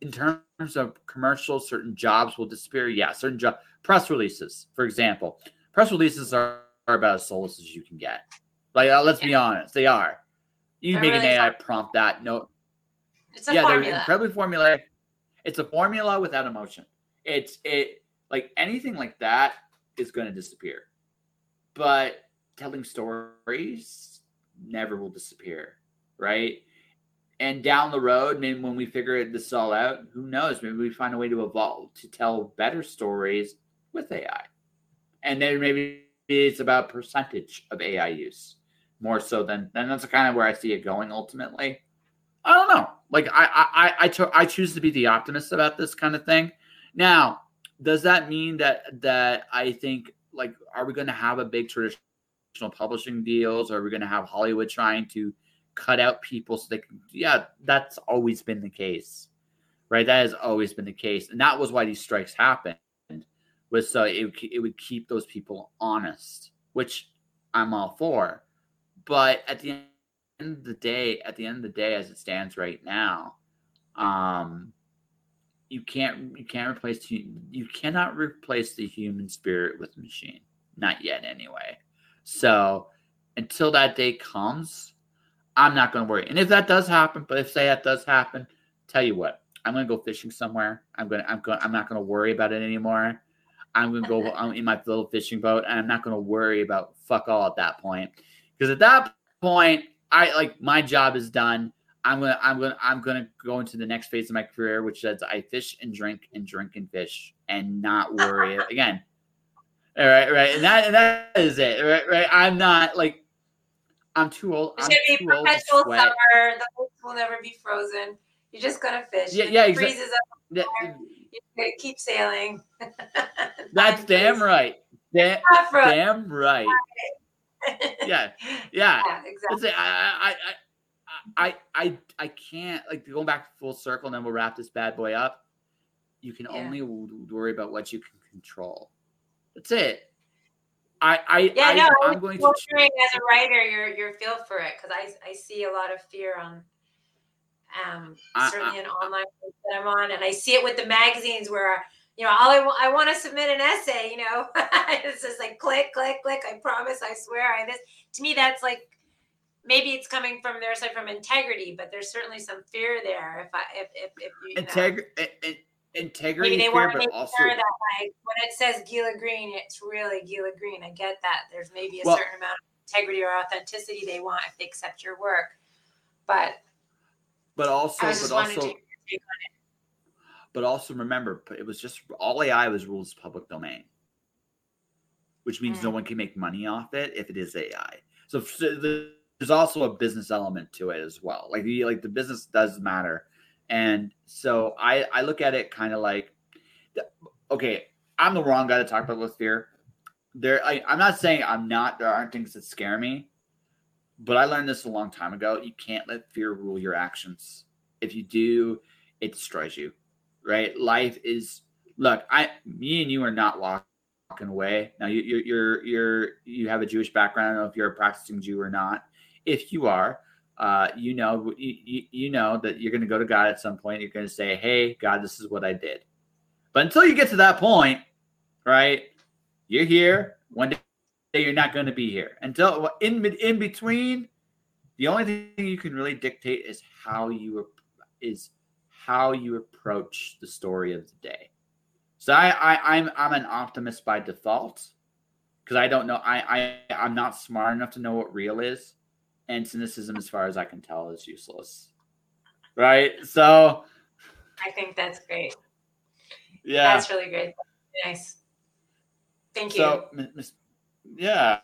in terms of commercials, certain jobs will disappear. Yeah, certain job press releases, for example, press releases are, are about as soulless as you can get. Like, uh, let's be honest, they are. You They're make an AI fun. prompt that no, it's a yeah, they're formula incredibly formulaic. It's a formula without emotion. It's it like anything like that is going to disappear, but telling stories never will disappear, right? And down the road, maybe when we figure this all out, who knows? Maybe we find a way to evolve to tell better stories with AI, and then maybe it's about percentage of AI use more so than then that's kind of where I see it going ultimately. I don't know. Like I I I cho- I choose to be the optimist about this kind of thing. Now, does that mean that that I think like are we going to have a big traditional publishing deals? Or are we going to have Hollywood trying to cut out people so they can? Yeah, that's always been the case, right? That has always been the case, and that was why these strikes happened. Was so it it would keep those people honest, which I'm all for. But at the end of the day, at the end of the day, as it stands right now, um, you can't you can't replace you cannot replace the human spirit with machine. Not yet, anyway. So until that day comes, I'm not going to worry. And if that does happen, but if say that does happen, tell you what, I'm going to go fishing somewhere. I'm going to I'm going I'm not going to worry about it anymore. I'm going to go [laughs] I'm in my little fishing boat, and I'm not going to worry about fuck all at that point. Because at that point, I like my job is done. I'm gonna I'm gonna I'm gonna go into the next phase of my career, which says I fish and drink and drink and fish and not worry [laughs] again. All right, right, and that and that is it. Right, right. I'm not like I'm too old. It's I'm gonna be old to perpetual summer. The boats will never be frozen. You're just gonna fish. Yeah, yeah, it exa- freezes up. You're keep sailing. [laughs] that's damn right. Damn right. [laughs] Yeah, yeah. yeah, exactly. I, I, I, I, I, I can't like going back full circle, and then we'll wrap this bad boy up. You can Yeah. only worry about what you can control. That's it. I, I, Yeah, I, no, I'm going to. as a writer, your your feel for it because I I see a lot of fear on Um, certainly an online that I'm on, and I see it with the magazines where you know, all I, w- I want to submit an essay, you know, [laughs] it's just like click, click, click. I promise, I swear, I this. To me, that's like maybe it's coming from their side from integrity, but there's certainly some fear there. If I if if, if you, Integ- integrity, maybe they want to make also... sure that like when it says Gila Green, it's really Gila Green. I get that. There's maybe a well, certain amount of integrity or authenticity they want if they accept your work, but but also but also but also remember, it was just all AI was rules public domain, which means mm. no one can make money off it if it is AI. So, there's also a business element to it as well. Like the like the business does matter, and so I I look at it kind of like, okay, I'm the wrong guy to talk about with fear. There, I, I'm not saying I'm not. There aren't things that scare me, but I learned this a long time ago. You can't let fear rule your actions. If you do, it destroys you right? Life is look, I me and you are not walking away. Now you you you're you're you have a Jewish background. I don't know if you're a practicing Jew or not. If you are, uh, you know you, you know that you're going to go to God at some point. You're going to say, "Hey, God, this is what I did." But until you get to that point, right? You're here. One day you're not going to be here. Until in in between, the only thing you can really dictate is how you are is how you approach the story of the day. So I, I I'm I'm an optimist by default because I don't know I, I I'm not smart enough to know what real is, and cynicism, as far as I can tell, is useless. Right. So I think that's great. Yeah, that's really great. Nice. Thank you. So, yeah,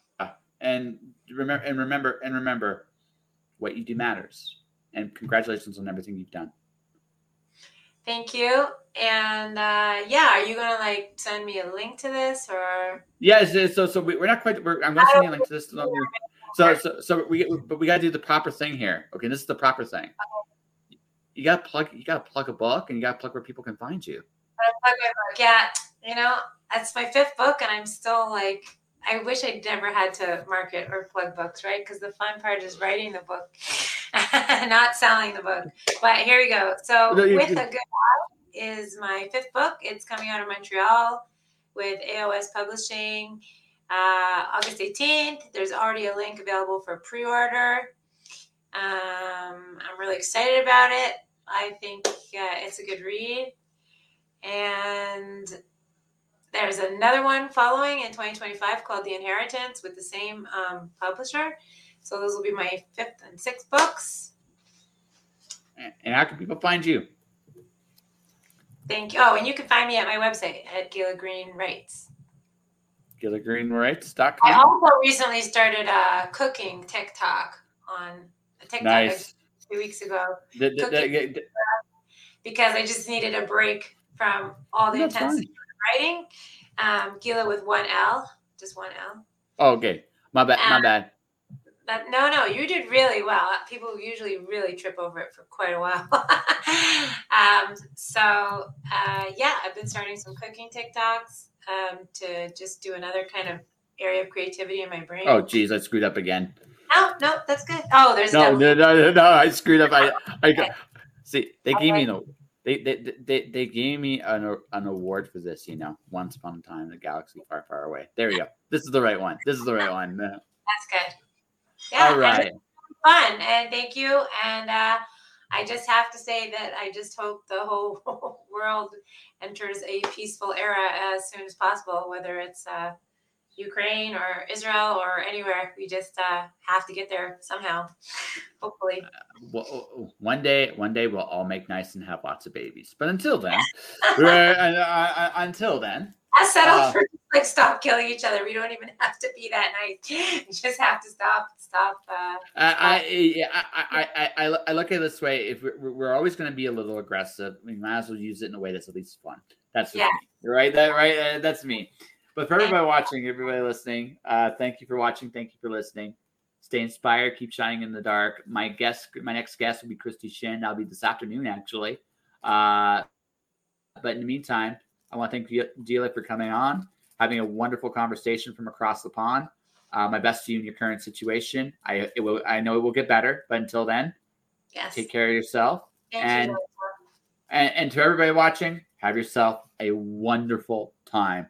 and remember and remember and remember, what you do matters. And congratulations on everything you've done. Thank you. And uh, yeah, are you gonna like send me a link to this or? Yeah. So so we, are not quite. We're, I'm gonna send you a link to this. So so so we but we gotta do the proper thing here. Okay, this is the proper thing. You gotta plug. You gotta plug a book, and you gotta plug where people can find you. plug my book. Yeah, you know that's my fifth book, and I'm still like I wish I'd never had to market or plug books, right? Because the fun part is writing the book, [laughs] not selling the book. But here we go. So, no, with a good heart is my fifth book. It's coming out of Montreal with AOS Publishing, uh, August 18th. There's already a link available for pre-order. Um, I'm really excited about it. I think uh, it's a good read, and there's another one following in 2025 called The Inheritance with the same um, publisher. So those will be my fifth and sixth books. And how can people find you? Thank you. Oh, and you can find me at my website at Gila Green Writes. GilaGreenWrites.com. I also recently started a cooking TikTok on a TikTok nice. two weeks ago. The, the, the, because I just needed a break from all the intensity writing. Um, Gila with one L, just one L. Oh, okay. My bad. my bad. That, no, no, you did really well. People usually really trip over it for quite a while. [laughs] um, so, uh, yeah, I've been starting some cooking TikToks um, to just do another kind of area of creativity in my brain. Oh, geez, I screwed up again. No, no, that's good. Oh, there's no, no, no, no, no, I screwed up. I, I got, [laughs] see, they gave me an they they they, they gave me an, an award for this, you know, once upon a time a galaxy far, far away. There we go. This is the right one. This is the right one. That's good. Yeah, All right. Fun and thank you. And uh, I just have to say that I just hope the whole [laughs] world enters a peaceful era as soon as possible, whether it's uh, Ukraine or Israel or anywhere. We just uh, have to get there somehow. Hopefully. Uh, well, one day, one day we'll all make nice and have lots of babies. But until then, [laughs] uh, uh, until then, I settled uh, for like stop killing each other. We don't even have to be that nice. [laughs] You just have to stop, stop. Uh, I, yeah, I, I, I, I look at it this way: if we're, we're always going to be a little aggressive, we might as well use it in a way that's at least fun. That's yeah. me, right. That right. Uh, that's me. But for everybody watching, everybody listening, uh, thank you for watching. Thank you for listening. Stay inspired. Keep shining in the dark. My guest, my next guest will be Christy Shin. That'll be this afternoon, actually. Uh, but in the meantime, I want to thank Gila for coming on, having a wonderful conversation from across the pond. Uh, my best to you in your current situation. I it will. I know it will get better, but until then, yes. take care of yourself. And, and and to everybody watching, have yourself a wonderful time.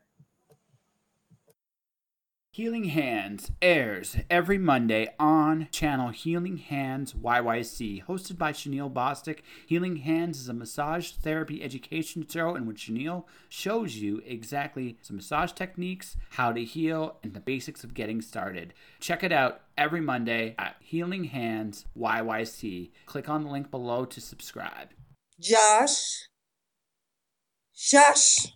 Healing Hands airs every Monday on channel Healing Hands YYC, hosted by Chanel Bostic. Healing Hands is a massage therapy education show in which Chanel shows you exactly some massage techniques, how to heal, and the basics of getting started. Check it out every Monday at Healing Hands YYC. Click on the link below to subscribe. Josh. Josh.